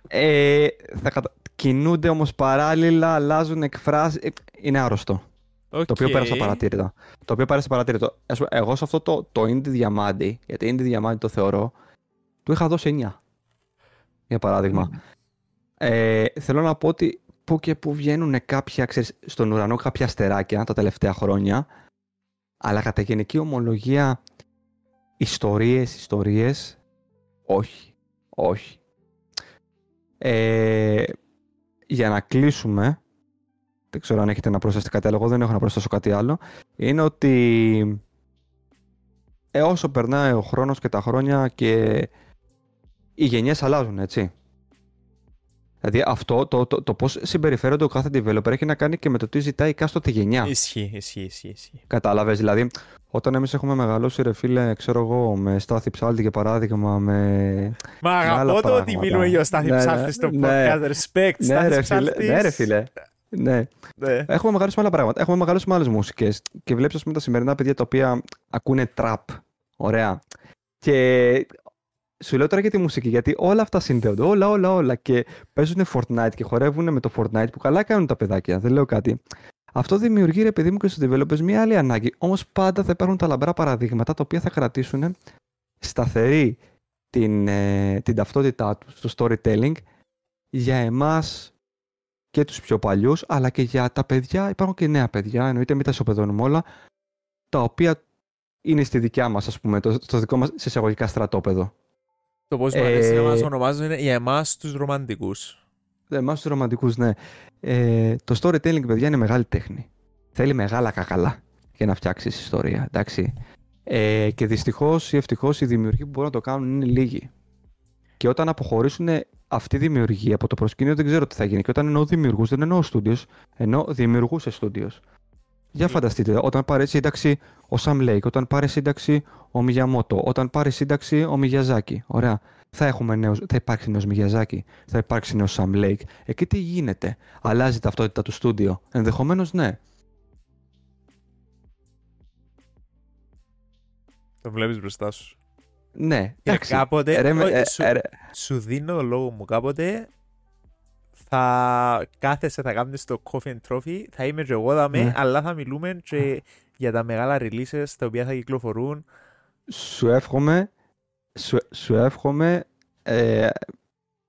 Ε, θα κατα... Κινούνται όμως παράλληλα, αλλάζουν εκφράσεις. Ε, είναι άρρωστο. Το οποίο Οκ. πέρασε απαρατήρητα. Το οποίο πέρασε απαρατήρητο. Ας πούμε, εγώ σε αυτό το, το indie διαμάντι, γιατί indie διαμάντι το θεωρώ, του είχα δώσει 9. Για παράδειγμα. Ε, θέλω να πω ότι που και που βγαίνουν κάποια, ξέρεις, στον ουρανό κάποια αστεράκια τα τελευταία χρόνια, αλλά κατά γενική ομολογία, ιστορίες, ιστορίες, όχι, όχι. Ε, για να κλείσουμε, δεν ξέρω αν έχετε να προσθέσετε κάτι άλλο, εγώ δεν έχω να προσθέσω κάτι άλλο, είναι ότι ε, όσο περνάει ο χρόνος και τα χρόνια και οι γενιές αλλάζουν, έτσι. Δηλαδή αυτό το, το, το, πώς συμπεριφέρονται ο κάθε developer έχει να κάνει και με το τι ζητάει η κάστοτε γενιά. Ισχύει, ισχύει, ισχύει. ισχύει. Κατάλαβες. Δηλαδή, όταν εμείς έχουμε μεγαλώσει, ρε φίλε, ξέρω εγώ, με Στάθη Ψάλτη για παράδειγμα, με. Μα άλλα αγαπώ το ότι πράγματα. μιλούμε για ο Στάθη Ναι, ναι, Ψάλτη στο ναι. podcast. Respect, ναι, Στάθης ρε φίλε. Ψάλτης. Ναι, ρε φίλε. Ναι. Ναι. Έχουμε μεγαλώσει με άλλα πράγματα. Έχουμε μεγαλώσει με άλλες μουσικές. Και βλέπεις, ας πούμε, τα σημερινά παιδιά τα οποία ακούνε trap. Ωραία. Και σου λέω τώρα για τη μουσική, γιατί όλα αυτά συνδέονται. Όλα, όλα, όλα. Και παίζουν Fortnite και χορεύουν με το Fortnite που καλά κάνουν τα παιδάκια. Δεν λέω κάτι. Αυτό δημιουργεί, ρε παιδί μου, και στους developers μια άλλη ανάγκη. Όμως πάντα θα υπάρχουν τα λαμπρά παραδείγματα τα οποία θα κρατήσουν σταθερή την, ε, την ταυτότητά τους στο storytelling για εμάς και τους πιο παλιούς, αλλά και για τα παιδιά, υπάρχουν και νέα παιδιά, εννοείται μην τα ισοπεδώνουμε όλα, τα οποία είναι στη δικιά μας, ας πούμε, το, στο δικό μας σε εισαγωγικά στρατόπεδο. Το πώς μου αρέσει να Ε, μας ονομάζουν είναι για εμάς τους ρομαντικούς. Εμάς τους ρομαντικούς, ναι. Ε, το storytelling, παιδιά, είναι μεγάλη τέχνη. Θέλει μεγάλα κακαλά για να φτιάξεις ιστορία, εντάξει. Ε, και δυστυχώς ή ευτυχώς οι δημιουργοί που μπορούν να το κάνουν είναι λίγοι. Και όταν αποχωρήσουν αυτή η δημιουργία από το προσκήνιο δεν ξέρω τι θα γίνει. Και όταν εννοώ δημιουργούς δεν εννοώ studios, εννοώ δημιουργούς σε studios. Για Mm. φανταστείτε, όταν πάρει σύνταξη ο Sam Lake, όταν πάρει σύνταξη ο Μιγιαμότο, όταν πάρει σύνταξη ο Μιγιαζάκη. Ωραία. Θα, έχουμε νέος, θα υπάρξει νέος Μιγιαζάκη, θα υπάρξει νέος Sam Lake. Εκεί τι γίνεται. Αλλάζει η ταυτότητα του στούντιο. Ενδεχομένως ναι. Το βλέπεις μπροστά σου. Ναι. Και εντάξει. κάποτε, Ρε, με- όχι, ε, σου, ε, ρε, σου δίνω το λόγο μου κάποτε θα κάθεσαι, θα κάνεις το coffee and trophy, θα είμαι και εγώ δαμέ, Ναι. αλλά θα μιλούμε και για τα μεγάλα releases τα οποία θα κυκλοφορούν. σου εύχομαι, σου, σου εύχομαι, ε,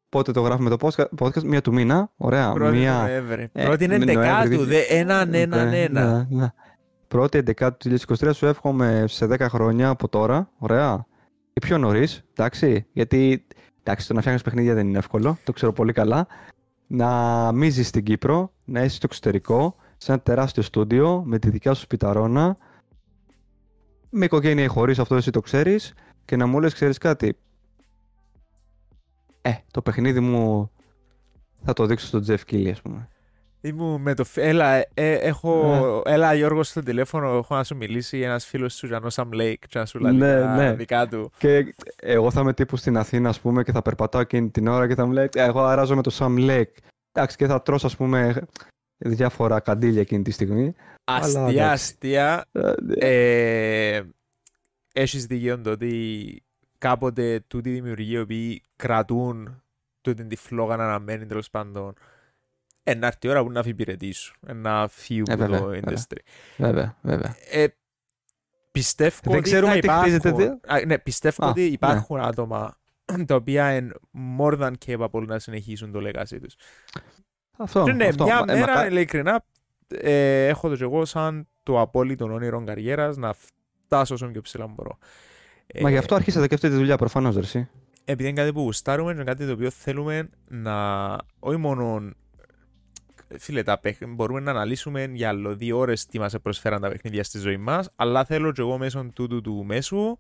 πότε το γράφουμε το podcast, podcast μία του μήνα, ωραία, Πρώτη μία... Νοέμβρη. ε, Πρώτη είναι Νοέμβρη, εντεκάτου, δι- δε, έναν, έναν, Ναι, ένα. ναι, ναι. Πρώτη 11 του 2023 σου εύχομαι σε 10 χρόνια από τώρα, ωραία. Και πιο νωρίς, εντάξει. Γιατί εντάξει, το να φτιάχνεις παιχνίδια δεν είναι εύκολο, το ξέρω πολύ καλά. Να μην ζεις στην Κύπρο, να είσαι στο εξωτερικό, σε ένα τεράστιο στούντιο, με τη δικιά σου σπιταρόνα, με οικογένεια ή χωρίς, αυτό εσύ το ξέρεις, και να μου λες, ξέρεις κάτι; Ε, το παιχνίδι μου θα το δείξω στον Geoff Keighley, ας πούμε. Ήμουν με το... φ- Έλα, ε, ε, έχω... Έλα Γιώργος στο τηλέφωνο, έχω να σου μιλήσει ένας φίλος του Ζανό Sam Lake και να σου λέει Ναι, τα ναι. δικά του. Και εγώ θα είμαι τύπου στην Αθήνα, ας πούμε, και θα περπατάω εκείνη την ώρα και θα μου λέει «Ε, Εγώ αράζω με το Sam Lake. Εντάξει, και θα τρώσω, ας πούμε, διάφορα καντήλια εκείνη τη στιγμή. Αλλά, Αστεία, εντάξει. αστεία. Ε, Ε, έχεις δίκιο το ότι κάποτε τούτοι οι δημιουργοί οι οποίοι κρατούν τούτη τη φλόγα να αναμένει τέλος πάντων ε, να έρθει η ώρα που να αφιπηρετήσουν, ε, να φύγουν Ε, από βέβαια, το βέβαια. industry. Βέβαια, βέβαια. Ε, πιστεύω Δεν ότι ξέρουμε θα τι υπάρχουν, χτίζεται, δε- Α, ναι, πιστεύω Α, ότι ναι. υπάρχουν άτομα τα οποία είναι more than capable να συνεχίσουν το legacy τους. Αυτό. Και ναι, αυτό. μια Ε, μέρα, μακά- ειλικρινά, ε, έχω το και εγώ σαν το απόλυτο όνειρο καριέρας να φτάσω όσο πιο ψηλά μπορώ. Μα Ε, γι' αυτό αρχίσατε και αυτή τη δουλειά, προφανώς, εσύ. επειδή είναι κάτι που γουστάρουμε, είναι κάτι το οποίο θέλουμε να. Όχι μόνο. Φίλε, τα παιχ... μπορούμε να αναλύσουμε για άλλο δύο ώρες τι μας προσφέραν τα παιχνίδια στη ζωή μας, αλλά θέλω και εγώ μέσω τούτου του μέσου,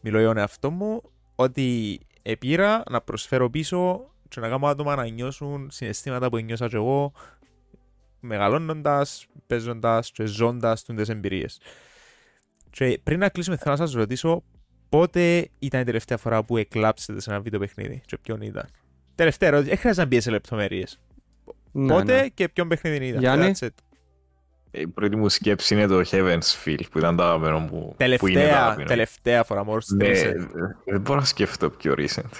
μιλώ για τον εαυτό μου, ότι επήρα να προσφέρω πίσω και να κάνω άτομα να νιώσουν συναισθήματα που νιώσα και εγώ μεγαλώνοντας, παίζοντας και ζώντας τι εμπειρίες. Και πριν να κλείσουμε, θέλω να σας ρωτήσω πότε ήταν η τελευταία φορά που εκλάψετε σε ένα βίντεο παιχνίδι και ποιον ήταν. Τελευταία ερώτηση, δεν χρειάζεται να μπεις σε λεπτομέρειες. Ναι, πότε ναι. και ποιον παιχνίδι ήταν. Γιάννη; That's it. Η πρώτη μου σκέψη είναι το Heaven's Feel που ήταν το αγαπημένο μου. που είναι το Τελευταία, αγαπημένο. τελευταία φορά, more Ναι, recent. δεν μπορώ να σκεφτώ πιο recent.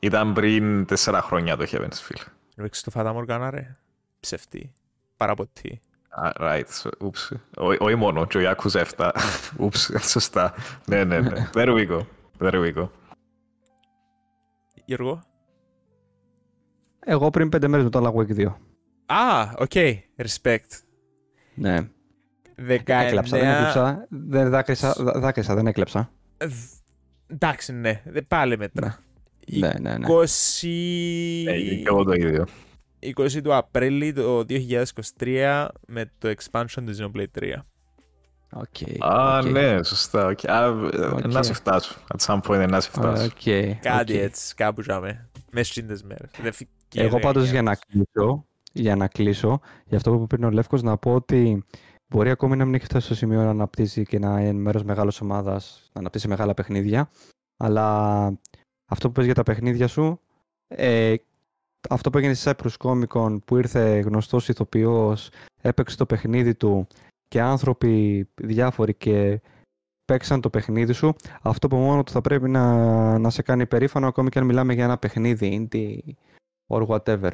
Ήταν πριν τέσσερα χρόνια το Heaven's Feel. Ρίξε το Fata Morgana, ρε. Ψευτή. Παραποτή. Ah, right, so- oops. Ό- Όχι μόνο, και ο Yakuza 7. Oops, σωστά. Ναι, ναι, ναι. There we go. There we go. Γιώργο. Εγώ πριν πέντε μέρες με το Alan Wake 2. Α, OK. Respect. Ναι. 19. Έκλαψα, δεν έκλαψα. Δεν δάκρυσα, δά- δάκρυσα, δεν έκλαψα. Δ- Εντάξει, ναι. Δε- Πάλι μέτρα. Ναι, ναι, ναι. 20... Ναι, και εγώ το ίδιο. 20 του Απρίλη το 2023 με το expansion του Xenoblade 3. Οκ. Α, οκ. ναι, σωστά. οκ. Α, ε, Οκ. Να σε φτάσω. At some point να σε φτάσω. Οκ. Κάτι οκ. έτσι, κάπου ζάμε. Μέσα στις μέρες. Δεν φυ- Εγώ πάντως για να κλείσω, για να κλείσω, για αυτό που είπε πριν ο Λεύκος, να πω ότι μπορεί ακόμη να μην έχει φτάσει στο σημείο να αναπτύσσει και να είναι μέρος μεγάλης ομάδας, να αναπτύσσει μεγάλα παιχνίδια, αλλά αυτό που πες για τα παιχνίδια σου, ε, αυτό που έγινε στη Cyprus Comic Con που ήρθε γνωστός ηθοποιός, έπαιξε το παιχνίδι του και άνθρωποι διάφοροι και παίξαν το παιχνίδι σου, αυτό που μόνο του θα πρέπει να, να σε κάνει περήφανο ακόμη και αν μιλάμε για ένα παιχνίδι, indie or whatever.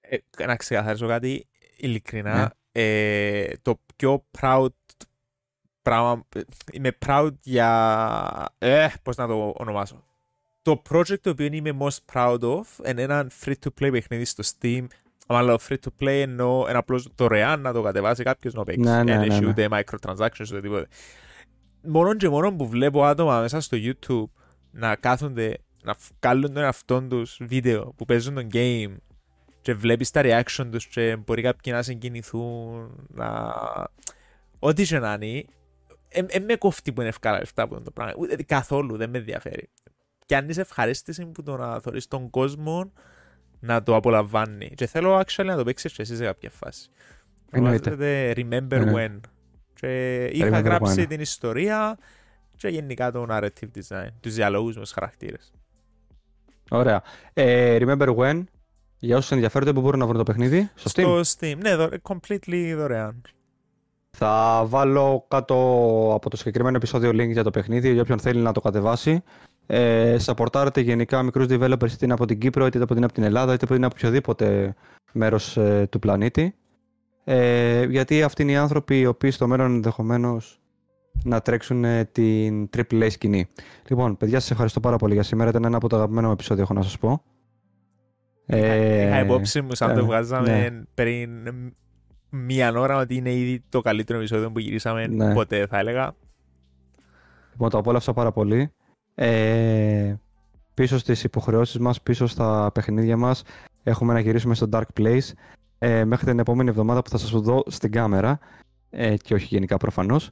Ε, να ξεκαθαρίσω κάτι, ειλικρινά, ναι. ε, το πιο proud πράγμα, είμαι proud για, ε, πώς να το ονομάσω. Το project το οποίο είμαι most proud of είναι ένα free-to-play παιχνίδι στο Steam αν λέω free to play εννοώ ένα απλώς δωρεάν να το κατεβάσει κάποιος να παίξει. Ναι, ναι, ναι, ναι. ούτε microtransactions ούτε τίποτα. Μόνο και μόνο που βλέπω άτομα μέσα στο YouTube να κάθονται να βγάλουν τον εαυτό τους βίντεο που παίζουν τον game και βλέπεις τα reaction τους και μπορεί κάποιοι να συγκινηθούν να... Ό,τι και να είναι δεν με κόφτει που είναι ευκάλα λεφτά από το πράγμα. Ούτε, καθόλου δεν με ενδιαφέρει. Και αν είσαι ευχαρίστηση που το να θωρείς τον κόσμο να το απολαμβάνει. Και θέλω actually να το παίξεις και εσύ σε κάποια φάση. Εννοείται. Remember When. Και είχα Remember γράψει when. την ιστορία και γενικά το narrative design, τους διαλόγους με τους χαρακτήρες. Ωραία. Ε, remember When, για όσους ενδιαφέρονται που μπορούν να βρουν το παιχνίδι, στο Steam. Στο Steam, ναι, completely δωρεάν. Θα βάλω κάτω από το συγκεκριμένο επεισόδιο link για το παιχνίδι για όποιον θέλει να το κατεβάσει. Ε, σαπορτάρετε γενικά μικρούς developers είτε είναι από την Κύπρο, είτε από την, από την Ελλάδα, είτε από την από οποιοδήποτε μέρος ε, του πλανήτη. Ε, γιατί αυτοί είναι οι άνθρωποι οι οποίοι στο μέλλον ενδεχομένως να τρέξουν ε, την AAA σκηνή. Λοιπόν, παιδιά, σας ευχαριστώ πάρα πολύ για σήμερα. Ήταν ένα από τα αγαπημένα μου επεισόδια, έχω να σας πω. Ε, Είχα υπόψη μου, σαν το βγάζαμε ναι. πριν μία ώρα, ότι είναι ήδη το καλύτερο επεισόδιο που γυρίσαμε ναι. ποτέ, θα έλεγα. Λοιπόν, το απόλαυσα πάρα πολύ ε, πίσω στις υποχρεώσεις μας, πίσω στα παιχνίδια μας έχουμε να γυρίσουμε στο Dark Place ε, μέχρι την επόμενη εβδομάδα που θα σας δω στην κάμερα ε, και όχι γενικά προφανώς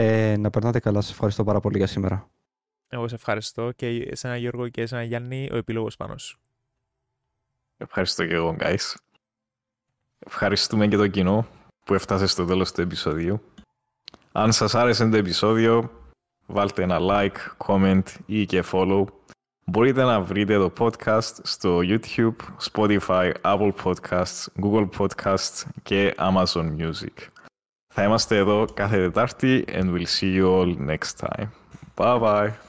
ε, να περνάτε καλά, σας ευχαριστώ πάρα πολύ για σήμερα. Εγώ σε ευχαριστώ και εσένα Γιώργο και εσένα Γιάννη ο επίλογος πάνω σου. Ευχαριστώ και εγώ guys. Ευχαριστούμε και το κοινό που έφτασε στο τέλος του επεισοδίου αν σας άρεσε το επεισόδιο βάλτε ένα like, comment ή και follow. Μπορείτε να βρείτε το podcast στο YouTube, Spotify, Apple Podcasts, Google Podcasts και Amazon Music. Θα είμαστε εδώ κάθε Τετάρτη and we'll see you all next time. Bye bye.